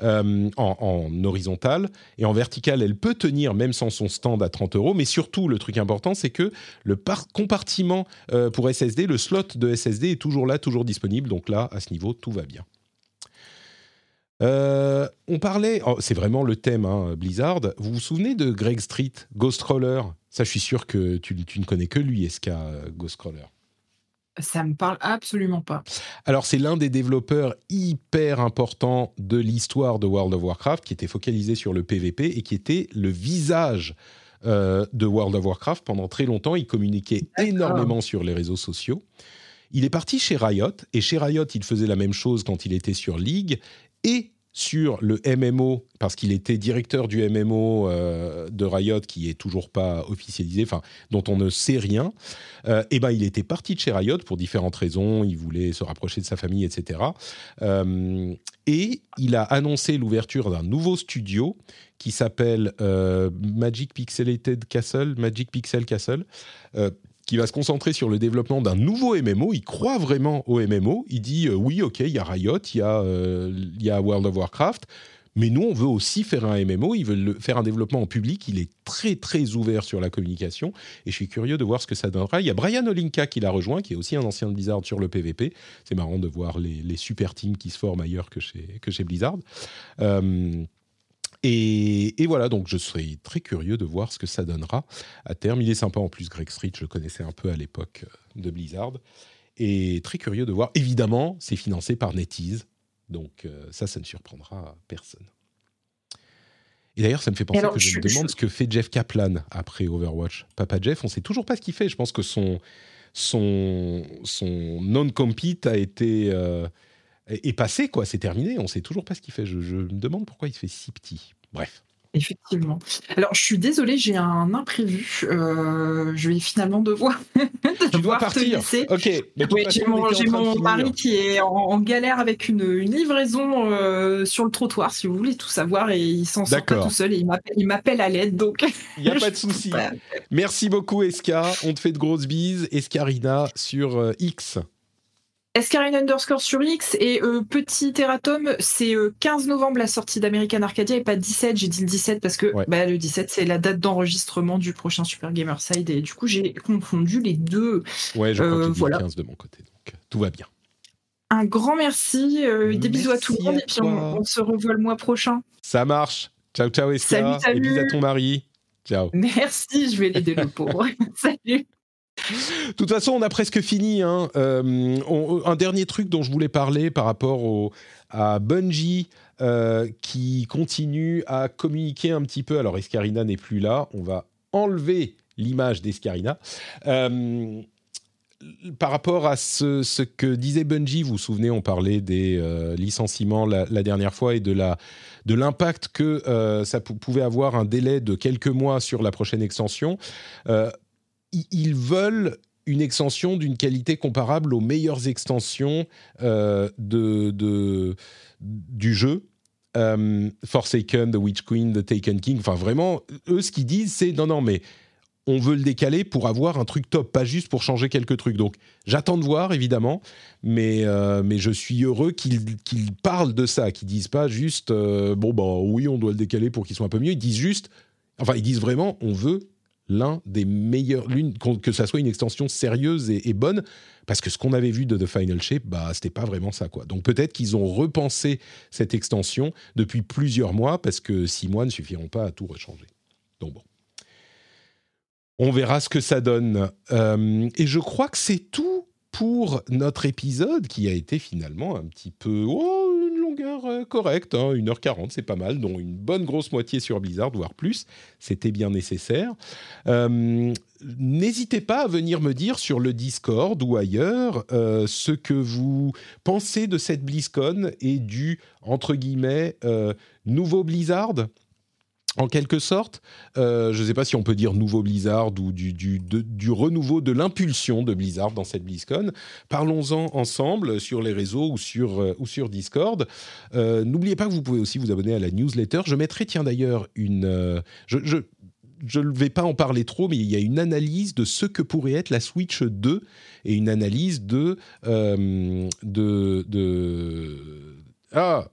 euh, en, en, horizontal. Et en vertical, elle peut tenir même sans son stand à 30 euros. Mais surtout, le truc important, c'est que le compartiment euh, pour SSD, le slot de SSD est toujours là, toujours disponible. Donc là, à ce niveau, tout va bien. on parlait, oh, c'est vraiment le thème hein, Blizzard. Vous vous souvenez de Greg Street, Ghostcrawler Ça, je suis sûr que tu, ne connais que lui, SK Ghostcrawler. Ça me parle absolument pas. Alors, c'est l'un des développeurs hyper importants de l'histoire de World of Warcraft, qui était focalisé sur le PvP et qui était le visage euh, de World of Warcraft pendant très longtemps. Il communiquait énormément sur les réseaux sociaux. Il est parti chez Riot, et chez Riot, il faisait la même chose quand il était sur League, et sur le MMO, parce qu'il était directeur du MMO euh, de Riot, qui est toujours pas officialisé, enfin dont on ne sait rien, euh, et ben il était parti de chez Riot pour différentes raisons, il voulait se rapprocher de sa famille, etc. Euh, et il a annoncé l'ouverture d'un nouveau studio qui s'appelle Magic Pixelated Castle, Magic Pixel Castle qui va se concentrer sur le développement d'un nouveau MMO. Il croit vraiment au MMO. Il dit euh, oui, ok, il y a Riot, il y, euh, y, a World of Warcraft, mais nous, on veut aussi faire un MMO. Ils veulent faire un développement en public. Il est très, très ouvert sur la communication. Et je suis curieux de voir ce que ça donnera. Il y a Brian Olinka qui l'a rejoint, qui est aussi un ancien de Blizzard sur le PvP. C'est marrant de voir les, les, super teams qui se forment ailleurs que chez, que chez Blizzard. Euh, et, voilà, donc je serais très curieux de voir ce que ça donnera à terme. Il est sympa en plus, Greg Street, je le connaissais un peu à l'époque euh, de Blizzard. Et très curieux de voir. Évidemment, c'est financé par NetEase, donc euh, ça, ça ne surprendra personne. Et d'ailleurs, ça me fait penser que je, me demande ce que fait Jeff Kaplan après Overwatch. Papa Jeff, on ne sait toujours pas ce qu'il fait. Je pense que son, son, son non-compete a été... Euh, est passé, quoi. C'est terminé. On sait toujours pas ce qu'il fait. Je, me demande pourquoi il se fait si petit. Bref. Effectivement. Alors, je suis désolée, j'ai un imprévu. Euh, je vais finalement devoir, tu dois partir. Ok. j'ai mon, mari qui est en, galère avec une, livraison euh, sur le trottoir, si vous voulez tout savoir, et il s'en sort pas tout seul et il m'appelle à l'aide. Donc, il n'y a pas de souci. Merci beaucoup, Eska. On te fait de grosses bises. Escarina sur euh, X. Escarine underscore sur X et euh, petit Terratom, c'est 15 euh, novembre la sortie d'American Arcadia et pas 17. J'ai dit le 17 parce que bah, le 17 c'est la date d'enregistrement du prochain Super Gamerside et du coup j'ai confondu les deux. Ouais, je crois que euh, voilà. 15 de mon côté, donc tout va bien. Un grand merci, des bisous à tout le monde et puis on, se revoit le mois prochain. Ça marche. Ciao ciao Esca. Salut, Et bisous à ton mari. Ciao. Merci, je vais l'aider le pauvre. salut. De toute façon, on a presque fini. Hein. Euh, un dernier truc dont je voulais parler par rapport au, à Bungie euh, qui continue à communiquer un petit peu. Alors, Escarina n'est plus là. On va enlever l'image d'Escarina. Euh, par rapport à ce, que disait Bungie, vous vous souvenez, on parlait des licenciements la, dernière fois et de l'impact que ça pouvait avoir un délai de quelques mois sur la prochaine extension ils veulent une extension d'une qualité comparable aux meilleures extensions euh, de, du jeu. Euh, Forsaken, The Witch Queen, The Taken King, enfin vraiment, eux ce qu'ils disent c'est non, non, mais on veut le décaler pour avoir un truc top, pas juste pour changer quelques trucs. Donc j'attends de voir évidemment, mais, euh, mais je suis heureux qu'ils parlent de ça, qu'ils disent pas juste bon, bah oui, on doit le décaler pour qu'il soit un peu mieux, ils disent juste, enfin ils disent vraiment on veut l'un des meilleurs, que ça soit une extension sérieuse et, bonne, parce que ce qu'on avait vu de The Final Shape, bah, c'était pas vraiment ça, quoi. Donc peut-être qu'ils ont repensé cette extension depuis plusieurs mois, parce que six mois ne suffiront pas à tout rechanger. Donc bon. On verra ce que ça donne. Euh, et je crois que c'est tout pour notre épisode qui a été finalement un petit peu... Oh, longueur euh, correcte, hein, 1h40, c'est pas mal, dont une bonne grosse moitié sur Blizzard, voire plus. C'était bien nécessaire. Euh, n'hésitez pas à venir me dire sur le Discord ou ailleurs ce que vous pensez de cette BlizzCon et du, nouveau Blizzard en quelque sorte, euh, je ne sais pas si on peut dire nouveau Blizzard ou du, renouveau de l'impulsion de Blizzard dans cette BlizzCon. Parlons-en ensemble sur les réseaux ou sur, euh, Discord. Euh, n'oubliez pas que vous pouvez aussi vous abonner à la newsletter. Je mettrai, tiens d'ailleurs, une... je, ne vais pas en parler trop, mais il y a une analyse de ce que pourrait être la Switch 2 et une analyse de... de, de ah,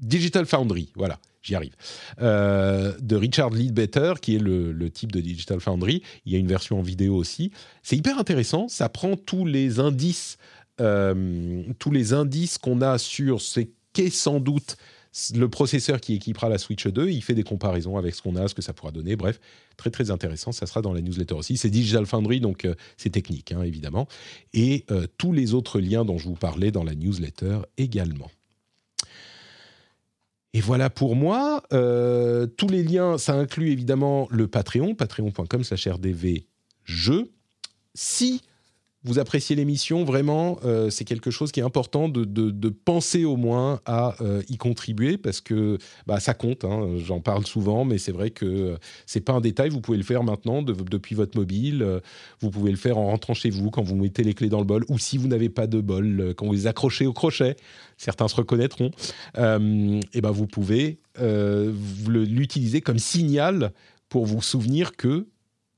Digital Foundry, voilà j'y arrive, euh, de Richard Leadbetter, qui est le, type de Digital Foundry. Il y a une version en vidéo aussi. C'est hyper intéressant. Ça prend tous les indices, euh, tous les indices qu'on a sur ce qu'est sans doute le processeur qui équipera la Switch 2. Il fait des comparaisons avec ce qu'on a, ce que ça pourra donner. Bref, très très intéressant. Ça sera dans la newsletter aussi. C'est Digital Foundry, donc euh, c'est technique, hein, évidemment. Et tous les autres liens dont je vous parlais dans la newsletter également. Et voilà pour moi. Euh, tous les liens, ça inclut évidemment le Patreon, patreon.com slash rdvjeux. Si vous appréciez l'émission, vraiment, euh, c'est quelque chose qui est important de, penser au moins à euh, y contribuer parce que bah, ça compte. Hein, j'en parle souvent, mais c'est vrai que c'est pas un détail. Vous pouvez le faire maintenant depuis votre mobile. vous pouvez le faire en rentrant chez vous quand vous mettez les clés dans le bol ou si vous n'avez pas de bol, quand vous les accrochez au crochet. Certains se reconnaîtront. Euh, et ben vous pouvez l'utiliser comme signal pour vous souvenir que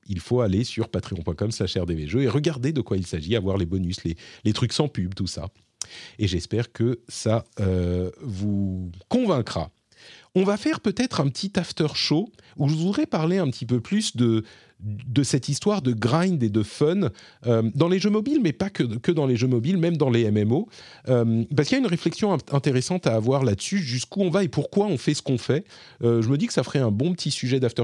il faut aller sur patreon.com slash rdvjeux et regarder de quoi il s'agit, avoir les bonus, les, trucs sans pub, tout ça. Et j'espère que ça euh, vous convaincra. On va faire peut-être un petit after show où je voudrais parler un petit peu plus de, cette histoire de grind et de fun euh, dans les jeux mobiles, mais pas que, que, dans les jeux mobiles, même dans les MMO. Euh, parce qu'il y a une réflexion intéressante à avoir là-dessus, jusqu'où on va et pourquoi on fait ce qu'on fait. je me dis que ça ferait un bon petit sujet d'after